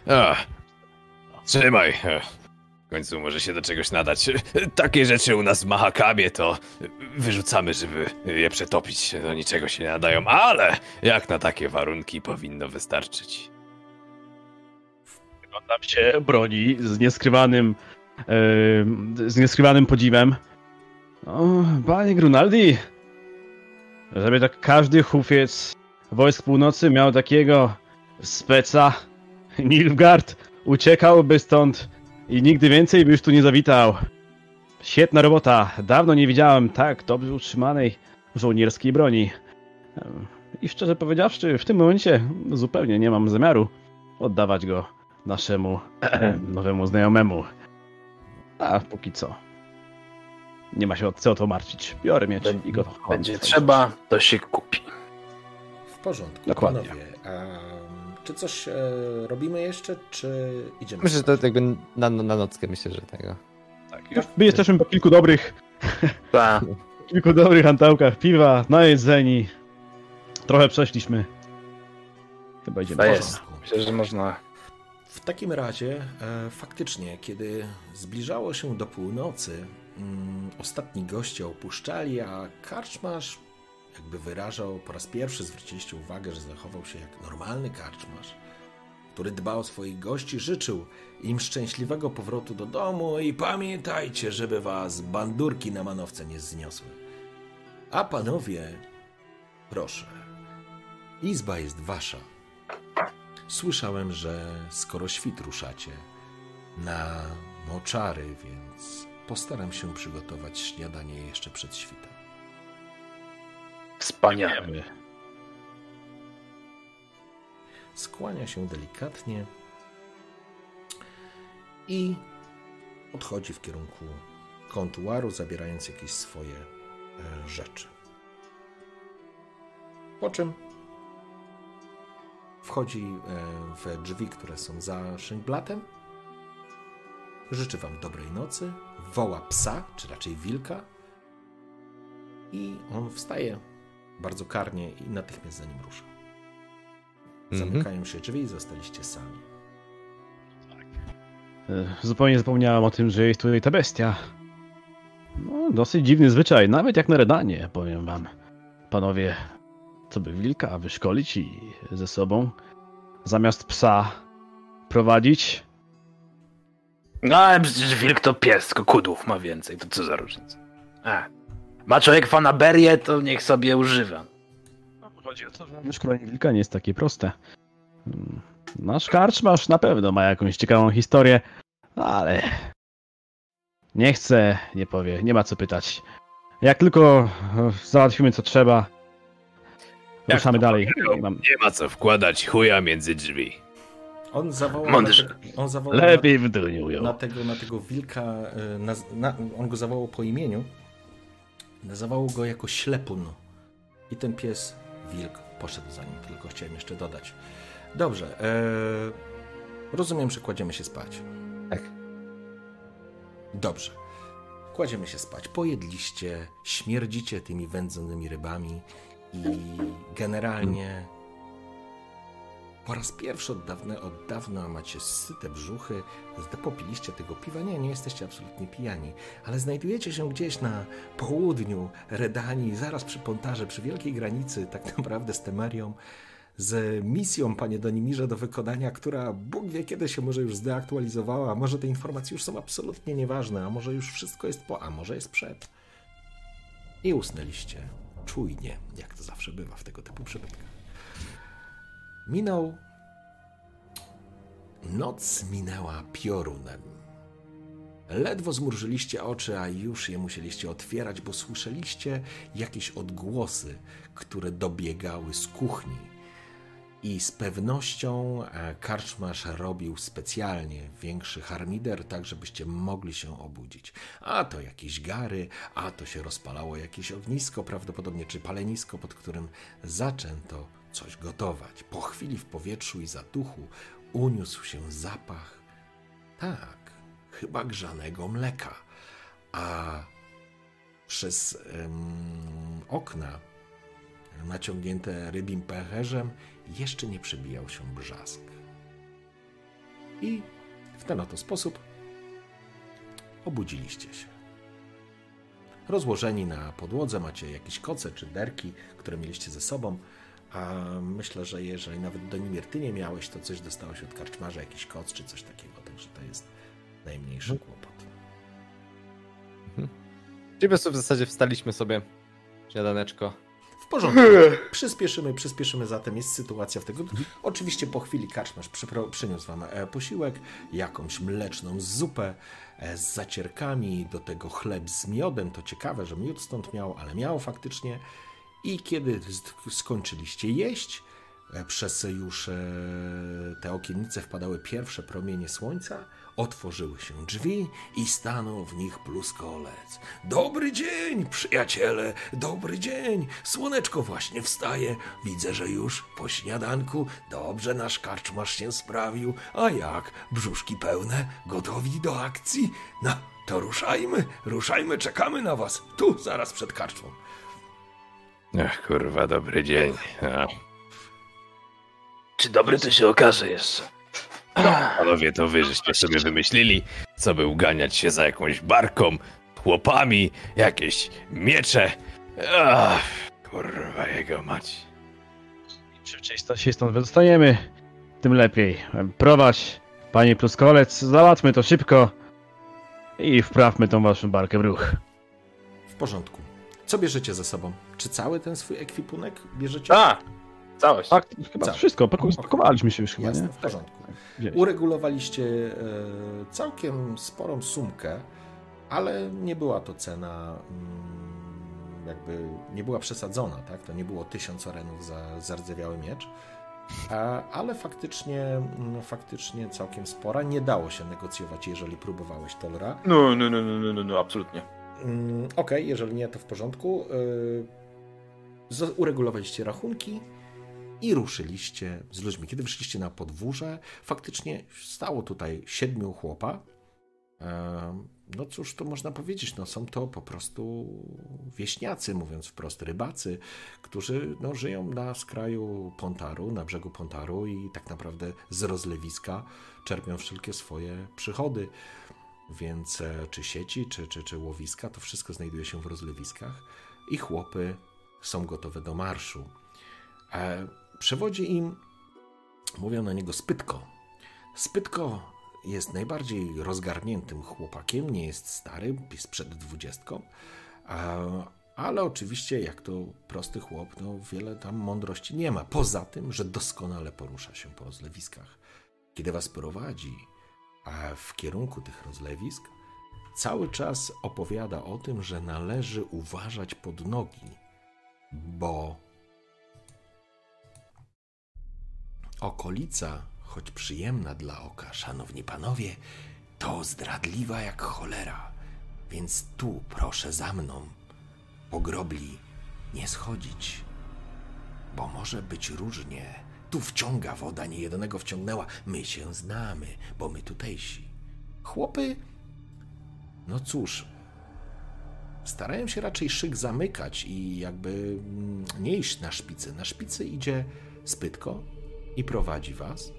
S6: Ach, trzymaj. Ech, W końcu może się do czegoś nadać. Takie rzeczy u nas w Mahakamie to wyrzucamy, żeby je przetopić. Do niczego się nie nadają, ale jak na takie warunki powinno wystarczyć.
S1: Przyglądam się broni z nieskrywanym, e, z nieskrywanym podziwem. O, panie Grunaldi, żeby tak każdy hufiec wojsk północy miał takiego speca, Nilfgaard uciekałby stąd i nigdy więcej by już tu nie zawitał. Świetna robota. Dawno nie widziałem tak dobrze utrzymanej żołnierskiej broni. I szczerze powiedziawszy, w tym momencie zupełnie nie mam zamiaru oddawać go naszemu nowemu znajomemu. A póki co. Nie ma się o co o to martwić. Biorę miecz i go chowam
S4: Będzie trzeba, to się kupi.
S2: W porządku,
S1: Dokładnie.
S2: panowie. em, czy coś e, robimy jeszcze, czy idziemy?
S3: Myślę, że to jakby na, na nockę myślę, że tego.
S1: Tak, już my jesteśmy po kilku dobrych,
S4: Ta.
S1: kilku dobrych antałkach piwa, najedzeni. Trochę przeszliśmy. Chyba idziemy.
S4: To jest. Myślę, że można.
S2: W takim razie, e, faktycznie, kiedy zbliżało się do północy, mm, ostatni goście opuszczali, a karczmarz jakby wyrażał, po raz pierwszy zwróciliście uwagę, że zachował się jak normalny karczmarz, który dba o swoich gości, życzył im szczęśliwego powrotu do domu i pamiętajcie, żeby was bandurki na manowce nie zniosły. A panowie, proszę, izba jest wasza. Słyszałem, że skoro świt ruszacie na moczary, więc postaram się przygotować śniadanie jeszcze przed świtem.
S4: Wspaniale.
S2: Skłania się delikatnie i odchodzi w kierunku kontuaru, zabierając jakieś swoje e, rzeczy. Po czym wchodzi e, w drzwi, które są za szyngblatem. Życzy wam dobrej nocy, woła psa, czy raczej wilka i on wstaje bardzo karnie i natychmiast za nim rusza.
S3: Mhm.
S2: Zamykają się drzwi i zostaliście sami.
S1: E, Zupełnie zapomniałem o tym, że jest tutaj ta bestia. No, dosyć dziwny zwyczaj, nawet jak na redanie, powiem wam. Panowie, co by wilka wyszkolić i ze sobą zamiast psa prowadzić?
S4: No ale przecież wilk to pies, tylko kudłów ma więcej, to co za różnica. A. Ma człowiek fanaberię, to niech sobie używa.
S1: Chodzi o to, że wyszkolenie wilka nie jest takie proste. Nasz karczmarz na pewno ma jakąś ciekawą historię, ale nie chce, nie powie, nie ma co pytać. Jak tylko e, załatwimy co trzeba,
S6: Jak
S1: ruszamy dalej. Nie
S6: ma co wkładać chuja między drzwi.
S2: On zawołał,
S4: Mądrze.
S2: Na, te, on zawołał
S1: Lepiej
S2: na,
S1: ją.
S2: na, tego, na tego wilka, e, na, na, on go zawołał po imieniu, nazywał go jako ślepun. I ten pies, wilk, poszedł za nim, tylko chciałem jeszcze dodać. Dobrze, e, rozumiem, że kładziemy się spać.
S3: Tak.
S2: Dobrze. Kładziemy się spać. Pojedliście, śmierdzicie tymi wędzonymi rybami i generalnie Po raz pierwszy od dawna, od dawna macie syte brzuchy, popiliście tego piwa. Nie, nie jesteście absolutnie pijani, ale znajdujecie się gdzieś na południu Redanii, zaraz przy Pontarze, przy wielkiej granicy, tak naprawdę z Temerią, z misją, panie Donimirze, do wykonania, która Bóg wie kiedy się może już zdeaktualizowała, a może te informacje już są absolutnie nieważne, a może już wszystko jest po, a może jest przed. I usnęliście czujnie, jak to zawsze bywa w tego typu przypadkach. Minął. Noc minęła piorunem. Ledwo zmurzyliście oczy, a już je musieliście otwierać, bo słyszeliście jakieś odgłosy, które dobiegały z kuchni. I z pewnością e, karczmarz robił specjalnie większy harmider, tak żebyście mogli się obudzić. A to jakieś gary, a to się rozpalało jakieś ognisko, prawdopodobnie czy palenisko, pod którym zaczęto coś gotować. Po chwili w powietrzu i zatuchu uniósł się zapach, tak, chyba grzanego mleka, a przez okna naciągnięte rybim pęcherzem jeszcze nie przebijał się brzask. I w ten oto sposób obudziliście się. Rozłożeni na podłodze macie jakieś koce czy derki, które mieliście ze sobą. A myślę, że jeżeli nawet do Nimir ty nie miałeś, to coś dostałeś od karczmarza, jakiś koc czy coś takiego, także to jest najmniejszy
S3: Mhm.
S2: kłopot.
S3: Czyli po prostu w zasadzie wstaliśmy sobie śniadaneczko.
S2: W porządku. Przyspieszymy, przyspieszymy zatem. Jest sytuacja w tego. Oczywiście po chwili karczmarz przypro- przyniósł wam e, posiłek, jakąś mleczną zupę e, z zacierkami, do tego chleb z miodem. To ciekawe, że miód stąd miał, ale miał faktycznie. I kiedy skończyliście jeść, e, przez już e, te okiennice wpadały pierwsze promienie słońca, otworzyły się drzwi i stanął w nich pluskolec. Dobry dzień, przyjaciele, dobry dzień. Słoneczko właśnie wstaje. Widzę, że już po śniadanku dobrze nasz karczmarz się sprawił. A jak? Brzuszki pełne, gotowi do akcji? No, to ruszajmy, ruszajmy, czekamy na was. Tu, zaraz przed karczmą.
S6: Ach, kurwa, dobry dzień. A,
S4: Czy dobry to się okaże jeszcze?
S6: panowie, to wy żeście sobie wymyślili, co by uganiać się za jakąś barką, chłopami, jakieś miecze. Ach, kurwa, jego mać.
S1: Im szybciej sta- się stąd wydostaniemy, tym lepiej. Prowadź, panie Pluskolec, załatwmy to szybko i wprawmy tą waszą barkę w ruch.
S2: W porządku. Co bierzecie ze sobą? Czy cały ten swój ekwipunek bierzecie?
S4: A, całość.
S1: Tak, chyba
S2: Co?
S1: wszystko, spakowaliśmy się już chyba,
S2: Jasne,
S1: nie?
S2: w porządku.
S1: Gdzieś.
S2: Uregulowaliście e, całkiem sporą sumkę, ale nie była to cena, mm, jakby nie była przesadzona, tak? To nie było tysiąc orenów za zardzewiały miecz, a, ale faktycznie, mm, faktycznie całkiem spora. Nie dało się negocjować, jeżeli próbowałeś Tolra.
S4: No, no, no, no, no, no, no absolutnie.
S2: Mm, Okej, jeżeli nie, to w porządku. Z- Uregulowaliście rachunki i ruszyliście z ludźmi. Kiedy wyszliście na podwórze, faktycznie stało tutaj siedmiu chłopa. Em, No cóż, to można powiedzieć, no są to po prostu wieśniacy, mówiąc wprost, rybacy, którzy no, żyją na skraju Pontaru, na brzegu Pontaru i tak naprawdę z rozlewiska czerpią wszelkie swoje przychody. Więc czy sieci, czy, czy, czy łowiska, to wszystko znajduje się w rozlewiskach i chłopy są gotowe do marszu. E, przewodzi im, mówią na niego Spytko. Spytko jest najbardziej rozgarniętym chłopakiem, nie jest stary, jest przed dwudziestką, ale oczywiście, jak to prosty chłop, no wiele tam mądrości nie ma. Poza tym, że doskonale porusza się po rozlewiskach. Kiedy was prowadzi w kierunku tych rozlewisk, cały czas opowiada o tym, że należy uważać pod nogi, bo okolica, choć przyjemna dla oka, szanowni panowie, to zdradliwa jak cholera. Więc tu, proszę za mną, po grobli nie schodzić, bo może być różnie. Tu wciąga woda, nie jednego wciągnęła. My się znamy, bo my tutejsi. Chłopy, no cóż, starają się raczej szyk zamykać i jakby mm, nie iść na szpicy. Na szpicy idzie Spytko i prowadzi was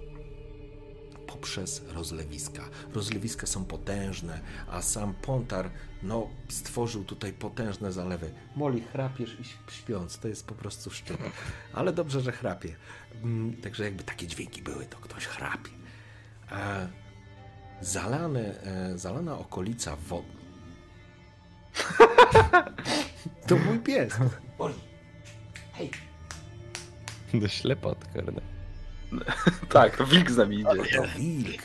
S2: poprzez rozlewiska. Rozlewiska są potężne, a sam Pontar no, stworzył tutaj potężne zalewy. Moli, chrapiesz i śp- śpiąc, to jest po prostu szczyt. Ale dobrze, że chrapie. Mm, Także jakby takie dźwięki były, to ktoś chrapie. Zalane, e, zalana okolica wodą. to mój pies. Moli. Hej,
S3: Do ślepot, kurde.
S4: Tak, wilk z nami idzie.
S2: To wilk.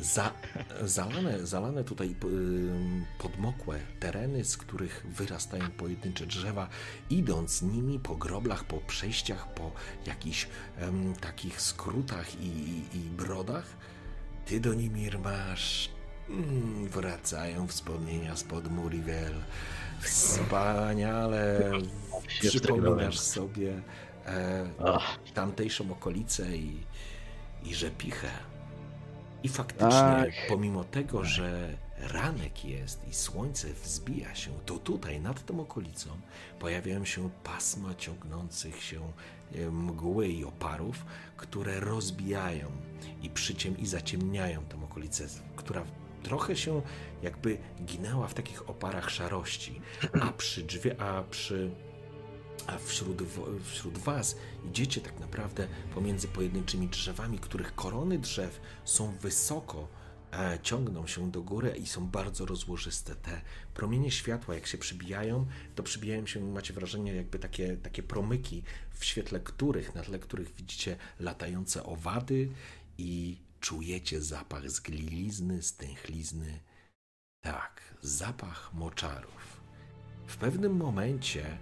S2: Za, zalane, zalane tutaj podmokłe tereny, z których wyrastają pojedyncze drzewa, idąc nimi po groblach, po przejściach, po jakichś em, takich skrótach i, i, i brodach, ty do nimi masz. Mm, wracają wspomnienia z Murivel. Wspaniale przypominasz sobie e, tamtejszą okolicę i, i rzepichę. I faktycznie,
S1: Tak.
S2: pomimo tego, że ranek jest i słońce wzbija się, to tutaj, nad tą okolicą, pojawiają się pasma ciągnących się e, mgły i oparów, które rozbijają i przyciem i zaciemniają tę okolicę, która trochę się jakby ginęła w takich oparach szarości, a przy drzwi, a przy a wśród, wśród Was idziecie tak naprawdę pomiędzy pojedynczymi drzewami, których korony drzew są wysoko, e, ciągną się do góry i są bardzo rozłożyste. Te promienie światła, jak się przybijają, to przybijają się, macie wrażenie, jakby takie, takie promyki, w świetle których, na tle których widzicie latające owady i czujecie zapach zglilizny, stęchlizny. Tak, zapach moczarów. W pewnym momencie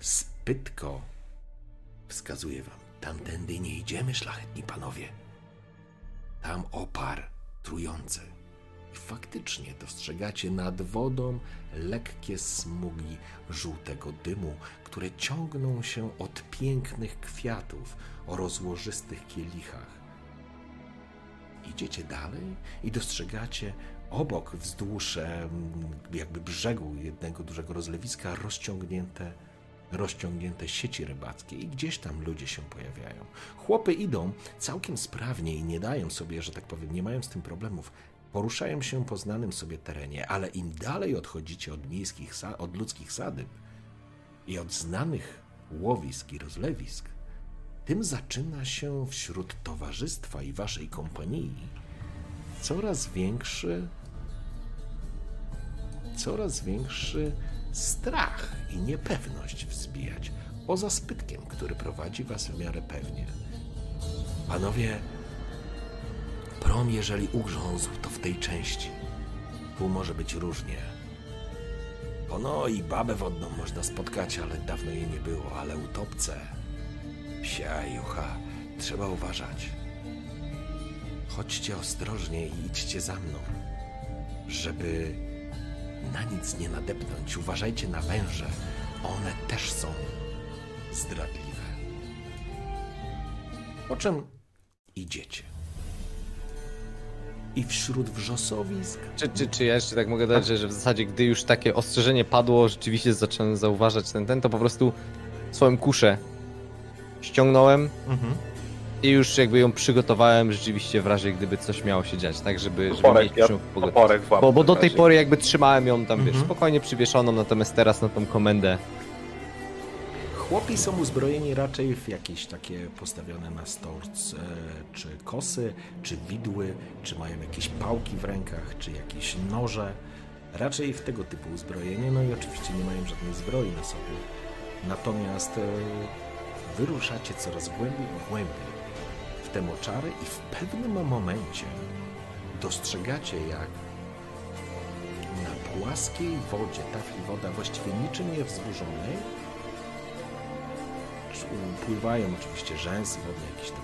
S2: Spytko wskazuje wam, tamtędy nie idziemy, szlachetni panowie. Tam opar trujący. I faktycznie dostrzegacie nad wodą lekkie smugi żółtego dymu, które ciągną się od pięknych kwiatów o rozłożystych kielichach. Idziecie dalej i dostrzegacie obok, wzdłuż jakby brzegu jednego dużego rozlewiska rozciągnięte rozciągnięte sieci rybackie i gdzieś tam ludzie się pojawiają. Chłopy idą całkiem sprawnie i nie dają sobie, że tak powiem, nie mają z tym problemów. Poruszają się po znanym sobie terenie, ale im dalej odchodzicie od miejskich, od ludzkich sadyb i od znanych łowisk i rozlewisk, tym zaczyna się wśród towarzystwa i waszej kompanii coraz większy coraz większy strach i niepewność wzbijać, poza spytkiem, który prowadzi was w miarę pewnie. Panowie, prom jeżeli ugrzązł, to w tej części. Tu może być różnie. Ono i babę wodną można spotkać, ale dawno jej nie było, ale utopce, psia jucha, trzeba uważać. Chodźcie ostrożnie i idźcie za mną, żeby na nic nie nadepnąć. Uważajcie na węże. One też są zdradliwe. Po czym idziecie. I wśród wrzosowisk
S3: Czy, czy, czy ja jeszcze tak mogę dodać, że, że w zasadzie gdy już takie ostrzeżenie padło, rzeczywiście zacząłem zauważać ten, ten, to po prostu swoją kuszę ściągnąłem i już jakby ją przygotowałem rzeczywiście w razie gdyby coś miało się dziać, tak żeby, żeby
S4: Oporek,
S3: mieć
S4: ja-. Oporek
S3: Bo, bo do tej
S4: razie.
S3: pory jakby trzymałem ją tam, wiesz,
S2: Mhm.
S3: spokojnie przywieszoną, natomiast teraz na tą komendę
S2: Chłopi są uzbrojeni raczej w jakieś takie postawione na stolc, e, czy kosy, czy widły, czy mają jakieś pałki w rękach, czy jakieś noże. Raczej w tego typu uzbrojenie, no i oczywiście nie mają żadnej zbroi na sobie. Natomiast e, wyruszacie coraz głębiej i głębiej te moczary i w pewnym momencie dostrzegacie, jak na płaskiej wodzie, tafli woda właściwie niczym nie wzburzonej, pływają oczywiście rzęsy wodne, jakieś tam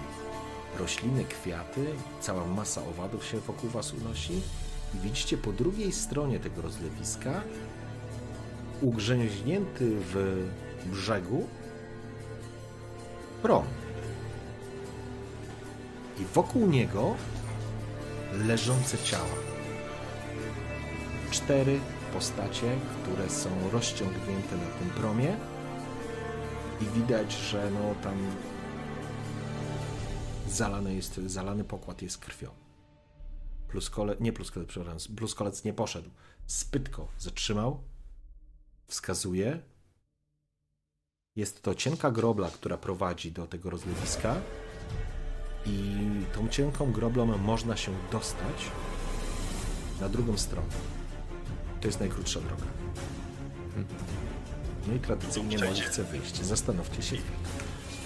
S2: rośliny, kwiaty, cała masa owadów się wokół was unosi i widzicie po drugiej stronie tego rozlewiska ugrzęźnięty w brzegu prom. I wokół niego leżące ciała. Cztery postacie, które są rozciągnięte na tym promie i widać, że no tam zalany jest, zalany pokład jest krwią. Pluskolec, nie pluskolec, przepraszam, pluskolec nie poszedł. Spytko zatrzymał, wskazuje. Jest to cienka grobla, która prowadzi do tego rozlewiska i tą cienką groblą można się dostać na drugą stronę. To jest najkrótsza droga. No i tradycyjnie Molly chce wyjść. Zastanówcie się.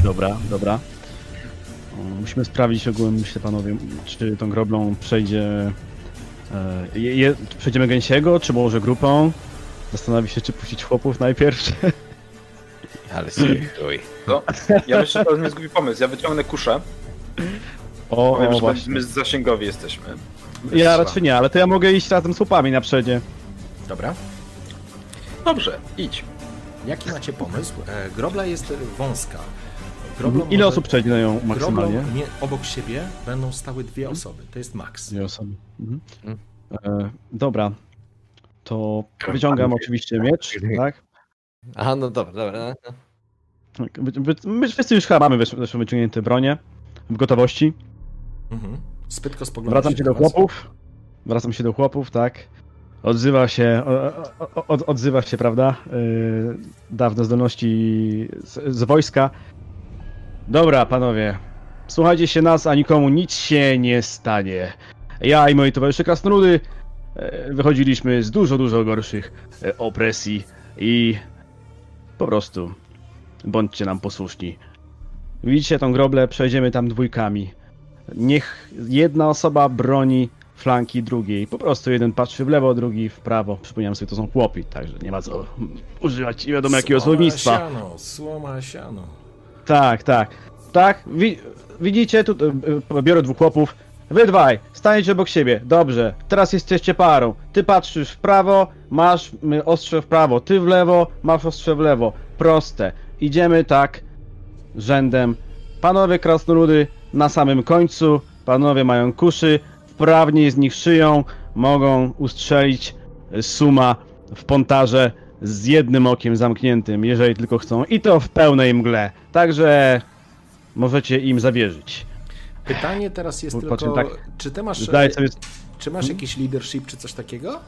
S1: Dobra, dobra. Musimy sprawdzić ogółem, myślę panowie, czy tą groblą przejdzie. E, je, je, przejdziemy gęsiego, czy może grupą? Zastanowi się, czy puścić chłopów najpierw.
S3: Ale sobie chuj.
S4: To? Ja myślę, że to nie zgubi pomysł. Ja wyciągnę kuszę.
S1: O,
S4: Powiem,
S1: o
S4: że
S1: właśnie.
S4: my zasięgowi jesteśmy.
S1: Ja raczej nie, ale to ja mogę iść razem z chłopami na przedzie.
S2: Dobra.
S4: Dobrze, idź.
S2: Jaki macie pomysł? E, grobla jest wąska. Groblą
S1: Ile
S2: może-
S1: osób przejdzie na nią maksymalnie?
S2: Groblą nie, obok siebie będą stały dwie osoby. To jest maks.
S1: Dwie osoby. Mhm.
S3: Mhm.
S1: E, dobra. To wyciągam oczywiście miecz, tak?
S3: Aha, no dobra, dobra.
S1: Tak, My wszyscy już chyba mamy zresztą wyciągnięte bronie w gotowości.
S2: Mhm. Spytko spogląda
S1: Wracam się do chłopów. Wracam się do chłopów, tak. Odzywa się, o, o, odzywa się, prawda? Yy, dawne zdolności z, z wojska. Dobra, panowie. Słuchajcie się nas, a nikomu nic się nie stanie. Ja i moi towarzysze krasnoludy e, wychodziliśmy z dużo, dużo gorszych e, opresji i po prostu bądźcie nam posłuszni. Widzicie tą groblę? Przejdziemy tam dwójkami. Niech jedna osoba broni flanki drugiej. Po prostu jeden patrzy w lewo, drugi w prawo. Przypomniałem sobie, to są chłopi, także nie ma co używać nie wiadomo jakiego słownictwa.
S2: Siano, słoma siano.
S1: Tak, tak. Tak, wi widzicie, tu y, biorę dwóch chłopów. Wy dwaj, staniecie obok siebie. Dobrze, teraz jesteście parą. Ty patrzysz w prawo, masz ostrze w prawo. Ty w lewo, masz ostrze w lewo. Proste. Idziemy tak rzędem. Panowie krasnoludy na samym końcu. Panowie mają kuszy. Wprawnie z nich szyją. Mogą ustrzelić y, suma w pontarze z jednym okiem zamkniętym, jeżeli tylko chcą. I to w pełnej mgle. Także możecie im zawierzyć.
S2: Pytanie teraz jest
S1: Po
S2: tylko,
S1: tak
S2: czy ty masz,
S1: sobie...
S2: czy masz jakiś leadership, czy coś takiego?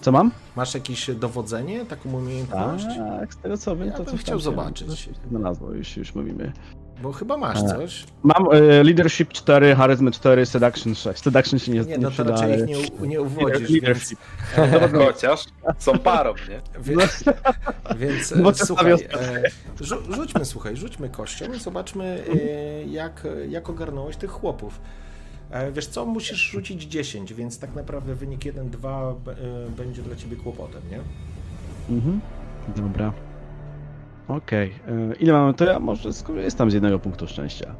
S1: Co mam?
S2: Masz jakieś dowodzenie, taką umiejętność?
S1: Tak, z tego co wiem,
S2: Ja
S1: to
S2: bym
S1: coś
S2: chciał zobaczyć.
S1: Znalazło, już, już mówimy.
S2: Bo chyba masz coś.
S1: Mam e, leadership 4, charisma 4, seduction 6. Seduction się nie,
S2: Nie,
S1: nie,
S2: no to
S1: przyda,
S2: raczej
S1: ale...
S2: ich nie, nie uwodzisz, więc,
S1: Leadership.
S4: Chociaż są parą, nie?
S2: więc, więc
S1: No
S2: e,
S1: to
S2: słuchaj, e, rzu- rzućmy, słuchaj, rzućmy kością i zobaczmy, e, jak, jak ogarnąłeś tych chłopów. E, Wiesz co, musisz rzucić 10, więc tak naprawdę wynik 1-2 b- e, będzie dla ciebie kłopotem, nie?
S1: Mhm. Dobra. Okej. e, Ile mamy? To ja może skorzystam z jednego punktu szczęścia.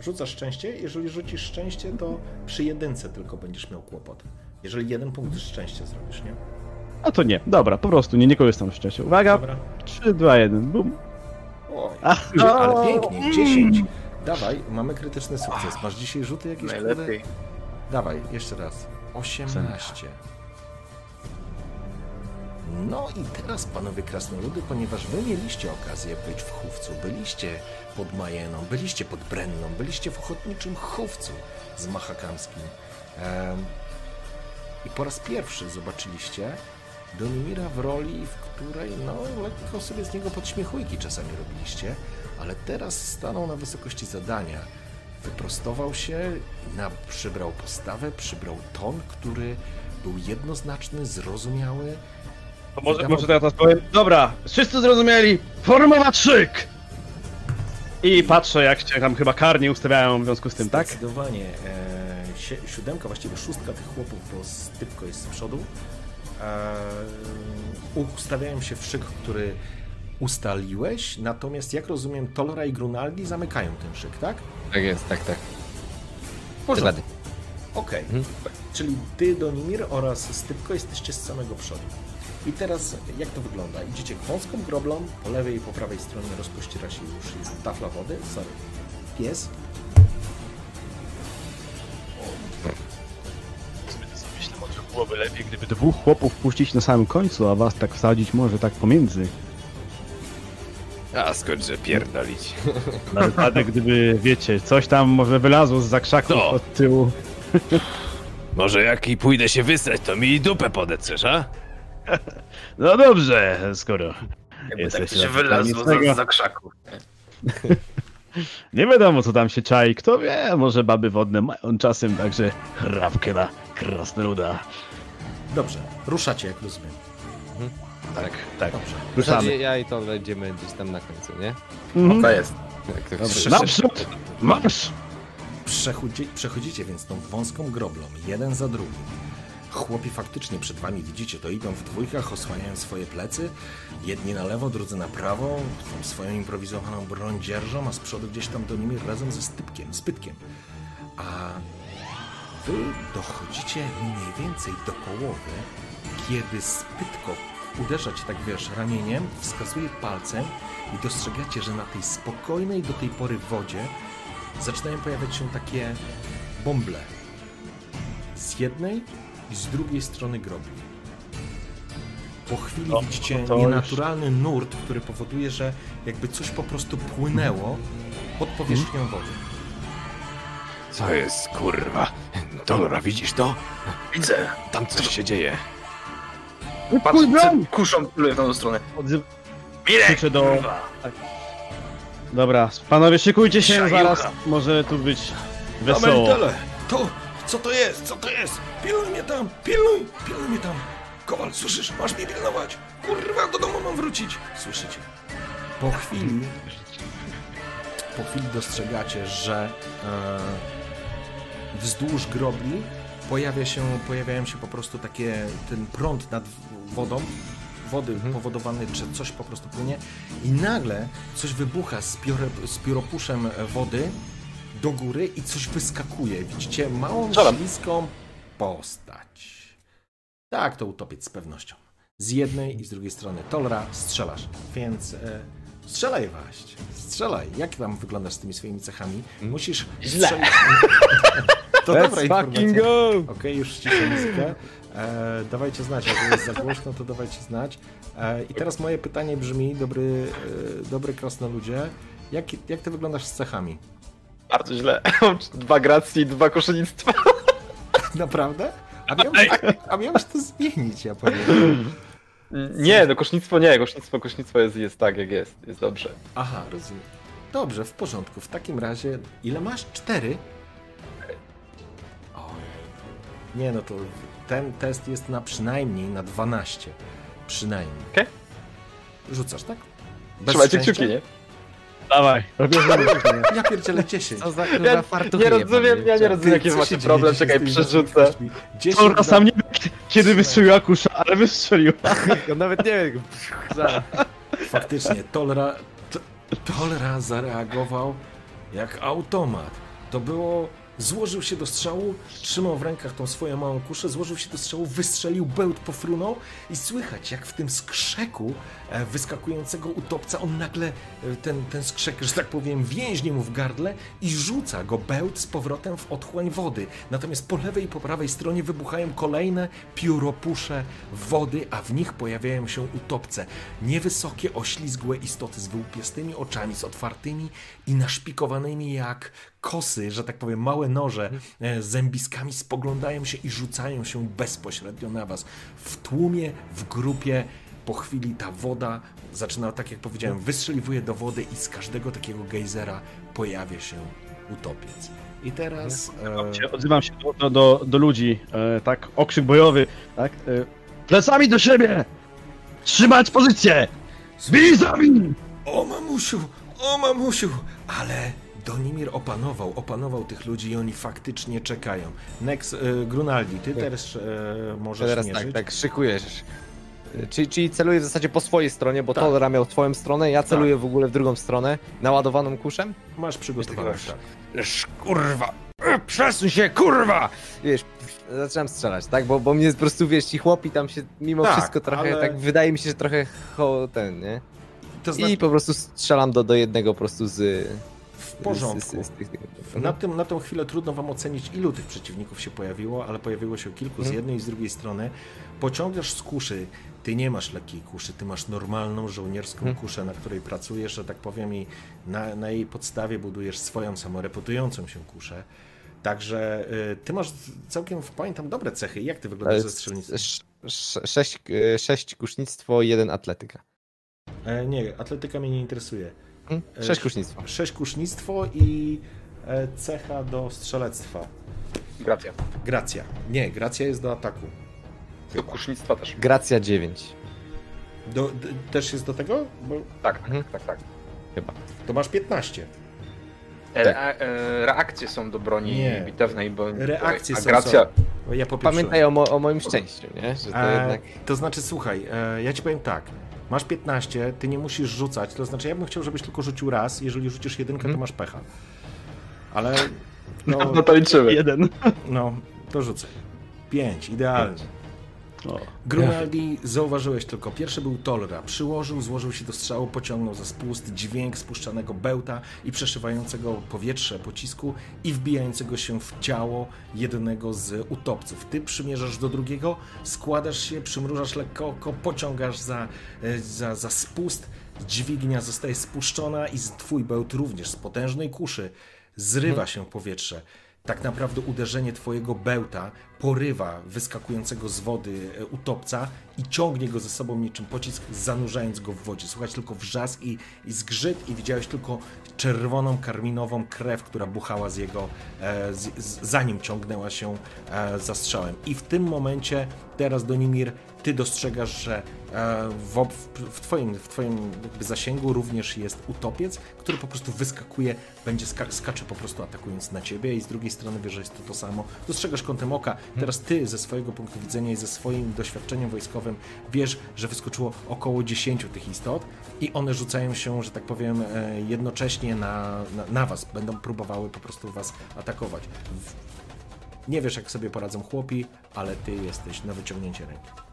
S2: Rzucasz szczęście, jeżeli rzucisz szczęście, to przy jedynce tylko będziesz miał kłopot. Jeżeli jeden punkt szczęścia zrobisz, nie?
S1: A to nie. Dobra, po prostu nie, nie korzystam z szczęścia. Uwaga!
S2: Dobra.
S1: 3, 2, 1. Bum.
S2: Oj,
S1: Ach,
S2: ale pięknie, 10. Dawaj, mamy krytyczny sukces. Masz dzisiaj rzuty jakieś? kurde?
S4: Najlepiej.
S2: Dawaj, jeszcze raz. 18. No i teraz, panowie krasnoludy, ponieważ wy mieliście okazję być w chówcu, byliście pod Majeną, byliście pod Brenną, byliście w ochotniczym chówcu z Mahakamskim em, i po raz pierwszy zobaczyliście Donimira w roli, w której no lekko sobie z niego podśmiechujki czasami robiliście, ale teraz stanął na wysokości zadania. Wyprostował się, na, przybrał postawę, przybrał ton, który był jednoznaczny, zrozumiały.
S1: To może, może to ja teraz powiem. Dobra, wszyscy zrozumieli. Formować szyk! I patrzę, jak się tam chyba karnie ustawiają w związku z tym, tak?
S2: Zdecydowanie. E, siódemka, właściwie szóstka tych chłopów, bo stypko jest z przodu. E, ustawiają się w szyk, który ustaliłeś, natomiast jak rozumiem, Tolra i Grunaldi zamykają ten szyk, tak?
S3: Tak jest, tak, tak.
S2: Porządku. Okej.
S3: Mhm.
S2: Czyli ty, Donimir oraz Stypko jesteście z samego przodu. I teraz jak to wygląda? Idziecie wąską groblą, po lewej i po prawej stronie rozpościera się już jest tafla wody, sorry, pies.
S1: Myślę, może byłoby lepiej, gdyby dwóch chłopów puścić na samym końcu, a was tak wsadzić może tak pomiędzy.
S6: A skądże pierdolić.
S1: Na wypadek, gdyby, wiecie, coś tam może wylazło z zakrzaków
S6: No.
S1: od tyłu.
S6: Może jak i pójdę się wysrać, to mi dupę podecesz, a?
S1: No dobrze, skoro
S4: Jakby tak się wylazło krzaków.
S1: nie wiadomo co tam się czai. Kto wie, może baby wodne mają czasem także chrapkę na krasnoluda.
S2: Dobrze, ruszacie, jak rozumiem.
S1: Tak, tak.
S2: Dobrze.
S1: Ruszamy.
S3: Ja i to będziemy gdzieś tam na końcu, nie?
S1: Mhm.
S4: To jest.
S3: Tak, tak.
S2: Dobrze.
S1: Naprzód! Marsz!
S2: Przechodzi, przechodzicie więc tą wąską groblą, jeden za drugim. Chłopi faktycznie przed wami widzicie, to idą w dwójkach, osłaniają swoje plecy. Jedni na lewo, drudzy na prawo, tą swoją improwizowaną broń dzierżą, a z przodu gdzieś tam do nimi razem ze stypkiem, spytkiem. A wy dochodzicie mniej więcej do połowy, kiedy spytko uderza cię tak wiesz ramieniem, wskazuje palcem i dostrzegacie, że na tej spokojnej do tej pory wodzie zaczynają pojawiać się takie bąble. Z jednej i z drugiej strony grobli. Po chwili
S1: No,
S2: widzicie
S1: to już-
S2: nienaturalny nurt, który powoduje, że jakby coś po prostu płynęło pod powierzchnią
S1: Mhm.
S2: wody.
S6: Co jest, kurwa? Dolora, widzisz to?
S4: Widzę.
S6: Tam coś się dzieje.
S4: Patrz, co kuszą w tą stronę.
S1: Odzyw...
S4: Mirek,
S1: Krzyczę do-. Dobra, panowie, szykujcie się,
S4: Szajucha.
S1: zaraz może tu być wesoło.
S2: To, co to jest, co to jest? Pilnuj mnie tam, pilnuj, pilnuj mnie tam. Kowal, słyszysz, masz mnie pilnować. Kurwa, do domu mam wrócić. Słyszycie? Po chwili, po chwili dostrzegacie, że e, wzdłuż grobli pojawia się, pojawiają się po prostu takie, ten prąd nad wodą, wody powodowany, czy coś po prostu płynie i nagle coś wybucha z, pióre, z pióropuszem wody do góry i coś wyskakuje. Widzicie małą, śliską postać. Tak, to utopiec z pewnością. Z jednej i z drugiej strony Tolra strzelasz, więc e, strzelaj właśnie. Strzelaj. Jak tam wyglądasz z tymi swoimi cechami? Musisz
S4: Źle.
S2: strzelić... to dobra
S3: Let's fucking
S2: informacja.
S3: go!
S2: Okej, już ściszę muzykę. E, dawajcie znać, jak jest za głośno, to dawajcie znać. E, I teraz moje pytanie brzmi, dobry, e, dobry krasnoludzie, jak, jak ty wyglądasz z cechami?
S4: Bardzo źle. Mam dwa gracji i dwa koszenictwa.
S2: Naprawdę? A miałeś, a miałeś to zmienić, ja powiem.
S4: Nie, no kosznictwo nie, kosznictwo, kosznictwo jest, jest tak jak jest, jest dobrze.
S2: Aha, rozumiem. Dobrze, w porządku. W takim razie, ile masz? Cztery? Ojej. Nie, no to ten test jest na przynajmniej na 12. Przynajmniej.
S4: Okej.
S2: Rzucasz, tak? Bez
S4: Trzymajcie
S2: szczęścia?
S4: kciuki, nie?
S1: Dawaj, robimy
S2: Ja pierdzielę 10.
S3: Co za
S4: Ja
S3: kurwa fartuchy
S4: nie rozumiem, ja nie rozumiem jaki
S2: co
S4: macie problem, czekaj, przerzucę.
S2: kośćmi? 10
S1: Dobra,
S2: na-
S1: sam nie wiem, kiedy wystrzeliła kusza, ale wystrzeliła.
S3: On nawet nie wiem. za-
S2: Faktycznie, Tolra, T- Tolra zareagował jak automat. To było... Złożył się do strzału, trzymał w rękach tą swoją małą kuszę, złożył się do strzału, wystrzelił, bełt pofrunął i słychać jak w tym skrzeku e, wyskakującego utopca on nagle, e, ten, ten skrzek, że tak powiem, więźnie mu w gardle i rzuca go bełt z powrotem w otchłań wody. Natomiast po lewej i po prawej stronie wybuchają kolejne pióropusze wody, a w nich pojawiają się utopce. Niewysokie, oślizgłe istoty z wyłupiastymi oczami, z otwartymi i naszpikowanymi jak kosy, że tak powiem, małe noże e, z zębiskami spoglądają się i rzucają się bezpośrednio na was. W tłumie, w grupie, po chwili ta woda zaczyna, tak jak powiedziałem, wystrzeliwuje do wody i z każdego takiego gejzera pojawia się utopiec. I teraz... E,
S1: Odzywam się do, do, do, ludzi, e, tak, okrzyk bojowy, tak, e, plecami do siebie! Trzymać pozycję! Bij za bij!
S2: O mamusiu, o mamusiu, ale Donimir opanował, opanował tych ludzi i oni faktycznie czekają. Next, e, Grunaldi, ty też e, możesz
S3: Teraz
S2: mierzyć.
S3: tak, tak, szykujesz. Czyli, czyli celuję w zasadzie po swojej stronie, bo
S2: Tak.
S3: Tolera miał swoją stronę, ja celuję w ogóle w drugą stronę, naładowaną kuszem.
S2: Masz przygotowane, tak.
S3: Kurwa! Przesuń się, kurwa! Wiesz, zaczynam strzelać, tak? Bo, bo mnie po prostu, wiesz, ci chłopi tam się mimo
S2: Tak,
S3: wszystko trochę,
S2: ale-
S3: tak wydaje mi się, że trochę ho, ten, nie?
S2: To znaczy,
S3: I po prostu strzelam do, do jednego po prostu z...
S2: porządku.
S3: z tych-
S2: Na, tym, na tą chwilę trudno wam ocenić, ilu tych przeciwników się pojawiło, ale pojawiło się kilku z
S3: Mhm.
S2: jednej i z drugiej strony. Pociągasz z kuszy. Ty nie masz lekkiej kuszy, ty masz normalną żołnierską
S3: Mhm.
S2: kuszę, na której pracujesz, że tak powiem, i na, na jej podstawie budujesz swoją samoreputującą się kuszę. Także y, ty masz całkiem, pamiętam, dobre cechy. Jak ty wyglądasz ze strzelnictwem?
S3: Sz- sz- Sześć, e, sześć kusznictwo, jeden atletyka.
S2: E, nie, atletyka mnie nie interesuje.
S3: Mhm.
S2: E,
S3: Sześć kusznictwo.
S2: Sześć kusznictwo i e, cecha do strzelectwa.
S4: Gracja.
S2: Gracja. Nie, gracja jest do ataku.
S4: Do kusznictwa też.
S3: Gracja 9.
S2: Do, d, też jest do tego? Bo
S4: Tak,
S3: Mhm.
S4: tak, tak, tak.
S3: Chyba.
S2: to masz 15.
S4: E, e, reakcje są do broni
S2: Nie.
S4: bitewnej, bo
S2: Reakcje
S4: a
S2: są,
S4: gracja.
S2: są. Ja.
S3: Pamiętaj o, mo- o moim szczęściu, nie? Że to
S2: E,
S3: jednak...
S2: To znaczy, słuchaj, e, ja ci powiem tak. Masz 15, ty nie musisz rzucać, to znaczy ja bym chciał, żebyś tylko rzucił raz, jeżeli rzucisz jedynkę, to
S3: Mhm.
S2: masz pecha. Ale, no,
S4: No to liczymy.
S1: Jeden.
S2: no, to rzucę. 5, idealnie.
S1: O.
S2: Grunaldi zauważyłeś tylko. Pierwszy był Tolra. Przyłożył, złożył się do strzału, pociągnął za spust dźwięk spuszczanego bełta i przeszywającego powietrze pocisku i wbijającego się w ciało jednego z utopców. Ty przymierzasz do drugiego, składasz się, przymrużasz lekko oko, pociągasz za, e, za, za spust, dźwignia zostaje spuszczona i twój bełt również z potężnej kuszy zrywa się w powietrze. Tak naprawdę uderzenie twojego bełta porywa wyskakującego z wody e, utopca i ciągnie go ze sobą niczym pocisk, zanurzając go w wodzie. Słuchać tylko wrzask i, i zgrzyt i widziałeś tylko czerwoną, karminową krew, która buchała z jego, e, z, z, zanim ciągnęła się e, za strzałem. I w tym momencie, teraz Donimir, ty dostrzegasz, że e, w, w, twoim, w twoim zasięgu również jest utopiec, który po prostu wyskakuje, będzie ska skacze po prostu atakując na ciebie i z drugiej strony wiesz, że jest to to samo. Dostrzegasz kątem oka. Teraz ty ze swojego punktu widzenia i ze swoim doświadczeniem wojskowym wiesz, że wyskoczyło około 10 tych istot i one rzucają się, że tak powiem, e, jednocześnie na, na, na was. Będą próbowały po prostu was atakować. Nie wiesz, jak sobie poradzą chłopi, ale ty jesteś na wyciągnięcie ręki.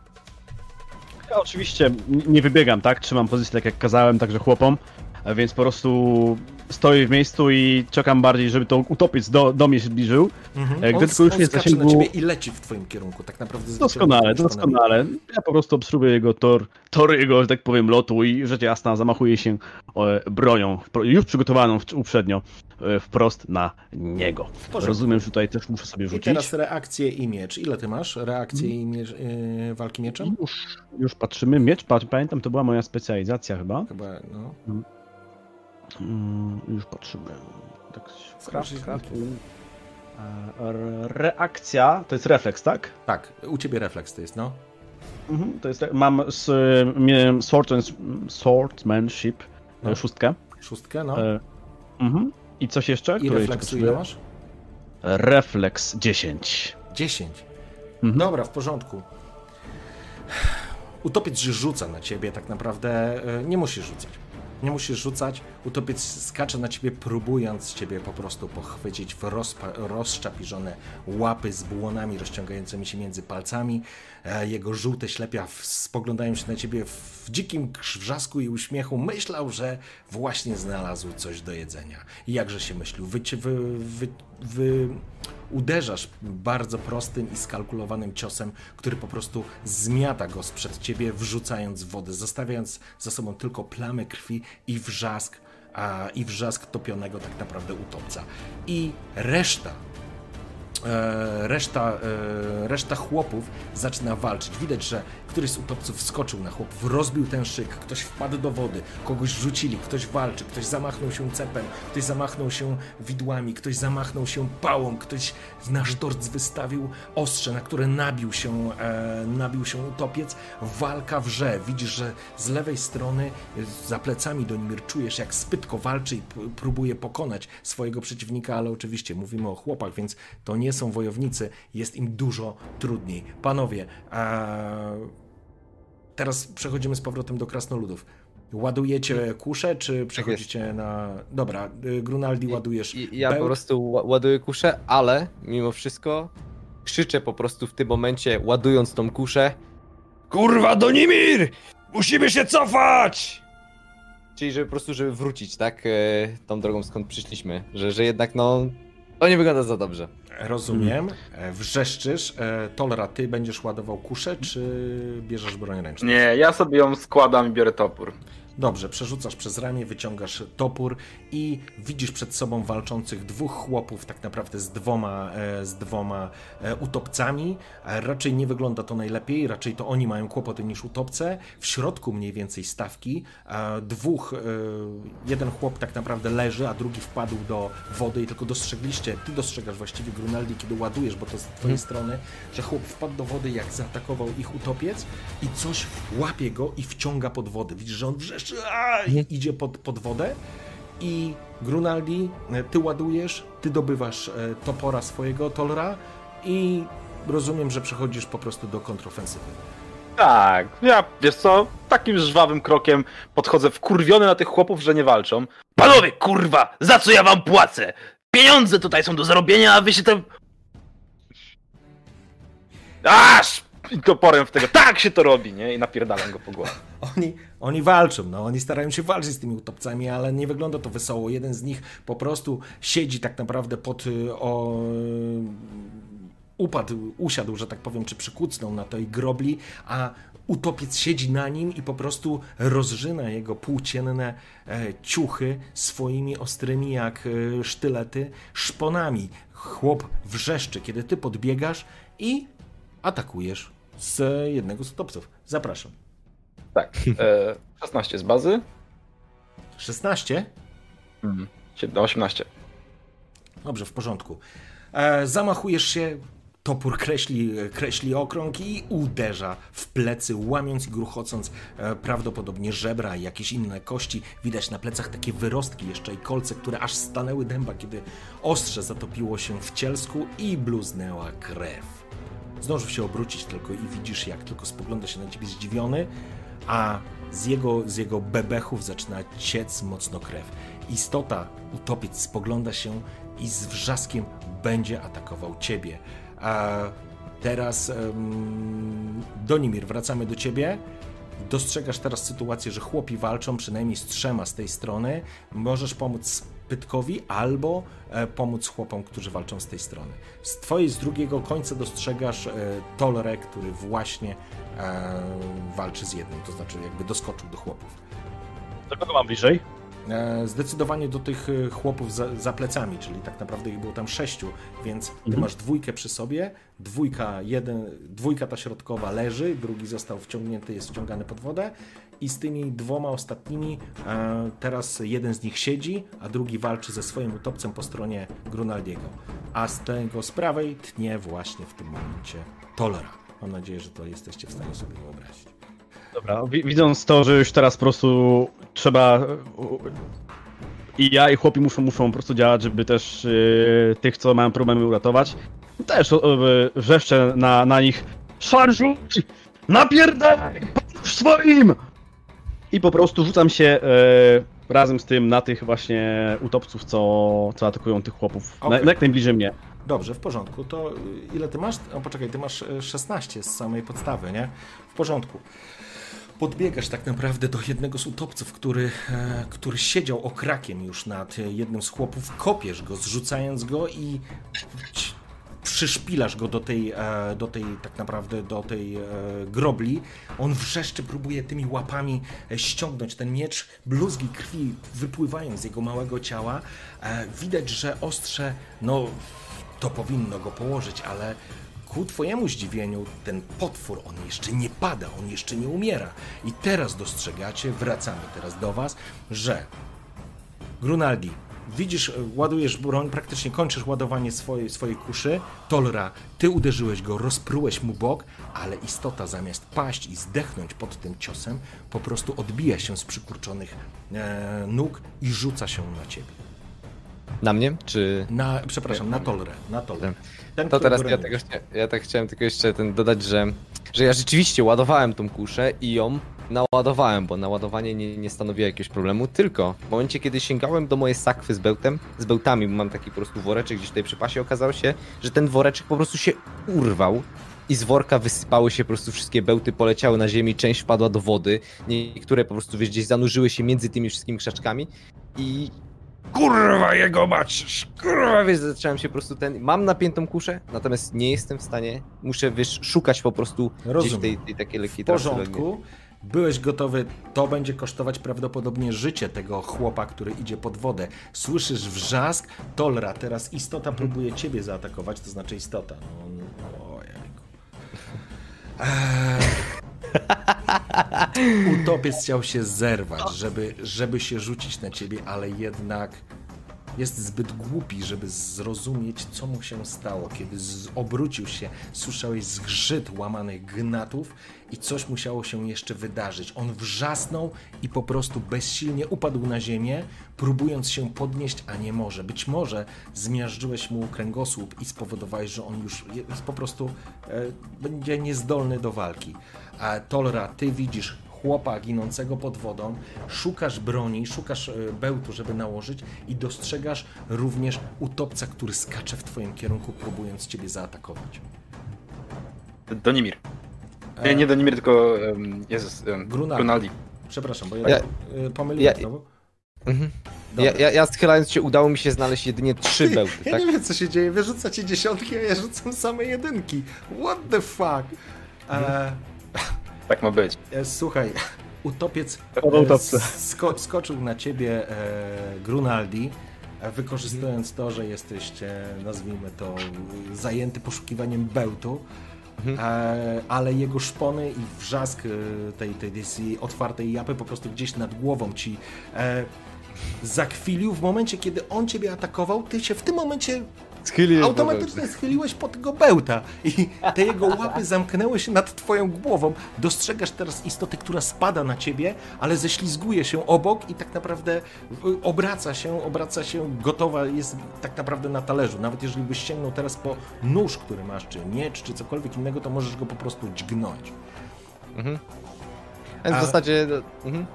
S1: Oczywiście nie wybiegam, tak? Trzymam pozycję tak jak kazałem, także chłopom, więc po prostu stoję w miejscu i czekam bardziej, żeby to utopiec do, do mnie się zbliżył.
S2: Mhm.
S1: E, Gdy
S2: on,
S1: tylko już w
S2: skacze na
S1: zasięgu...
S2: ciebie i leci w twoim kierunku, tak naprawdę.
S1: Doskonale, doskonale. Ja po prostu obserwuję jego tor, tory jego, że tak powiem, lotu i rzecz jasna zamachuję się e, bronią, już przygotowaną uprzednio, e, wprost na niego. Rozumiem, że tutaj też muszę sobie
S2: I
S1: rzucić.
S2: teraz reakcje i miecz. Ile ty masz? Reakcje i miecz, yy, walki mieczem?
S1: Już, już patrzymy. Miecz, pa- pamiętam, to była moja specjalizacja chyba.
S2: Chyba, no.
S1: Mm, już patrzymy. Tak, craft, craft. E, re- Reakcja, to jest refleks, tak?
S2: Tak, u ciebie refleks to jest, no.
S1: Mhm, to jest, re- mam z, miałem swordsmanship,
S2: No.
S1: szóstkę.
S2: Szóstkę, no.
S1: E, mhm. I coś jeszcze?
S2: I refleksu ile masz?
S1: Refleks 10.
S2: 10.
S1: Mhm.
S2: Dobra, w porządku. Utopiec się rzuca na ciebie, tak naprawdę nie musisz rzucać. Nie musisz rzucać. Utopiec skacze na ciebie, próbując ciebie po prostu pochwycić w rozszczapiżone łapy z błonami rozciągającymi się między palcami. E, Jego żółte ślepia spoglądają się na ciebie w dzikim wrzasku i uśmiechu. Myślał, że właśnie znalazł coś do jedzenia. I jakże się myślił? Wy, wy, wy, wy uderzasz bardzo prostym i skalkulowanym ciosem, który po prostu zmiata go sprzed ciebie, wrzucając wodę, zostawiając za sobą tylko plamy krwi i wrzask, a, i wrzask topionego tak naprawdę utopca. I reszta reszta, e, reszta chłopów zaczyna walczyć. Widać, że któryś z utopców wskoczył na chłopów, rozbił ten szyk, ktoś wpadł do wody, kogoś rzucili, ktoś walczy, ktoś zamachnął się cepem, ktoś zamachnął się widłami, ktoś zamachnął się pałą, ktoś na sztorc wystawił ostrze, na które nabił się, e, nabił się utopiec. Walka wrze. Widzisz, że z lewej strony, e, za plecami do Nimir czujesz, jak spytko walczy i próbuje pokonać swojego przeciwnika, ale oczywiście mówimy o chłopach, więc to nie są wojownicy, jest im dużo trudniej. Panowie, teraz przechodzimy z powrotem do krasnoludów. Ładujecie kuszę, czy przechodzicie na... Dobra, y, Grunaldi ładujesz
S3: I, ja po
S2: bełt.
S3: prostu ła- ładuję kuszę, ale mimo wszystko krzyczę po prostu w tym momencie, ładując tą kuszę.
S6: Kurwa, Donimir! Musimy się cofać!
S3: Czyli żeby po prostu, żeby wrócić, tak? e, Tą drogą, skąd przyszliśmy. Że, że jednak, no... To nie wygląda za dobrze.
S2: Rozumiem. E, Wrzeszczysz. E, Tolra, ty będziesz ładował kuszę, czy bierzesz broń ręczną?
S4: Nie, ja sobie ją składam i biorę topór.
S2: Dobrze, przerzucasz przez ramię, wyciągasz topór i widzisz przed sobą walczących dwóch chłopów, tak naprawdę z dwoma, e, z dwoma e, utopcami. Raczej nie wygląda to najlepiej, raczej to oni mają kłopoty niż utopce. W środku mniej więcej stawki. Dwóch, e, jeden chłop tak naprawdę leży, a drugi wpadł do wody i tylko dostrzegliście, ty dostrzegasz właściwie Grunaldi, kiedy ładujesz, bo to z twojej strony, że chłop wpadł do wody, jak zaatakował ich utopiec i coś łapie go i wciąga pod wodę. Widzisz, że on wrzeszczy a, i idzie pod, pod wodę i Grunaldi, e, ty ładujesz, ty dobywasz e, topora swojego Tolra i rozumiem, że przechodzisz po prostu do kontrofensywy.
S4: Tak, ja wiesz co, takim żwawym krokiem podchodzę wkurwiony na tych chłopów, że nie walczą. Panowie, kurwa, za co ja wam płacę? Pieniądze tutaj są do zarobienia, a wy się tam... Aż! I toporem w tego, tak się to robi, nie? I napierdalam go po głowie.
S2: Oni, oni walczą, no, oni starają się walczyć z tymi utopcami, ale nie wygląda to wesoło. Jeden z nich po prostu siedzi tak naprawdę pod y, o, upadł, usiadł, że tak powiem, czy przykucnął na tej grobli, a utopiec siedzi na nim i po prostu rozżyna jego płócienne e, ciuchy swoimi ostrymi jak e, sztylety szponami. Chłop wrzeszczy, kiedy ty podbiegasz i atakujesz z jednego z utopców. Zapraszam.
S4: Tak, e, 16 z bazy,
S2: 16?
S4: mhm. 18.
S2: Dobrze, w porządku. E, zamachujesz się, topór kreśli, kreśli okrąg i uderza w plecy, łamiąc i gruchocąc e, prawdopodobnie żebra i jakieś inne kości. Widać na plecach takie wyrostki jeszcze i kolce, które aż stanęły dęba, kiedy ostrze zatopiło się w cielsku i bluznęła krew. Zdążył się obrócić tylko i widzisz, jak tylko spogląda się na ciebie zdziwiony, a z jego, z jego bebechów zaczyna ciec mocno krew. Istota, utopiec spogląda się i z wrzaskiem będzie atakował ciebie. A teraz, Donimir, wracamy do ciebie. Dostrzegasz teraz sytuację, że chłopi walczą przynajmniej z trzema z tej strony. Możesz pomóc Pytkowi albo e, pomóc chłopom, którzy walczą z tej strony. Z twojej, z drugiego końca dostrzegasz e, Tolre, który właśnie e, walczy z jednym, to znaczy jakby doskoczył do chłopów.
S1: Do kogo mam bliżej?
S2: Zdecydowanie do tych chłopów za, za plecami, czyli tak naprawdę ich było tam sześciu, więc ty masz dwójkę przy sobie, dwójka, jeden, dwójka ta środkowa leży, drugi został wciągnięty, jest wciągany pod wodę i z tymi dwoma ostatnimi e, teraz jeden z nich siedzi, a drugi walczy ze swoim utopcem po stronie Grunaldiego. A z tego z prawej tnie właśnie w tym momencie Tolera. Mam nadzieję, że to jesteście w stanie sobie wyobrazić.
S1: Dobra, wi- widząc to, że już teraz po prostu trzeba. I ja, i chłopi muszą, muszą po prostu działać, żeby też e, tych, co mają problemy, uratować. Też e, wrzeszczę na, na nich. Szarżuj! Napierdaj! W swoim! I po prostu rzucam się e, razem z tym na tych właśnie utopców, co, co atakują tych chłopów. Na,
S2: Okej.
S1: jak najbliżej mnie.
S2: Dobrze, w porządku. To ile ty masz? O, poczekaj, ty masz y, 16 z samej podstawy, nie? W porządku. Podbiegasz tak naprawdę do jednego z utopców, który, e, który siedział okrakiem już nad e, jednym z chłopów. Kopiesz go, zrzucając go i przyszpilasz go do tej, e, do tej tak naprawdę do tej e, grobli. On wrzeszczy, próbuje tymi łapami e, ściągnąć ten miecz. Bluzgi krwi wypływają z jego małego ciała. Widać, że ostrze, no to powinno go położyć, ale ku twojemu zdziwieniu ten potwór, on jeszcze nie pada, on jeszcze nie umiera. I teraz dostrzegacie, wracamy teraz do was, że Grunaldi, widzisz, e, ładujesz broń, praktycznie kończysz ładowanie swojej, swojej kuszy. Tolra, ty uderzyłeś go, rozprułeś mu bok, ale istota zamiast paść i zdechnąć pod tym ciosem, po prostu odbija się z przykurczonych e, nóg i rzuca się na ciebie.
S3: Na mnie? Czy...
S2: Na, przepraszam, na Tolrę, na Tolrę. Ten,
S3: To teraz ja, tego, ja tak chciałem tylko jeszcze ten dodać, że, że ja rzeczywiście ładowałem tą kuszę i ją naładowałem, bo naładowanie nie, nie stanowiło jakiegoś problemu, tylko w momencie, kiedy sięgałem do mojej sakwy z bełtem, z bełtami, bo mam taki po prostu woreczek gdzieś tutaj przy pasie, okazało się, że ten woreczek po prostu się urwał i z worka wysypały się po prostu wszystkie bełty, poleciały na ziemi, część wpadła do wody, niektóre po prostu gdzieś zanurzyły się między tymi wszystkimi krzaczkami i kurwa jego mać, kurwa, wiesz, zacząłem się po prostu ten, mam napiętą kuszę, natomiast nie jestem w stanie, muszę, wiesz, szukać po prostu gdzieś
S2: Rozumiem.
S3: tej, tej takiej lekkiej
S2: W porządku. Byłeś gotowy, to będzie kosztować prawdopodobnie życie tego chłopa, który idzie pod wodę. Słyszysz wrzask, Tolra, teraz istota próbuje ciebie zaatakować, to znaczy istota. No, no, ojejku. Eee, Utopiec chciał się zerwać, żeby, żeby się rzucić na ciebie, ale jednak jest zbyt głupi, żeby zrozumieć, co mu się stało. Kiedy obrócił się, słyszałeś zgrzyt łamanych gnatów i coś musiało się jeszcze wydarzyć. On wrzasnął i po prostu bezsilnie upadł na ziemię, próbując się podnieść, a nie może. Być może zmiażdżyłeś mu kręgosłup i spowodowałeś, że on już jest po prostu e, będzie niezdolny do walki. A Tolra, ty widzisz chłopa ginącego pod wodą, szukasz broni, szukasz e, bełtu, żeby nałożyć i dostrzegasz również utopca, który skacze w twoim kierunku, próbując ciebie zaatakować.
S4: Donimir.
S2: E,
S4: Nie, nie Donimir, tylko um, Jezus, um,
S2: Grunaldi.
S4: Grunaldi.
S2: Przepraszam, bo ja,
S3: Ja-
S2: ja pomyliłem
S3: ja-
S2: znowu.
S3: Mhm. Ja, ja, ja schylając się udało mi się znaleźć jedynie trzy bełty,
S2: Ja
S3: tak?
S2: nie wiem, co się dzieje. Wy rzucacie dziesiątki, a ja rzucam same jedynki. What the fuck? E,
S4: Tak ma być.
S2: e, słuchaj, utopiec e, sko skoczył na ciebie e, Grunaldi, wykorzystując to, że jesteście, nazwijmy to, zajęty poszukiwaniem bełtu. E, ale jego szpony i wrzask tej, tej, tej otwartej japy po prostu gdzieś nad głową ci e, zakwilił. W momencie, kiedy on ciebie atakował, ty się w tym momencie
S3: Schyliłem
S2: automatycznie schyliłeś po tego bełta i te jego łapy zamknęły się nad twoją głową. Dostrzegasz teraz istotę, która spada na ciebie, ale ześlizguje się obok i tak naprawdę y, obraca się, obraca się, gotowa jest tak naprawdę na talerzu. Nawet jeżeli byś sięgnął teraz po nóż, który masz, czy miecz, czy cokolwiek innego, to możesz go po prostu dźgnąć.
S3: Więc
S2: A-
S3: w zasadzie. Mhm.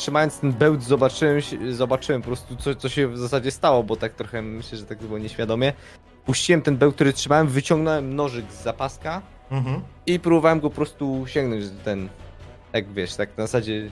S3: Trzymając ten bełt, zobaczyłem, zobaczyłem po prostu, co, co się w zasadzie stało, bo tak trochę myślę, że tak było nieświadomie. Puściłem ten bełt, który trzymałem, wyciągnąłem nożyk z zapaska
S2: Mhm.
S3: i próbowałem go po prostu sięgnąć ten. Tak wiesz, tak na zasadzie.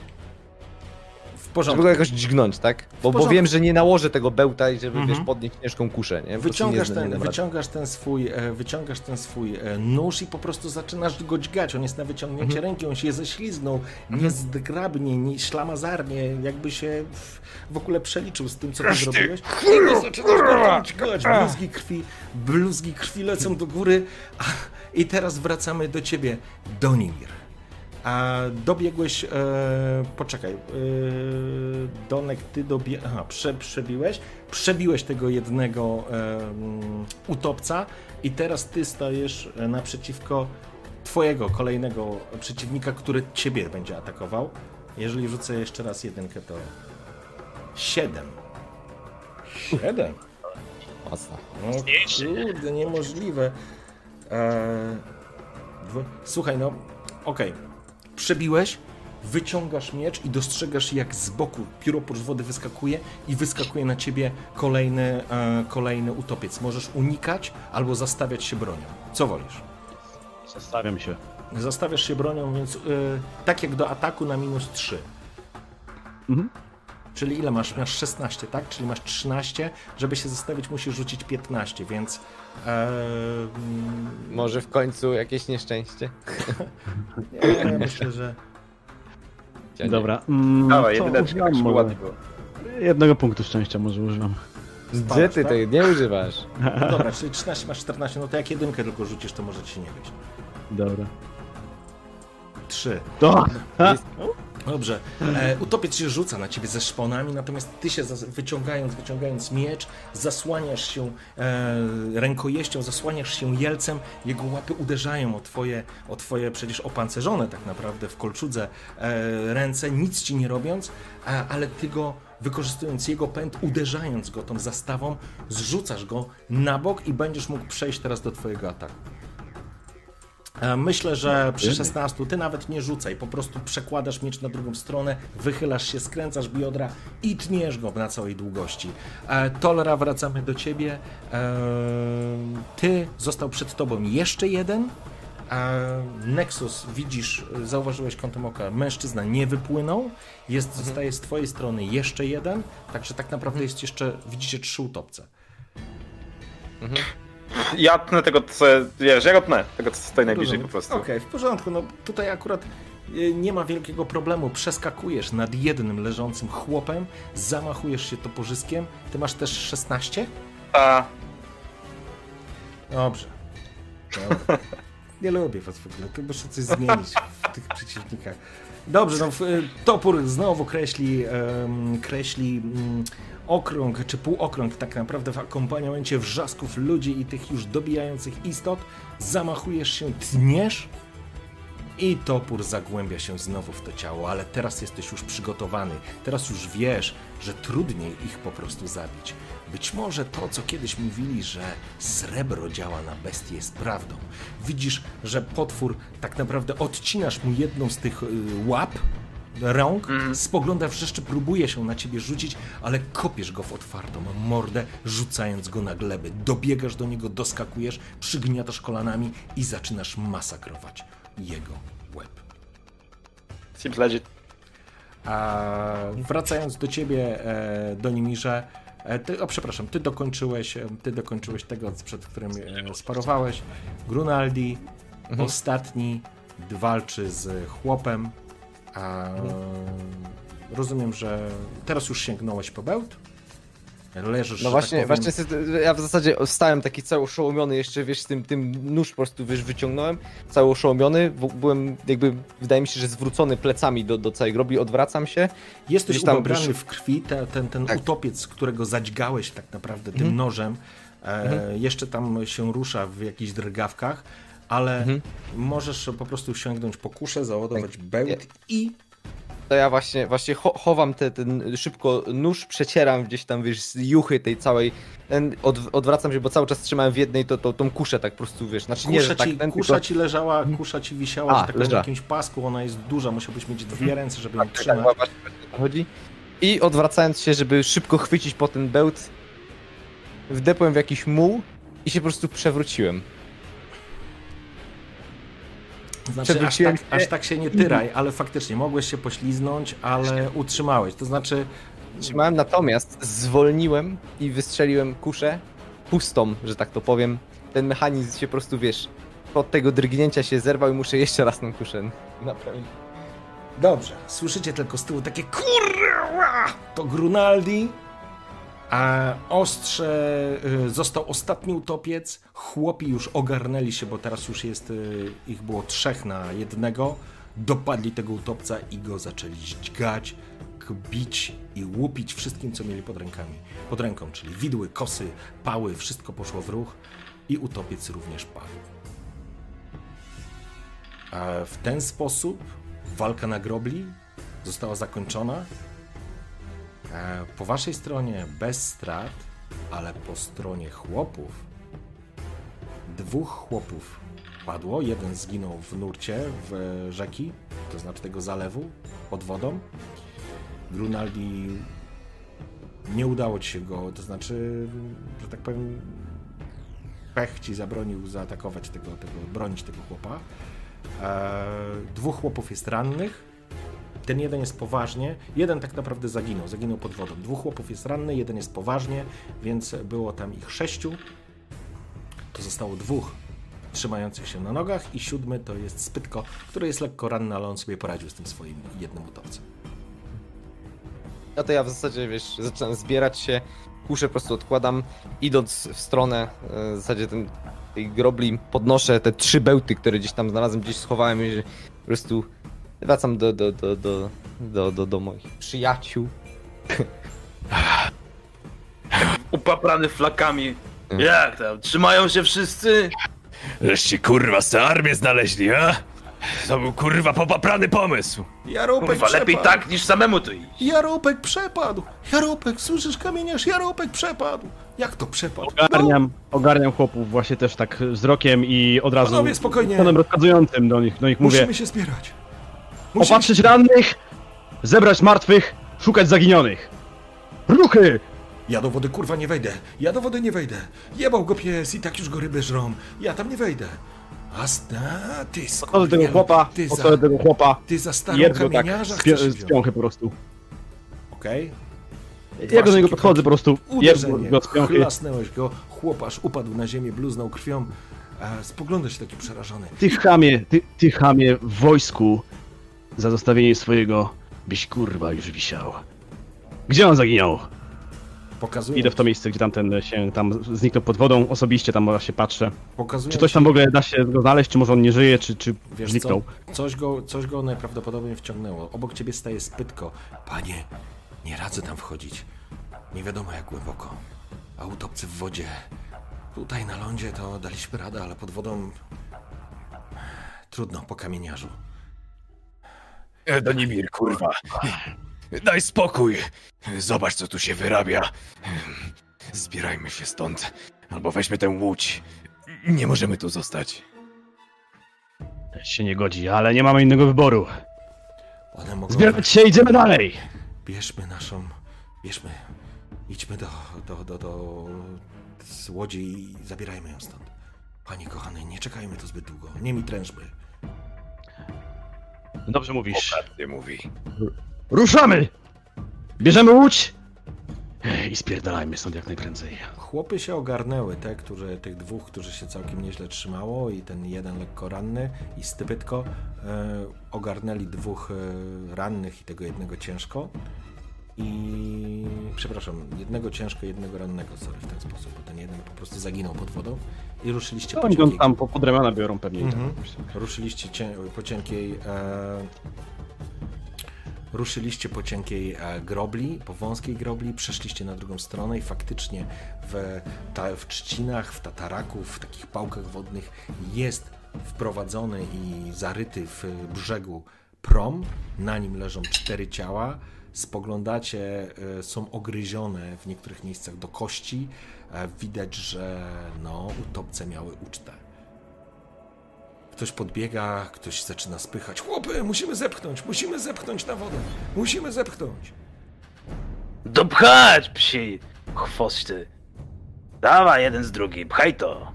S2: W
S3: Żeby
S2: porządku.
S3: go jakoś dźgnąć, tak? Bo, bo wiem, że nie nałożę tego bełta i żeby
S2: Mhm.
S3: wiesz, podnieść ciężką kuszę, nie? Po
S2: Wyciągasz
S3: nie,
S2: ten,
S3: nie
S2: wyciągasz ten swój, e, wyciągasz ten swój e, nóż i po prostu zaczynasz go dźgać. On jest na wyciągnięcie
S3: Mhm.
S2: ręki, on się ześliznął, nie zgrabnie, nie ślamazarnie, jakby się w, w ogóle przeliczył z tym, co ty zrobiłeś. I go zaczynasz go dźgać, bluzgi krwi, bluzgi krwi lecą do góry. A, I teraz wracamy do ciebie, Donimir. A dobiegłeś, e, poczekaj, e, Donek, ty dobie... Aha, prze, przebiłeś, przebiłeś tego jednego e, utopca i teraz ty stajesz e, naprzeciwko twojego kolejnego przeciwnika, który ciebie będzie atakował. Jeżeli rzucę jeszcze raz jedynkę, to 7. 7?
S3: Mocno.
S2: No kurde, niemożliwe. Dwo- Słuchaj, no, okej. Przebiłeś, wyciągasz miecz i dostrzegasz, jak z boku pióropocz wody wyskakuje i wyskakuje na ciebie kolejny, e, kolejny utopiec. Możesz unikać albo zastawiać się bronią. Co wolisz?
S1: Zastanawiam się.
S2: Zastawiasz się bronią, więc e, tak jak do ataku na minus 3.
S1: Mhm.
S2: Czyli ile masz? Masz 16, tak? Czyli masz 13. Żeby się zastawić, musisz rzucić 15, więc. E, mm,
S3: Może w końcu jakieś nieszczęście?
S2: nie, ja myślę, że.
S3: Ja nie.
S1: Dobra. Mm,
S4: Dawaj,
S1: co
S4: jedyneczka,
S1: używam
S4: żeby
S1: może?
S4: ładnie było.
S1: Jednego punktu szczęścia może używam.
S3: Gdzie ty
S2: tak?
S3: tego nie używasz?
S2: No dobra, czyli 13 masz 14, no to jak jedynkę tylko rzucisz, to może ci się nie wyjść.
S1: Dobra.
S2: 3.
S1: To!
S2: Dobrze. E, utopiec się rzuca na ciebie ze szponami, natomiast ty się wyciągając, wyciągając miecz, zasłaniasz się e, rękojeścią, zasłaniasz się jelcem, jego łapy uderzają o twoje, o twoje przecież opancerzone tak naprawdę w kolczudze e, ręce, nic ci nie robiąc, a, ale ty go wykorzystując jego pęd, uderzając go tą zastawą, zrzucasz go na bok i będziesz mógł przejść teraz do twojego ataku. E, Myślę, że przy 16 ty nawet nie rzucaj, po prostu przekładasz miecz na drugą stronę, wychylasz się, skręcasz biodra i tniesz go na całej długości. E, Tolera, wracamy do ciebie. E, Ty, został przed tobą jeszcze jeden Nexus, widzisz, zauważyłeś kątem oka, mężczyzna nie wypłynął, jest, zostaje z twojej strony jeszcze jeden, także tak naprawdę jest jeszcze, widzicie, trzy utopce.
S10: Ja tnę tego, co, wiesz, ja go tnę, tego, co stoi najbliżej
S2: Rozumiem.
S10: po prostu.
S2: Okej, w porządku, no tutaj akurat y, nie ma wielkiego problemu, przeskakujesz nad jednym leżącym chłopem, zamachujesz się toporzyskiem, ty masz też 16?
S10: A,
S2: Dobrze. Dobra. Nie lubię was w ogóle, to muszę coś zmienić w tych przeciwnikach. Dobrze, no w- topór znowu kreśli, em, kreśli mm, okrąg, czy półokrąg tak naprawdę w akompaniamencie wrzasków ludzi i tych już dobijających istot. Zamachujesz się, tniesz i topór zagłębia się znowu w to ciało, ale teraz jesteś już przygotowany. Teraz już wiesz, że trudniej ich po prostu zabić. Być może to, co kiedyś mówili, że srebro działa na bestie, jest prawdą. Widzisz, że potwór tak naprawdę odcinasz mu jedną z tych y, łap, rąk, spogląda wrzeszczy, próbuje się na ciebie rzucić, ale kopiesz go w otwartą mordę, rzucając go na glebę. Dobiegasz do niego, doskakujesz, przygniatasz kolanami i zaczynasz masakrować jego łeb.
S10: seems legit.
S2: A wracając do ciebie, e, do Nimirze, e, ty, o przepraszam, ty dokończyłeś, e, ty dokończyłeś tego, przed którym e, sparowałeś. Grunaldi, ostatni, walczy z chłopem. Rozumiem, że teraz już sięgnąłeś po bełt? Leżysz,
S3: No właśnie,
S2: tak
S3: właśnie ja w zasadzie stałem taki cały oszołomiony jeszcze, wiesz, tym, tym nóż po prostu, wiesz, wyciągnąłem, cały oszołomiony, byłem jakby, wydaje mi się, że zwrócony plecami do, do całej grobi, odwracam się.
S2: Jesteś
S3: tam
S2: ubrany w krwi, te, ten, ten
S3: Tak.
S2: utopiec, którego zadźgałeś tak naprawdę tym
S3: Mhm.
S2: nożem, e, jeszcze tam się rusza w jakichś drgawkach, ale
S3: Mhm.
S2: możesz po prostu sięgnąć po kuszę, załadować
S3: Tak.
S2: bełt
S3: Ja-
S2: i
S3: To ja właśnie, właśnie cho chowam te, ten szybko nóż, przecieram gdzieś tam, wiesz, z juchy tej całej, ten, od, odwracam się, bo cały czas trzymałem w jednej to, to, tą kuszę tak po prostu, wiesz, znaczy nie,
S2: kusza,
S3: że tak
S2: ci,
S3: ten,
S2: kusza
S3: tylko...
S2: ci leżała, kusza ci wisiała,
S3: A,
S2: tak na jakimś pasku, ona jest duża, musiałbyś mieć dwie ręce, żeby ją
S3: Tak, tak,
S2: trzymać.
S3: właśnie o to chodzi. I odwracając się, żeby szybko chwycić po ten bełt, wdepłem w jakiś muł i się po prostu przewróciłem.
S2: Znaczy, aż tak, aż tak się nie tyraj, ale faktycznie mogłeś się pośliznąć, ale utrzymałeś. To znaczy,
S3: Trzymałem natomiast, zwolniłem i wystrzeliłem kuszę pustą, że tak to powiem. Ten mechanizm się po prostu, wiesz, od tego drgnięcia się zerwał i muszę jeszcze raz tą kuszę naprawić.
S2: Dobrze, słyszycie tylko z tyłu takie kurwa! To Grunaldi, a ostrze y, został ostatni utopiec. Chłopi już ogarnęli się, bo teraz już jest y, ich było trzech na jednego. Dopadli tego utopca i go zaczęli dźgać, bić i łupić wszystkim, co mieli pod rękami. Pod ręką, czyli widły, kosy, pały, wszystko poszło w ruch i utopiec również padł. A w ten sposób walka na grobli została zakończona. E, Po waszej stronie bez strat, ale po stronie chłopów dwóch chłopów padło. Jeden zginął w nurcie w rzeki, to znaczy tego zalewu pod wodą. Grunaldi nie udało ci się go, to znaczy, że tak powiem, pech ci zabronił zaatakować tego, tego bronić tego chłopa. E, dwóch chłopów jest rannych. Ten jeden jest poważnie, jeden tak naprawdę zaginął, zaginął pod wodą. Dwóch chłopów jest ranny, jeden jest poważnie, więc było tam ich sześciu. To zostało dwóch trzymających się na nogach i siódmy to jest Spytko, który jest lekko ranny, ale on sobie poradził z tym swoim jednym utopcem.
S3: No to ja w zasadzie, wiesz, zaczynam zbierać się, kuszę po prostu odkładam, idąc w stronę e, w zasadzie ten, tej grobli, podnoszę te trzy bełty, które gdzieś tam znalazłem, gdzieś schowałem i po prostu wracam do, do, do, do, do, do, do moich przyjaciół.
S4: Upaprany flakami.
S3: Mm.
S4: Jak tam? Trzymają się wszyscy?
S6: Żeście kurwa z armię znaleźli, a? To był kurwa popaprany pomysł.
S2: Jarupek
S4: Kurwa, lepiej tak niż samemu tu iść.
S2: Jarupek przepadł! Jarupek, słyszysz kamieniarz? Jarupek przepadł! Jak to przepadł?
S1: Ogarniam, ogarniam chłopów właśnie też tak wzrokiem i od razu
S2: Panowie, spokojnie.
S1: tonem rozkazującym do nich, do nich mówię.
S2: Musimy się zbierać. Musimy...
S1: Opatrzyć rannych, zebrać martwych, szukać zaginionych. Ruchy!
S2: Ja do wody kurwa nie wejdę. Ja do wody nie wejdę. Jebał go pies i tak już go ryby żrą. Ja tam nie wejdę.
S5: A, sta, ty skurwiel,
S1: tego chłopa,
S5: ty za,
S1: tego chłopa.
S5: ty za starą
S1: Jedz go tak, z, z piąchy po prostu.
S2: Okej.
S1: Ja do niego podchodzę po prostu,
S5: Uderzenie, chlasnęłeś go, chłopasz upadł na ziemię, bluznął krwią, a spoglądasz taki przerażony.
S1: Ty chamie, ty, ty chamie w wojsku za zostawienie swojego, byś kurwa już wisiał. Gdzie on zaginął?
S2: Pokazuję,
S1: Idę w to miejsce, gdzie tamten się tam zniknął pod wodą, osobiście tam właśnie patrzę.
S2: pokazuję
S1: Czy coś tam w ogóle da się go znaleźć, czy może on nie żyje, czy, czy
S2: Wiesz
S1: zniknął?
S2: co? Coś go, coś go najprawdopodobniej wciągnęło. Obok ciebie staje spytko.
S5: Panie, nie radzę tam wchodzić. Nie wiadomo jak głęboko. A utopcy w wodzie. Tutaj na lądzie to daliśmy radę, ale pod wodą... Trudno, po kamieniarzu.
S6: Donimir, kurwa. Daj spokój. Zobacz, co tu się wyrabia. Zbierajmy się stąd. Albo weźmy tę łódź. Nie możemy tu zostać.
S1: Się nie godzi, ale nie mamy innego wyboru.
S5: One mogą...
S1: Zbierać się, idziemy dalej!
S5: Bierzmy naszą... Bierzmy... Idźmy do... do... do... do... z łodzi i zabierajmy ją stąd. Panie kochany, nie czekajmy tu zbyt długo. Nie mi trężby.
S1: Dobrze mówisz.
S6: Mówi.
S1: Ruszamy! Bierzemy łódź! I spierdalajmy stąd jak najprędzej.
S2: Chłopy się ogarnęły, te, którzy, tych dwóch, którzy się całkiem nieźle trzymało i ten jeden lekko ranny i stypytko e, ogarnęli dwóch e, rannych i tego jednego ciężko i przepraszam, jednego ciężko, jednego rannego, sorry, w ten sposób, bo ten jeden po prostu zaginął pod wodą i ruszyliście
S1: To
S2: po cienkiej,
S1: tam po, pod ramiona biorą pewnie. i
S2: Mhm.
S1: tak.
S2: ruszyliście cię, po cienkiej e, ruszyliście po cienkiej e, grobli, po wąskiej grobli, przeszliście na drugą stronę i faktycznie w, ta, w trzcinach, w tataraku, w takich pałkach wodnych jest wprowadzony i zaryty w brzegu prom. Na nim leżą cztery ciała. Spoglądacie, e, są ogryzione w niektórych miejscach do kości. E, Widać, że no, utopce miały ucztę. Ktoś podbiega, ktoś zaczyna spychać. Chłopy, musimy zepchnąć, musimy zepchnąć na wodę. Musimy zepchnąć.
S4: Dopchać, psi chwosty. Dawaj jeden z drugim, pchaj to.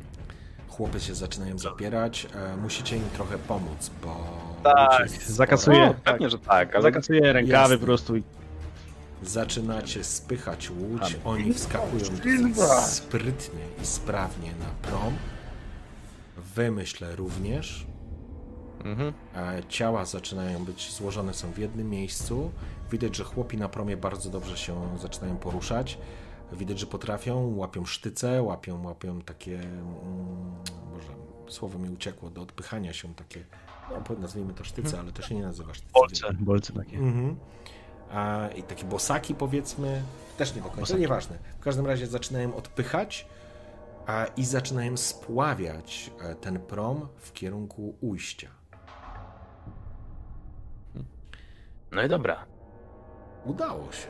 S2: Chłopy się zaczynają zapierać. E, musicie im trochę pomóc, bo.
S1: Tak,
S2: spora.
S1: zakasuję,
S4: No, pewnie, że tak, ale
S1: zakasuję rękawy
S2: Jasne.
S1: po prostu i
S2: Zaczynacie spychać łódź. Oni wskakują sprytnie i sprawnie na prom. Wy myślę również.
S3: Mhm.
S2: E, Ciała zaczynają być złożone są w jednym miejscu. Widać, że chłopi na promie bardzo dobrze się zaczynają poruszać. Widać, że potrafią, łapią sztyce, łapią, łapią takie, mm, może słowo mi uciekło, do odpychania się takie, no, nazwijmy to sztyce, ale to się nie nazywa sztyce.
S1: bolce, bolce takie.
S2: Mhm. A, I takie bosaki powiedzmy, też nie do końca, nieważne. W każdym razie zaczynają odpychać a, i zaczynają spławiać e, ten prom w kierunku ujścia.
S4: No i dobra.
S2: Udało się.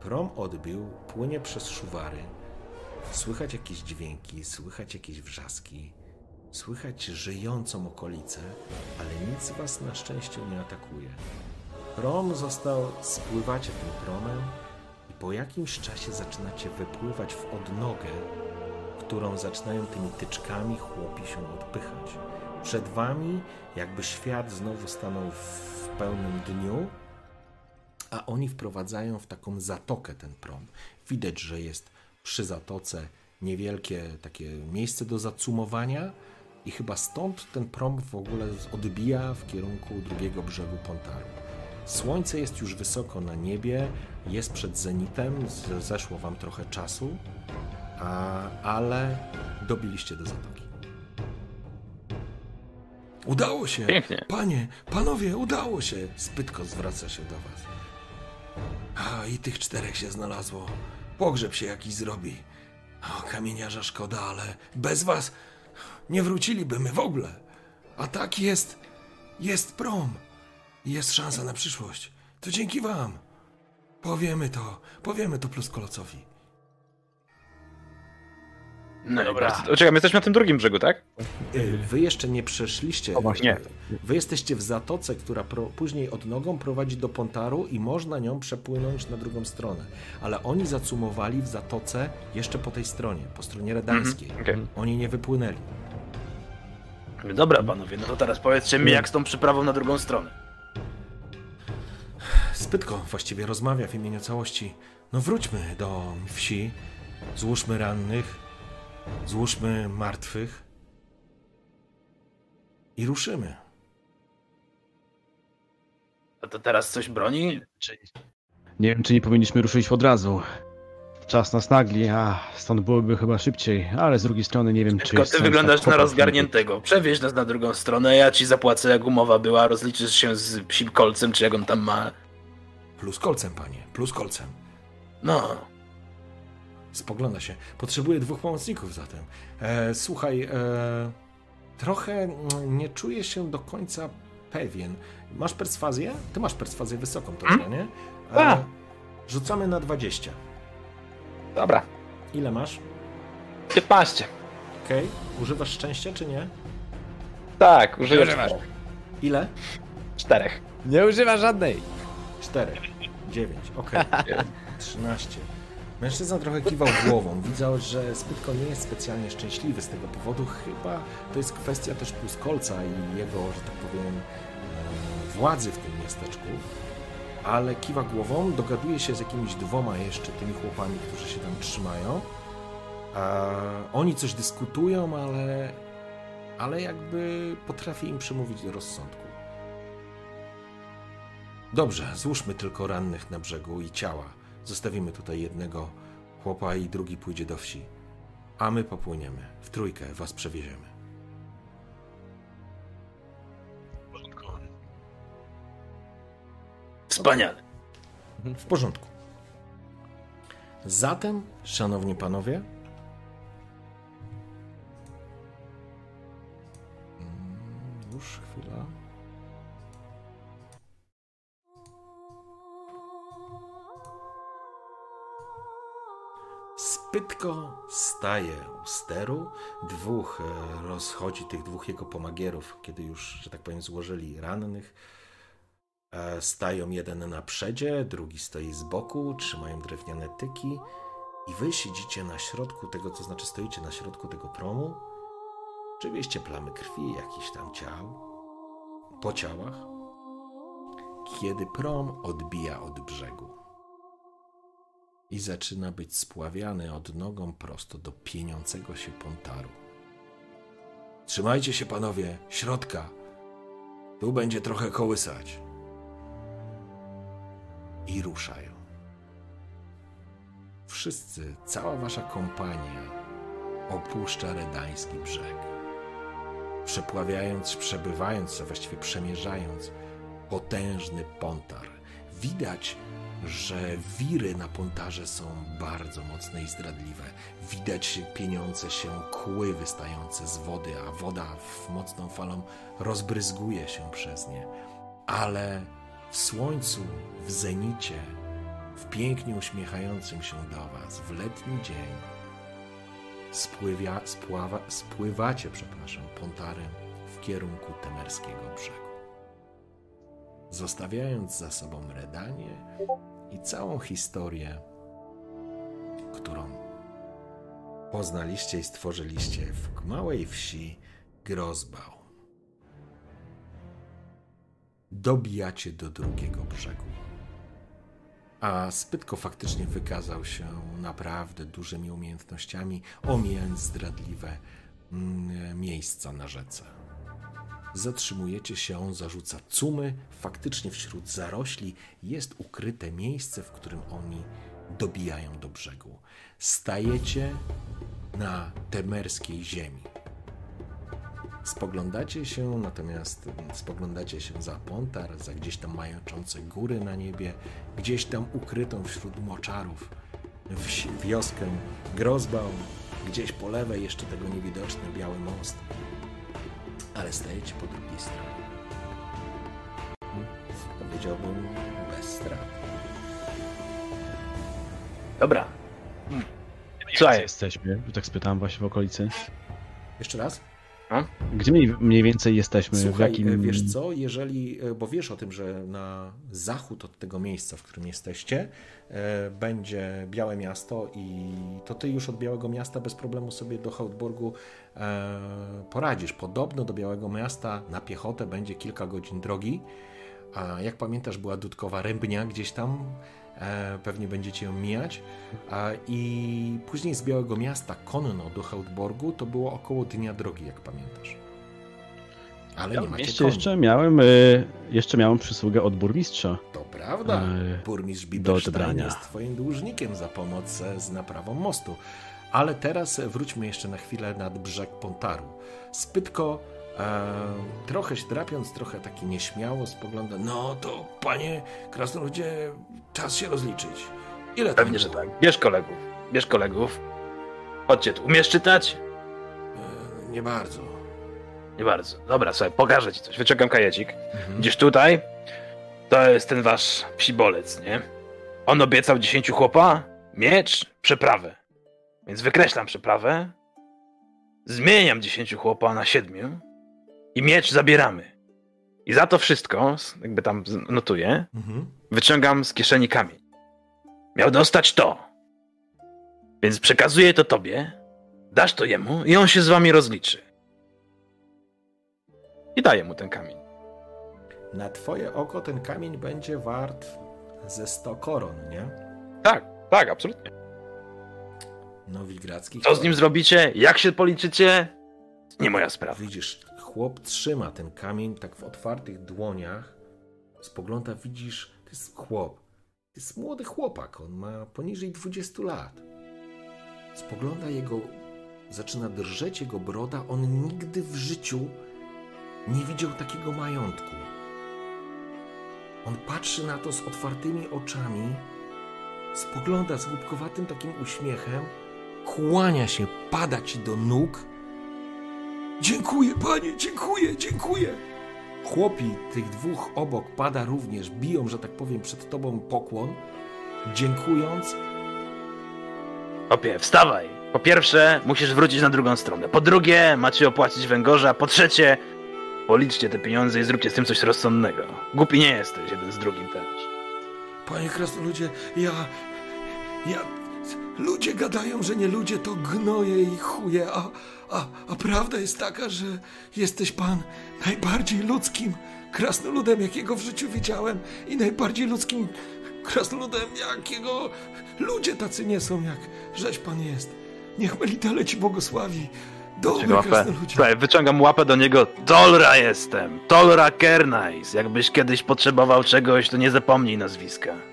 S2: Prom odbił, płynie przez szuwary. Słychać jakieś dźwięki, słychać jakieś wrzaski, słychać żyjącą okolicę, ale nic was na szczęście nie atakuje. Prom został, spływacie tym promem i po jakimś czasie zaczynacie wypływać w odnogę, którą zaczynają tymi tyczkami chłopi się odpychać. Przed wami jakby świat znowu stanął w pełnym dniu, a oni wprowadzają w taką zatokę ten prom. Widać, że jest przy zatoce niewielkie takie miejsce do zacumowania i chyba stąd ten prom w ogóle odbija w kierunku drugiego brzegu Pontaru. Słońce jest już wysoko na niebie, jest przed zenitem, zeszło wam trochę czasu, a, ale dobiliście do zatoki. Udało się!
S4: Pięknie.
S2: Panie, panowie, udało się! Spytko zwraca się do was. A, i tych czterech się znalazło. Pogrzeb się jakiś zrobi. O, kamieniarza szkoda, ale bez was nie wrócilibyśmy w ogóle. A tak jest, jest prom. I Jest szansa na przyszłość. To dzięki wam. Powiemy to, powiemy to pluskolocowi.
S4: No dobra.
S10: My jesteśmy na tym drugim brzegu, tak?
S2: Y, Wy jeszcze nie przeszliście.
S1: O, właśnie.
S2: Wy jesteście w zatoce, która pro, później od nogą prowadzi do Pontaru i można nią przepłynąć na drugą stronę. Ale oni zacumowali w zatoce jeszcze po tej stronie, po stronie redańskiej.
S10: Okej.
S2: Oni nie wypłynęli.
S4: Dobra, panowie, no to teraz powiedzcie mi, jak z tą przyprawą na drugą stronę.
S2: Spytko właściwie rozmawia w imieniu całości. No wróćmy do wsi, złóżmy rannych, złóżmy martwych i ruszymy.
S4: A to teraz coś broni? Czy...
S1: Nie wiem, czy nie powinniśmy ruszyć od razu. Czas nas nagli, a stąd byłoby chyba szybciej, ale z drugiej strony nie wiem, czy...
S4: Tylko
S1: jest
S4: ty wyglądasz
S1: tak
S4: na rozgarniętego. Przewieź nas na drugą stronę, ja ci zapłacę jak umowa była, rozliczysz się z psim kolcem, czy jak on tam ma.
S2: Plus kolcem, panie, plus kolcem.
S4: No,
S2: Spogląda się. Potrzebuję dwóch pomocników zatem. E, słuchaj, e, trochę nie czuję się do końca pewien. Masz perswazję? Ty masz perswazję wysoką, to
S4: Hmm?
S2: nie?
S4: A.
S2: E, rzucamy na 20.
S4: dobra.
S2: Ile masz?
S4: 15.
S2: Okej. Używasz szczęścia, czy nie?
S4: Tak,
S6: używasz.
S4: czterech.
S2: Ile?
S4: czterech.
S3: Nie używa żadnej.
S2: 4, 9, okej. 13. Mężczyzna trochę kiwał głową. Widział, że Spytko nie jest specjalnie szczęśliwy z tego powodu. Chyba to jest kwestia też plus kolca i jego, że tak powiem, e, władzy w tym miasteczku. Ale kiwa głową, dogaduje się z jakimiś dwoma jeszcze tymi chłopami, którzy się tam trzymają. Oni coś dyskutują, ale, ale jakby potrafi im przemówić do rozsądku. Dobrze, złóżmy tylko rannych na brzegu i ciała. Zostawimy tutaj jednego chłopa i drugi pójdzie do wsi. A my popłyniemy. W trójkę was przewieziemy.
S4: Wspaniale.
S2: W porządku. Zatem, szanowni panowie. Mm, Już chwila. Spytko staje u steru. Dwóch e, rozchodzi tych dwóch jego pomagierów, kiedy już, że tak powiem, złożyli rannych. E, Stają jeden na przedzie, drugi stoi z boku, trzymają drewniane tyki i wy siedzicie na środku tego, to znaczy stoicie na środku tego promu. Oczywiście plamy krwi, jakichś tam ciał, po ciałach. Kiedy prom odbija od brzegu i zaczyna być spławiany od nogą prosto do pieniącego się pontaru. Trzymajcie się, panowie, środka. Tu będzie trochę kołysać i ruszają. Wszyscy, cała wasza kompania opuszcza redański brzeg. Przepławiając, przebywając, a właściwie przemierzając potężny pontar, widać, że wiry na pontarze są bardzo mocne i zdradliwe. Widać pieniące się kły wystające z wody, a woda w mocną falą rozbryzguje się przez nie. Ale w słońcu, w zenicie, w pięknie uśmiechającym się do Was, w letni dzień, spływia, spława, spływacie, przepraszam, pontarem w kierunku temerskiego brzegu. Zostawiając za sobą Redanię i całą historię, którą poznaliście i stworzyliście w małej wsi Grozbał dobijacie do drugiego brzegu. A Spytko faktycznie wykazał się naprawdę dużymi umiejętnościami, omijając zdradliwe mm, miejsca na rzece. Zatrzymujecie się, on zarzuca cumy. Faktycznie wśród zarośli jest ukryte miejsce, w którym oni dobijają do brzegu. Stajecie na temerskiej ziemi. Spoglądacie się, natomiast spoglądacie się za Pontar, za gdzieś tam majączące góry na niebie, gdzieś tam ukrytą wśród moczarów wsi, wioskę Grozbał, gdzieś po lewej jeszcze tego niewidoczny biały most. Ale stajecie po drugiej stronie. Hmm, Powiedziałbym bez strat.
S4: Dobra.
S1: Słuchaj,
S4: Słuchaj,
S1: jesteśmy, tak spytałem właśnie w okolicy.
S2: Jeszcze raz?
S1: Gdzie mniej, mniej więcej jesteśmy?
S2: Słuchaj,
S1: w jakim...
S2: wiesz co, jeżeli, e, bo wiesz o tym, że na zachód od tego miejsca, w którym jesteście, e, będzie Białe Miasto i to ty już od Białego Miasta bez problemu sobie do Hautburgu e, poradzisz. Podobno do Białego Miasta na piechotę będzie kilka godzin drogi, a jak pamiętasz była Dudkowa Rębnia gdzieś tam, e, pewnie będziecie ją mijać. I później z Białego Miasta konno do Hautborgu to było około dnia drogi, jak pamiętasz. Ale nie
S1: w
S2: macie koni.
S1: jeszcze miałem, y, jeszcze miałem przysługę od burmistrza.
S2: To prawda.
S1: e,
S2: Burmistrz Biberstein jest twoim dłużnikiem za pomoc e, z naprawą mostu. Ale teraz e, wróćmy jeszcze na chwilę nad brzeg Pontaru. Spytko, e, trochę się drapiąc, trochę taki nieśmiało spogląda. No to, panie krasnoludzie, czas się rozliczyć. Ile
S4: Pewnie, że tak. Bierz kolegów. Bierz kolegów. Chodźcie tu. Umiesz czytać?
S2: E, nie bardzo.
S4: Nie bardzo. Dobra, słuchaj, pokażę ci coś. Wyciągam kajecik.
S2: Mhm.
S4: Gdzieś tutaj to jest ten wasz psibolec, nie? On obiecał 10 chłopa, miecz, przeprawę. Więc wykreślam przeprawę, zmieniam 10 chłopa na 7 i miecz zabieramy. I za to wszystko, jakby tam notuję,
S2: Mhm.
S4: wyciągam z kieszeni kamień. Miał dostać to. Więc przekazuję to tobie, dasz to jemu i on się z wami rozliczy. I daję mu ten kamień.
S2: Na twoje oko ten kamień będzie wart ze 100 koron, nie?
S4: Tak, tak, absolutnie.
S2: Nowigradzki.
S4: Co z nim zrobicie? Jak się policzycie? Nie moja sprawa.
S2: Widzisz, chłop trzyma ten kamień tak w otwartych dłoniach. Spogląda, widzisz, to jest chłop. To jest młody chłopak, on ma poniżej 20 lat. Spogląda jego, zaczyna drżeć jego broda. On nigdy w życiu nie widział takiego majątku. On patrzy na to z otwartymi oczami, spogląda z głupkowatym takim uśmiechem, kłania się, pada ci do nóg. Dziękuję, panie, dziękuję, dziękuję. Chłopi tych dwóch obok pada również, biją, że tak powiem, przed tobą pokłon, dziękując.
S4: Opie, wstawaj. Po pierwsze, musisz wrócić na drugą stronę. Po drugie, macie opłacić węgorza. Po trzecie, policzcie te pieniądze i zróbcie z tym coś rozsądnego. Głupi nie jesteś, jeden z drugim też.
S2: Panie krasnoludzie, ja... ja... Ludzie gadają, że nie ludzie to gnoje i chuje, a, a, a prawda jest taka, że jesteś pan najbardziej ludzkim krasnoludem, jakiego w życiu widziałem i najbardziej ludzkim krasnoludem, jakiego ludzie tacy nie są, jak żeś pan jest. Niech Melitele ci błogosławi. Dobry.
S4: Słuchaj, wyciągam łapę do niego. Tolra jestem. Tolra Kernais. Jakbyś kiedyś potrzebował czegoś, to nie zapomnij nazwiska.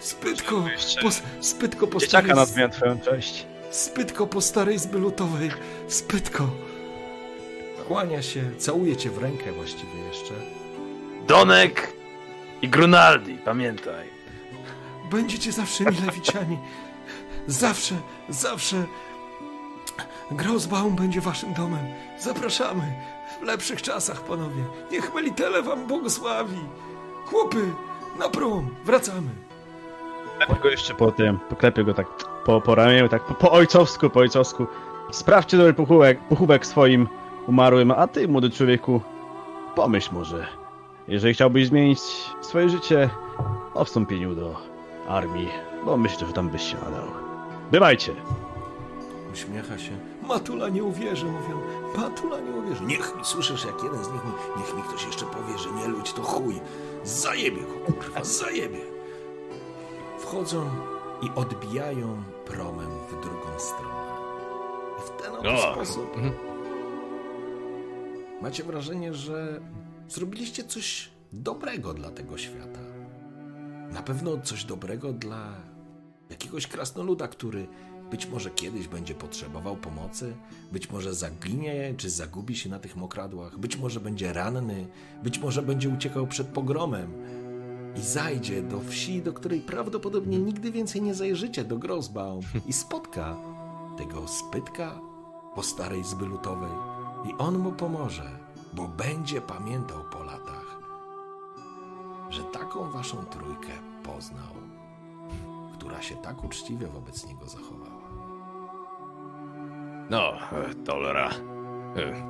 S2: Spytko, po, spytko po
S1: Dzieciaka
S2: starej,
S1: nazwiałem twoją cześć.
S2: spytko po starej zby lutowej, spytko. Kłania się, całuje cię w rękę właściwie jeszcze.
S4: Donek i Grunaldi, pamiętaj.
S2: Będziecie zawsze mile widziani. Zawsze, zawsze. Grosbaum będzie waszym domem. Zapraszamy. W lepszych czasach, panowie. Niech Melitele wam błogosławi. Chłopy, na prom, wracamy.
S1: Klepię go jeszcze po tym, poklepię go tak po, po ramieniu, tak po, po ojcowsku, po ojcowsku. Sprawdźcie dobry pochówek, pochówek swoim umarłym, a ty, młody człowieku, pomyśl może, jeżeli chciałbyś zmienić swoje życie o wstąpieniu do armii, bo myślę, że tam byś się nadał. Bywajcie!
S2: Uśmiecha się. Matula nie uwierzy, mówią. Matula nie uwierzy. Niech mi, słyszysz, jak jeden z nich mówi, niech mi ktoś jeszcze powie, że nie ludź to chuj. Zajebie go, kurwa, zajebie. Wchodzą i odbijają promem w drugą stronę. I w ten oto sposób
S6: mhm.
S2: macie wrażenie, że zrobiliście coś dobrego dla tego świata. Na pewno coś dobrego dla jakiegoś krasnoluda, który być może kiedyś będzie potrzebował pomocy, być może zaginie czy zagubi się na tych mokradłach, być może będzie ranny, być może będzie uciekał przed pogromem i zajdzie do wsi, do której prawdopodobnie nigdy więcej nie zajrzycie, do Grosbaum i spotka tego spytka po starej zby lutowej i on mu pomoże, bo będzie pamiętał po latach, że taką waszą trójkę poznał, która się tak uczciwie wobec niego zachowała.
S6: No, e, Tolera. E,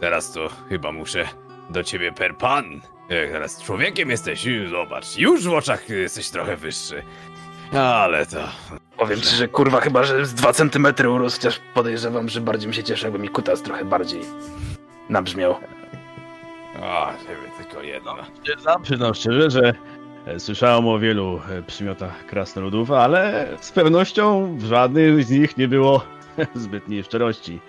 S6: Teraz to chyba muszę do ciebie per pan. E, Teraz człowiekiem jesteś, zobacz, już w oczach jesteś trochę wyższy. Ale to...
S4: Powiem ci, że kurwa chyba, że z 2 cm urósł, chociaż podejrzewam, że bardziej mi się cieszy, jakby mi kutas trochę bardziej nabrzmiał.
S6: A, żeby tylko jedno.
S1: Przyznam, przyznam szczerze, że e, słyszałem o wielu e, przymiotach krasnoludów, ale z pewnością w żadnym z nich nie było zbytniej szczerości.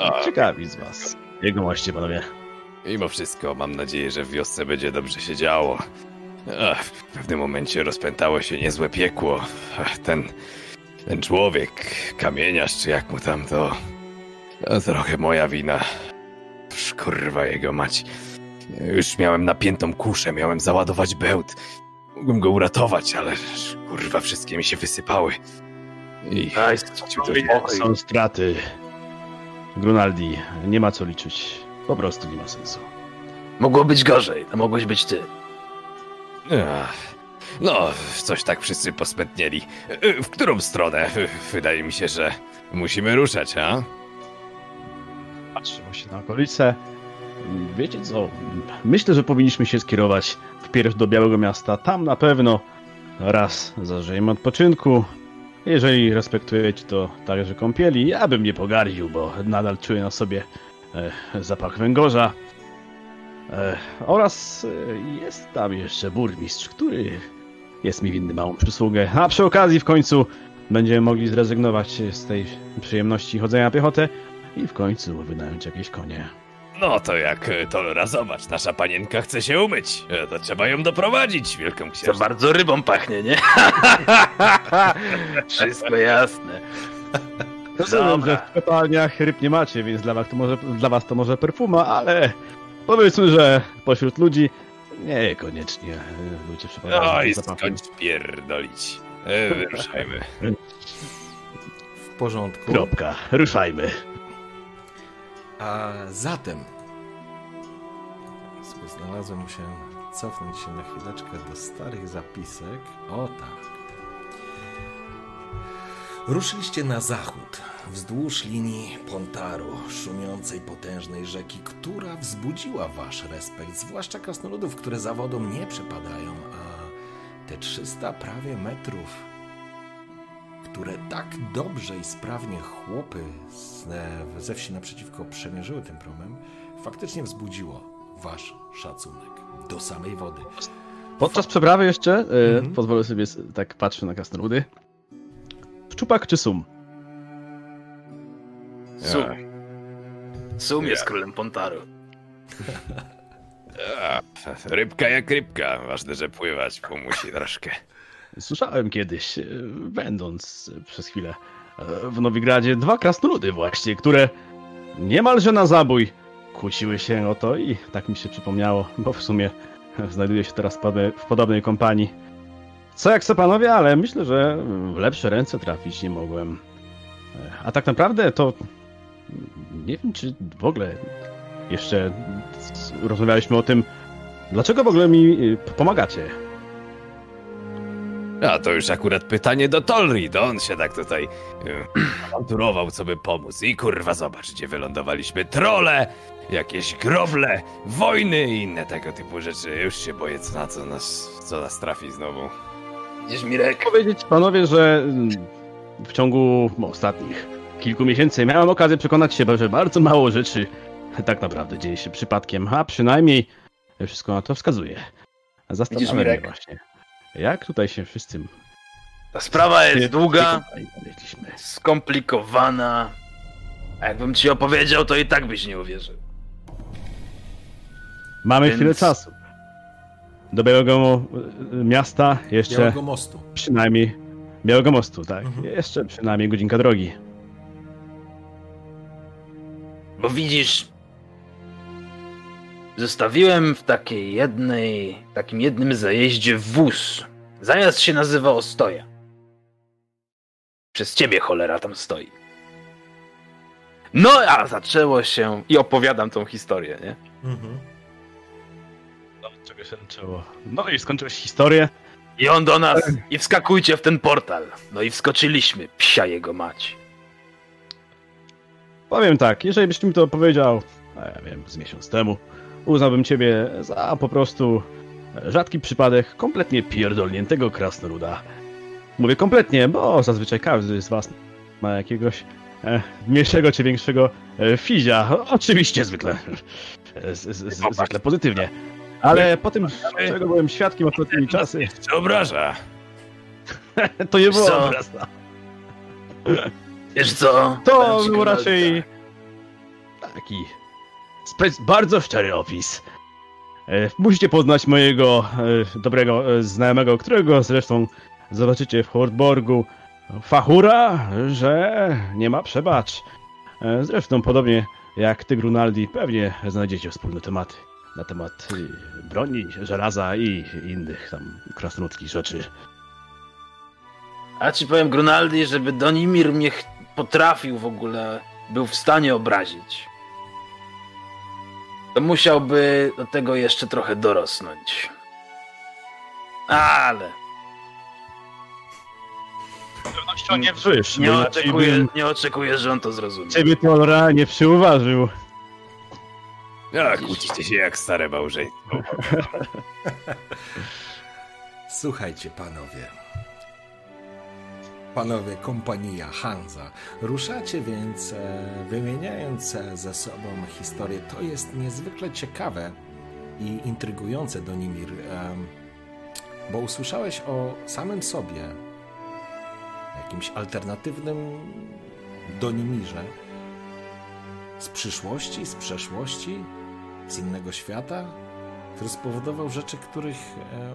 S1: A, ciekawi z was. Jego moście, panowie.
S6: Mimo wszystko mam nadzieję, że w wiosce będzie dobrze się działo. Ach, w pewnym momencie rozpętało się niezłe piekło. Ach, Ten, ten człowiek, kamieniarz czy jak mu tam to... to trochę moja wina. Psz, Kurwa jego mać. Już miałem napiętą kuszę, miałem załadować bełt. Mógłbym go uratować, ale kurwa wszystkie mi się wysypały. I...
S4: Daj
S6: spokój.
S1: Są straty. Grunaldi, nie ma co liczyć. Po prostu nie ma sensu.
S4: Mogło być gorzej, to mogłeś być ty.
S6: Ach, No, coś tak wszyscy posmętnieli. W którą stronę? Wydaje mi się, że musimy ruszać, a?
S1: Patrzę właśnie na okolice. Wiecie co? Myślę, że powinniśmy się skierować wpierw do Białego Miasta. Tam na pewno raz zażyjemy odpoczynku. Jeżeli respektujecie to także kąpieli, ja bym nie pogardził, bo nadal czuję na sobie zapach węgorza. E, oraz e, jest tam jeszcze burmistrz, który jest mi winny małą przysługę. A przy okazji w końcu będziemy mogli zrezygnować z tej przyjemności chodzenia na piechotę i w końcu wynająć jakieś konie.
S6: No to jak Tolora, zobacz, nasza panienka chce się umyć. To trzeba ją doprowadzić, wielką
S4: To
S6: księżną.
S4: bardzo rybą pachnie, nie? Wszystko jasne.
S1: Rozumiem,
S4: Dobra.
S1: że w kopalniach ryb nie macie, więc dla was, to może, dla was to może perfuma, ale powiedzmy, że pośród ludzi niekoniecznie e, ludzie przypadają
S6: Oj, skończ pierdolić. Y, Wyruszajmy.
S2: W porządku.
S1: Kropka, ruszajmy.
S2: A zatem znalazłem, musiałem cofnąć się na chwileczkę do starych zapisek. O tak. Ruszyliście na zachód, wzdłuż linii Pontaru, szumiącej potężnej rzeki, która wzbudziła wasz respekt, zwłaszcza krasnoludów, które za wodą nie przepadają, a te 300 prawie metrów które tak dobrze i sprawnie chłopy ze wsi naprzeciwko przemierzyły ten problem, faktycznie wzbudziło wasz szacunek do samej wody.
S1: Podczas przeprawy jeszcze, e,
S2: Mhm.
S1: pozwolę sobie tak patrzę na krasnoludy. Szczupak czy sum?
S4: Sum. Sum jest królem Pontaru.
S6: Rybka jak rybka. Ważne, że pływać musi troszkę.
S1: Słyszałem kiedyś, e, będąc przez chwilę e, w Nowigradzie, dwa krasnoludy właśnie, które niemalże na zabój kłóciły się o to i tak mi się przypomniało, bo w sumie znajduję się teraz w podobnej kompanii. Co jak se panowie, ale myślę, że w lepsze ręce trafić nie mogłem. A tak naprawdę to nie wiem, czy w ogóle jeszcze rozmawialiśmy o tym, dlaczego w ogóle mi p- pomagacie.
S6: A to już akurat pytanie do Tolri. To on się tak tutaj y, awanturował, co by pomóc. I kurwa, zobacz, gdzie wylądowaliśmy. Trole, jakieś groble, wojny i inne tego typu rzeczy. Już się boję, co, na co nas, co nas trafi znowu.
S4: Widzisz, Mirek?
S1: powiedzieć panowie, że mm, w ciągu ostatnich kilku miesięcy miałem okazję przekonać się, że bardzo mało rzeczy tak naprawdę dzieje się przypadkiem, a przynajmniej wszystko na to wskazuje. Zastanawiam się
S4: Mirek?
S1: właśnie, jak tutaj się wszyscy
S4: Ta sprawa jest długa,
S1: znaleźliśmy.
S4: skomplikowana. A jakbym ci opowiedział, to i tak byś nie uwierzył.
S1: Mamy
S4: Więc-
S1: chwilę czasu. Do Białego Miasta jeszcze
S2: Białego Mostu.
S1: przynajmniej Białego Mostu, tak.
S2: Mhm.
S1: Jeszcze przynajmniej godzinka drogi.
S4: Bo widzisz, zostawiłem w takiej jednej, takim jednym zajeździe wóz. Zajazd się nazywa Ostoja. Przez ciebie cholera tam stoi. No a zaczęło się i opowiadam tą historię, nie?
S2: Mhm.
S1: No? No i skończyłeś historię.
S4: I on do nas, i wskakujcie w ten portal. No i wskoczyliśmy, psia jego mać.
S1: Powiem tak, jeżeli byś mi to powiedział, a ja wiem, z miesiąc temu, uznałbym ciebie za po prostu rzadki przypadek kompletnie pierdolniętego krasnoluda. Mówię kompletnie, bo zazwyczaj każdy z was ma jakiegoś e, mniejszego czy większego e, fizia. Oczywiście zwykle, e, z, z, z, zwykle pozytywnie. Ale po tym, czego byłem świadkiem ostatnimi czasy,
S6: Jeszcze obraża.
S1: to nie było
S4: Co?
S1: obraza.
S4: Wiesz co?
S1: To był raczej taki bardzo szczery opis. E, Musicie poznać mojego e, dobrego e, znajomego, którego zresztą zobaczycie w Hortborgu. Fachura, że nie ma przebacz. E, Zresztą podobnie jak ty, Grunaldi, pewnie znajdziecie wspólne tematy na temat y, broni, żelaza i innych tam krasnoludzkich rzeczy.
S4: A ci powiem, Grunaldi, żeby Donimir mnie potrafił w ogóle, był w stanie obrazić. To musiałby do tego jeszcze trochę dorosnąć. Ale
S1: Z pewnością nie wrzysz,
S4: nie
S1: inaczej
S4: oczekuję, nie oczekuję, że on to zrozumie.
S1: ciebie to realnie przyuważył.
S6: Ja, kłócicie się jak stare małżeństwo.
S2: Słuchajcie, panowie. Panowie, kompania Hansa. Ruszacie więc, e, wymieniając e, ze sobą historię. To jest niezwykle ciekawe i intrygujące, Donimir, em, bo usłyszałeś o samym sobie, jakimś alternatywnym Donimirze z przyszłości, z przeszłości, z innego świata, który spowodował rzeczy, których em,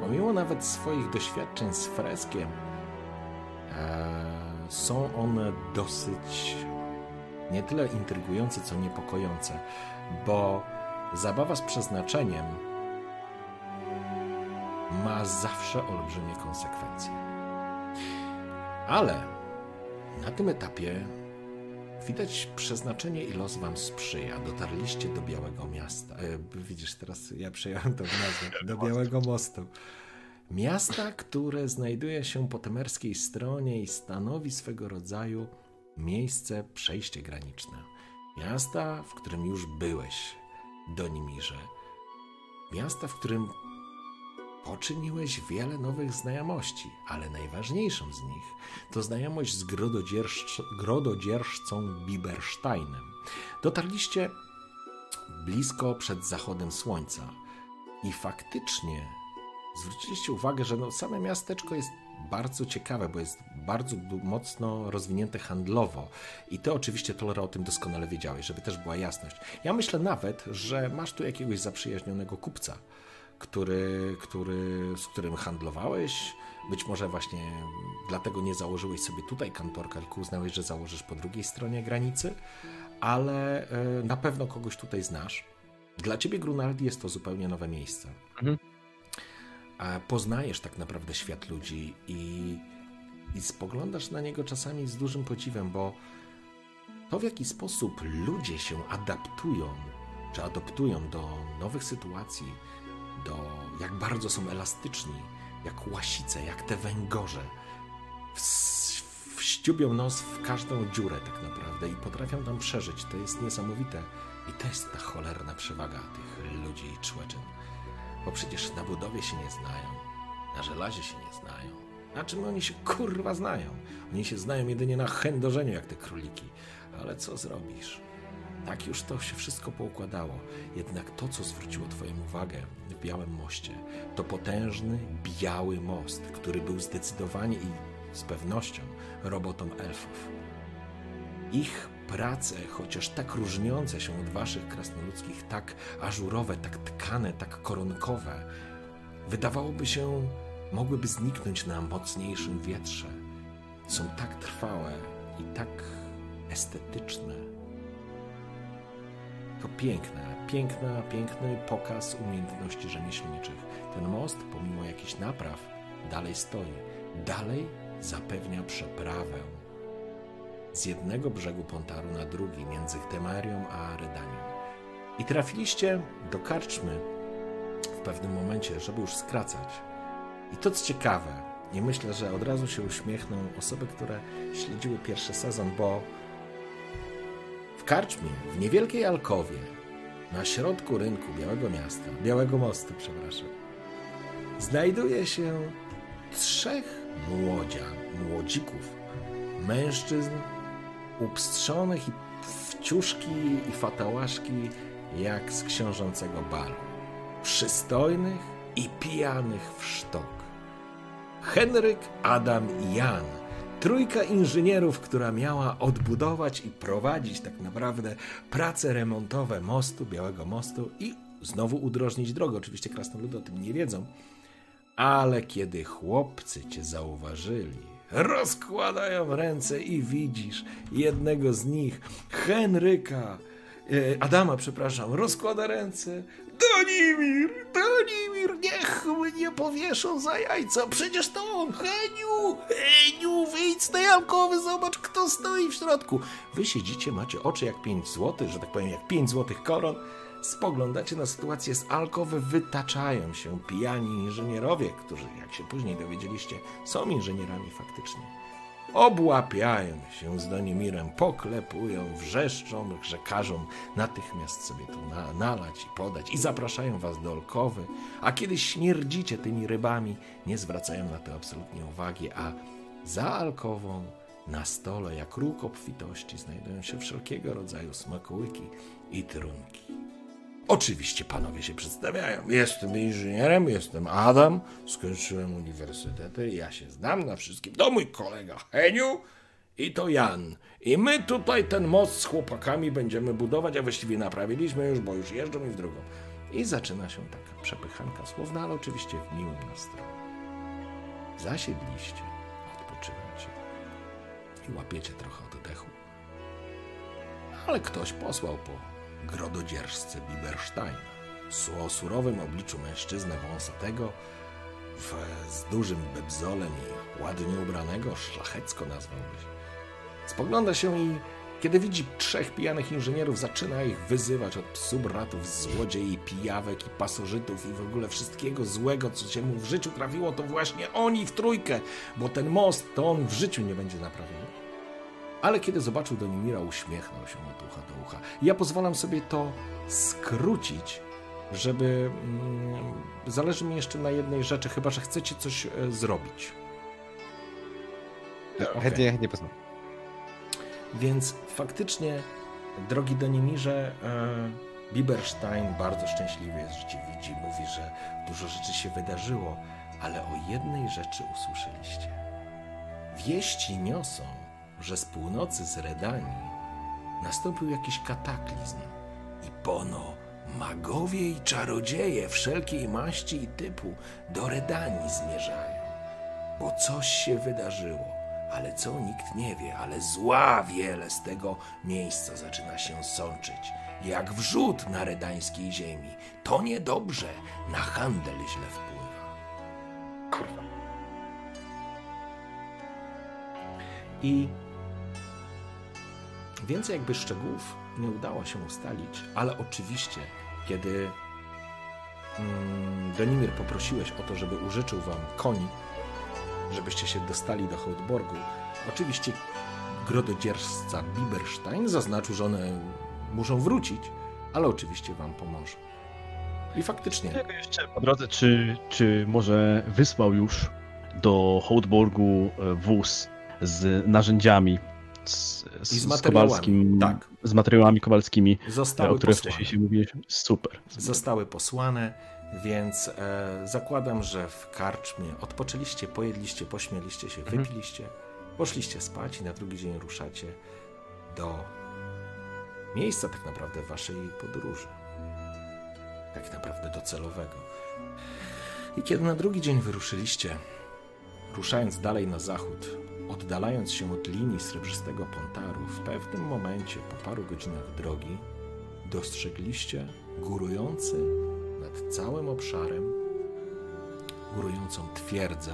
S2: pomimo nawet swoich doświadczeń z freskiem, e, są one dosyć nie tyle intrygujące, co niepokojące, bo zabawa z przeznaczeniem ma zawsze olbrzymie konsekwencje. Ale na tym etapie widać przeznaczenie i los wam sprzyja. Dotarliście do Białego Miasta. E, widzisz, teraz ja przejąłem tą nazwę. Do Białego Mostu. Miasta, które znajduje się po temerskiej stronie i stanowi swego rodzaju miejsce, przejście graniczne. Miasta, w którym już byłeś, Donimirze. Miasta, w którym poczyniłeś wiele nowych znajomości, ale najważniejszą z nich to znajomość z grododzierżc- grododzierżcą Bibersteinem. Dotarliście blisko przed zachodem słońca i faktycznie zwróciliście uwagę, że no same miasteczko jest bardzo ciekawe, bo jest bardzo mocno rozwinięte handlowo. I ty oczywiście, Tolera, o tym doskonale wiedziałeś, żeby też była jasność. Ja myślę nawet, że masz tu jakiegoś zaprzyjaźnionego kupca, który, który, z którym handlowałeś. Być może właśnie dlatego nie założyłeś sobie tutaj kantorka, tylko uznałeś, że założysz po drugiej stronie granicy, ale e, na pewno kogoś tutaj znasz. Dla ciebie, Grunaldi, jest to zupełnie nowe miejsce.
S3: Mhm.
S2: Poznajesz tak naprawdę świat ludzi i, i spoglądasz na niego czasami z dużym podziwem, bo to, w jaki sposób ludzie się adaptują, czy adoptują do nowych sytuacji, do jak bardzo są elastyczni, jak łasice, jak te węgorze, wściubią nos w każdą dziurę tak naprawdę i potrafią tam przeżyć. To jest niesamowite. I to jest ta cholerna przewaga tych ludzi i człeczyn. Bo przecież na budowie się nie znają, na żelazie się nie znają. Na czym oni się kurwa znają? Oni się znają jedynie na chędożeniu jak te króliki. Ale co zrobisz? Tak już to się wszystko poukładało. Jednak to, co zwróciło Twoją uwagę w Białym Moście, to potężny biały most, który był zdecydowanie i z pewnością robotą elfów. Ich prace, chociaż tak różniące się od Waszych krasnoludzkich, tak ażurowe, tak tkane, tak koronkowe, wydawałoby się, mogłyby zniknąć na mocniejszym wietrze. Są tak trwałe i tak estetyczne, to piękne, piękna, piękny pokaz umiejętności rzemieślniczych. Ten most, pomimo jakichś napraw, dalej stoi. Dalej zapewnia przeprawę z jednego brzegu Pontaru na drugi, między Temerią a Redanią. I trafiliście do karczmy w pewnym momencie, żeby już skracać. I to co ciekawe, i myślę, że od razu się uśmiechną osoby, które śledziły pierwszy sezon, bo karczmie, w niewielkiej alkowie, na środku rynku Białego Miasta, Białego Mostu, przepraszam, znajduje się trzech młodzian, młodzików, mężczyzn upstrzonych i w ciuszki i fatałaszki jak z książącego balu. Przystojnych i pijanych w sztok. Henryk, Adam i Jan. Trójka inżynierów, która miała odbudować i prowadzić tak naprawdę prace remontowe mostu, Białego Mostu i znowu udrożnić drogę. Oczywiście krasnoludy o tym nie wiedzą, ale kiedy chłopcy cię zauważyli, rozkładają ręce i widzisz jednego z nich, Henryka, e, Adama, przepraszam, rozkłada ręce. Donimir, Donimir, niech mnie powieszą za jajca, przecież to on, Heniu, Heniu, wyjdź z tej alkowy, zobacz kto stoi w środku. Wy siedzicie, macie oczy jak 5 złotych, że tak powiem, jak 5 złotych koron, spoglądacie na sytuację z alkowy, wytaczają się pijani inżynierowie, którzy, jak się później dowiedzieliście, są inżynierami faktycznie. Obłapiają się z Donimirem, poklepują, wrzeszczą, że każą natychmiast sobie tu na, nalać i podać i zapraszają was do alkowy, a kiedy śmierdzicie tymi rybami, nie zwracają na to absolutnie uwagi, a za alkową na stole, jak róg obfitości, znajdują się wszelkiego rodzaju smakołyki i trunki. Oczywiście panowie się przedstawiają. Jestem inżynierem, jestem Adam, skończyłem uniwersytety, ja się znam na wszystkim. To mój kolega Heniu i to Jan. I my tutaj ten most z chłopakami będziemy budować, a właściwie naprawiliśmy już, bo już jeżdżą i w drugą. I zaczyna się taka przepychanka słowna, ale oczywiście w miłym nastroju. Zasiedliście, odpoczywacie i łapiecie trochę oddechu. Ale ktoś posłał po grododzierżcy Bibersteina. O surowym obliczu mężczyznę wąsatego, w, z dużym bebzolem i ładnie ubranego, szlachecko nazwałbyś. Spogląda się i kiedy widzi trzech pijanych inżynierów, zaczyna ich wyzywać od psu bratów, złodziei, pijawek i pasożytów i w ogóle wszystkiego złego, co się mu w życiu trafiło, to właśnie oni w trójkę, bo ten most to on w życiu nie będzie naprawiony. Ale kiedy zobaczył Donimira, uśmiechnął się od ucha do ucha. Ja pozwalam sobie to skrócić, żeby. Mm, zależy mi jeszcze na jednej rzeczy, chyba że chcecie coś e, zrobić.
S3: Okay. Chętnie, chętnie poznam.
S2: Więc faktycznie, drogi Donimirze, e, Biberstein bardzo szczęśliwy jest, że cię widzi. Mówi, że dużo rzeczy się wydarzyło, ale o jednej rzeczy usłyszeliście. Wieści niosą, że z północy z Redanii nastąpił jakiś kataklizm i pono magowie i czarodzieje wszelkiej maści i typu do Redanii zmierzają, bo coś się wydarzyło. Ale co nikt nie wie, ale zła wiele z tego miejsca zaczyna się sączyć. Jak wrzód na redańskiej ziemi. To niedobrze, na handel źle wpływa. I Więcej jakby szczegółów nie udało się ustalić, ale oczywiście, kiedy mm, Donimir poprosiłeś o to, żeby użyczył wam koni, żebyście się dostali do Hołdborgu, oczywiście grododzierżca Biberstein zaznaczył, że one muszą wrócić, ale oczywiście wam pomoże. I faktycznie.
S1: jeszcze po drodze, czy, czy może wysłał już do Hołdborgu e, wóz z narzędziami z, z,
S2: I z materiałami. Kowalskim, tak.
S1: z materiałami kowalskimi,
S2: Zostały
S1: o których wcześniej się mówiliśmy. Super.
S2: Zostały posłane, więc e, zakładam, że w karczmie odpoczęliście, pojedliście, pośmieliście się, mhm. wypiliście, poszliście spać i na drugi dzień ruszacie do miejsca tak naprawdę waszej podróży. Tak naprawdę docelowego. I kiedy na drugi dzień wyruszyliście, ruszając dalej na zachód, Oddalając się od linii srebrzystego Pontaru, w pewnym momencie, po paru godzinach drogi, dostrzegliście górujący nad całym obszarem, górującą twierdzę,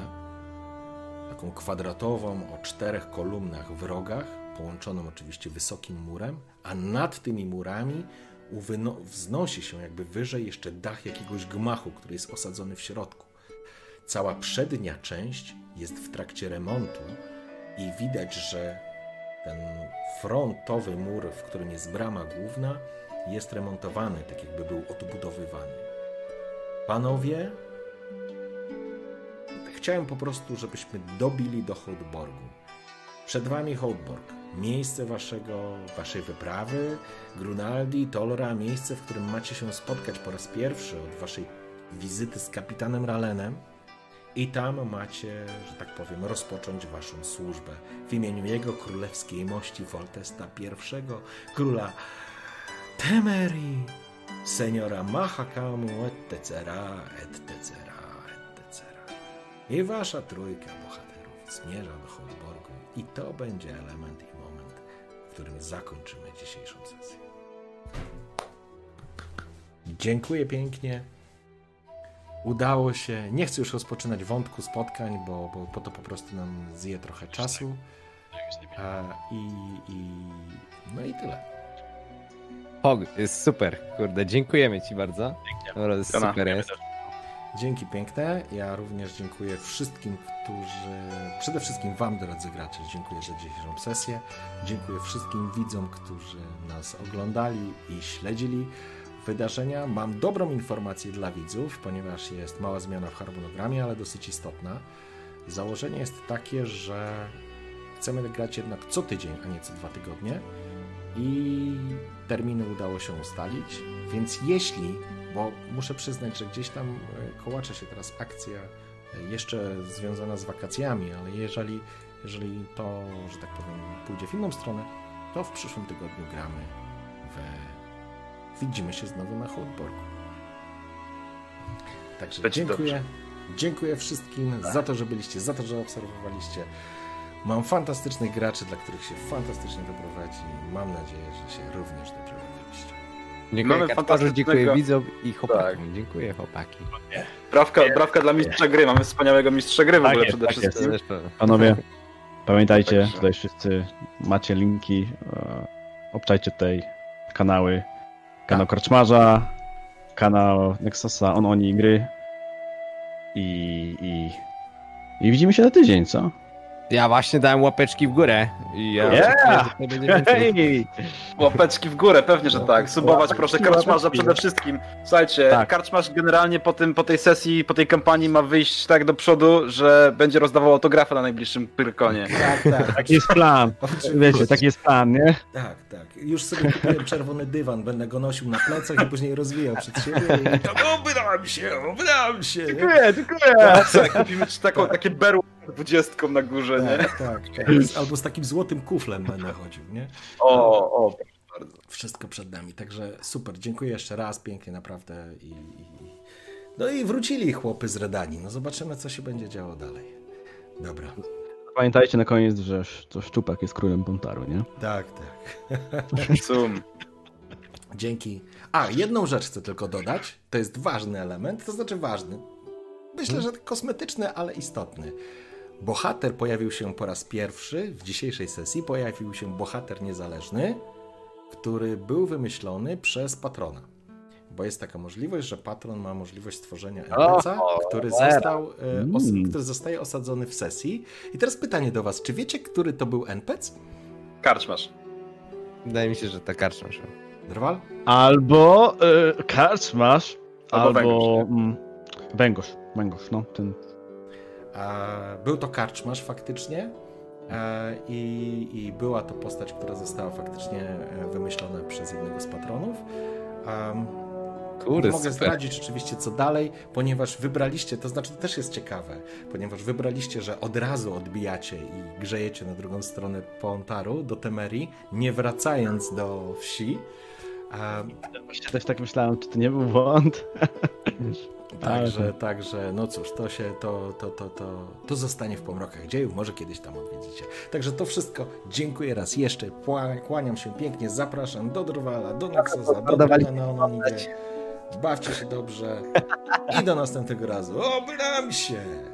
S2: taką kwadratową o czterech kolumnach w rogach, połączoną oczywiście wysokim murem, a nad tymi murami wznosi się jakby wyżej jeszcze dach jakiegoś gmachu, który jest osadzony w środku. Cała przednia część jest w trakcie remontu, i widać, że ten frontowy mur, w którym jest brama główna, jest remontowany, tak jakby był odbudowywany. Panowie, chciałem po prostu, żebyśmy dobili do Holdborgu. Przed wami Holdborg, miejsce waszego, waszej wyprawy, Grunaldi, Tolra, miejsce, w którym macie się spotkać po raz pierwszy od waszej wizyty z kapitanem Ralenem. I tam macie, że tak powiem, rozpocząć waszą służbę w imieniu jego królewskiej mości Voltesta I, króla Temerii, seniora Mahakamu, etc., etc., etc. I wasza trójka bohaterów zmierza do Holdborgu i to będzie element i moment, w którym zakończymy dzisiejszą sesję. Dziękuję pięknie. Udało się. Nie chcę już rozpoczynać wątku spotkań, bo, bo, bo to po prostu nam zje trochę czasu. A, i, i, no i tyle.
S3: Pog, jest super, kurde, dziękujemy ci bardzo.
S4: Jana.
S3: super jest.
S2: Dzięki piękne. Ja również dziękuję wszystkim, którzy. Przede wszystkim Wam, drodzy gracze, dziękuję za dzisiejszą sesję. Dziękuję wszystkim widzom, którzy nas oglądali i śledzili wydarzenia. Mam dobrą informację dla widzów, ponieważ jest mała zmiana w harmonogramie, ale dosyć istotna. Założenie jest takie, że chcemy grać jednak co tydzień, a nie co dwa tygodnie. I terminy udało się ustalić, więc jeśli, bo muszę przyznać, że gdzieś tam e, kołacze się teraz akcja e, jeszcze związana z wakacjami, ale jeżeli, jeżeli to, że tak powiem, pójdzie w inną stronę, to w przyszłym tygodniu gramy widzimy się znowu na Hołdborgu. Także
S4: Będzie
S2: dziękuję.
S4: dobrze.
S2: Dziękuję wszystkim za to, że byliście, za to, że obserwowaliście. Mam fantastycznych graczy, dla których się fantastycznie to prowadzi. Mam nadzieję, że się również dobrze bawiliście.
S3: Dziękuję
S4: Mamy
S3: Kacparzu, dziękuję widzom i chłopakom.
S4: Tak.
S3: Dziękuję chłopaki.
S10: Brawka, brawka dla mistrza gry, mamy wspaniałego mistrza gry w
S1: Tak
S10: ogóle
S1: jest,
S10: przede
S1: tak jest.
S10: wszystkim.
S3: Zresztą.
S1: Panowie, pamiętajcie,
S10: Także-
S1: tutaj wszyscy macie linki. e, Obczajcie tutaj kanały. Kanał Korczmarza, kanał Nexusa, On Oni Gry. I, i, I widzimy się za tydzień, co?
S3: Ja właśnie dałem łapeczki w górę. I ja
S1: Yeah!
S10: Łapeczki w górę, pewnie, że tak. Subować proszę karczmarza przede wszystkim. Słuchajcie,
S1: Tak.
S10: karczmarz generalnie po, tym, po tej sesji, po tej kampanii ma wyjść tak do przodu, że będzie rozdawał autografy na najbliższym Pyrkonie.
S2: Tak, tak.
S1: Taki jest plan. Wiecie, taki jest plan, nie?
S2: Tak, tak. Już sobie kupiłem czerwony dywan, będę go nosił na plecach i później rozwijał przed siebie i tam obram się, obram się. nie?
S1: Dziękuję, dziękuję.
S10: Tak, kupimy ci taką, takie berło dwudziestką na górze, nie?
S2: Tak, tak, tak. Albo z takim złotym kuflem będę chodził, nie?
S10: O, o,
S2: Wszystko przed nami, także super. Dziękuję jeszcze raz, pięknie naprawdę. I, i... No i wrócili chłopy z Redanii. No zobaczymy, co się będzie działo dalej. Dobra.
S1: Pamiętajcie na koniec, że to Szczupak jest królem Pontaru, nie?
S2: Tak, tak.
S10: sum.
S2: Dzięki. A, jedną rzecz chcę tylko dodać. To jest ważny element, to znaczy ważny. Myślę, że kosmetyczny, ale istotny. Bohater pojawił się po raz pierwszy w dzisiejszej sesji. Pojawił się bohater niezależny, który był wymyślony przez patrona. Bo jest taka możliwość, że patron ma możliwość stworzenia NPC, który, został, e, os-
S1: Mm.
S2: który zostaje osadzony w sesji. I teraz pytanie do Was: czy wiecie, który to był NPC?
S10: Karczmarz.
S3: Wydaje mi się, że ta karczma szła.
S2: Drwal?
S1: Albo y, karczmasz,
S10: Albo
S1: albo,
S10: węgorz,
S1: mm, węgorz. Węgorz, no, ten
S2: E, Był to karczmarz faktycznie e, i, i była to postać, która została faktycznie e, wymyślona przez jednego z patronów.
S3: Kurde,
S2: mogę zdradzić oczywiście co dalej, ponieważ wybraliście, to znaczy to też jest ciekawe, ponieważ wybraliście, że od razu odbijacie i grzejecie na drugą stronę Pontaru do Temerii, nie wracając do wsi. Em,
S1: Właśnie też tak myślałem, czy to nie był błąd.
S2: Także, także, no cóż, to się, to, to, to, to, to zostanie w pomrokach dziejów, może kiedyś tam odwiedzicie. Także to wszystko, dziękuję raz jeszcze, kłaniam się pięknie, zapraszam do Drwala, do Nexusa, do na Ononigę. Bawcie się dobrze i do następnego razu. Obram się!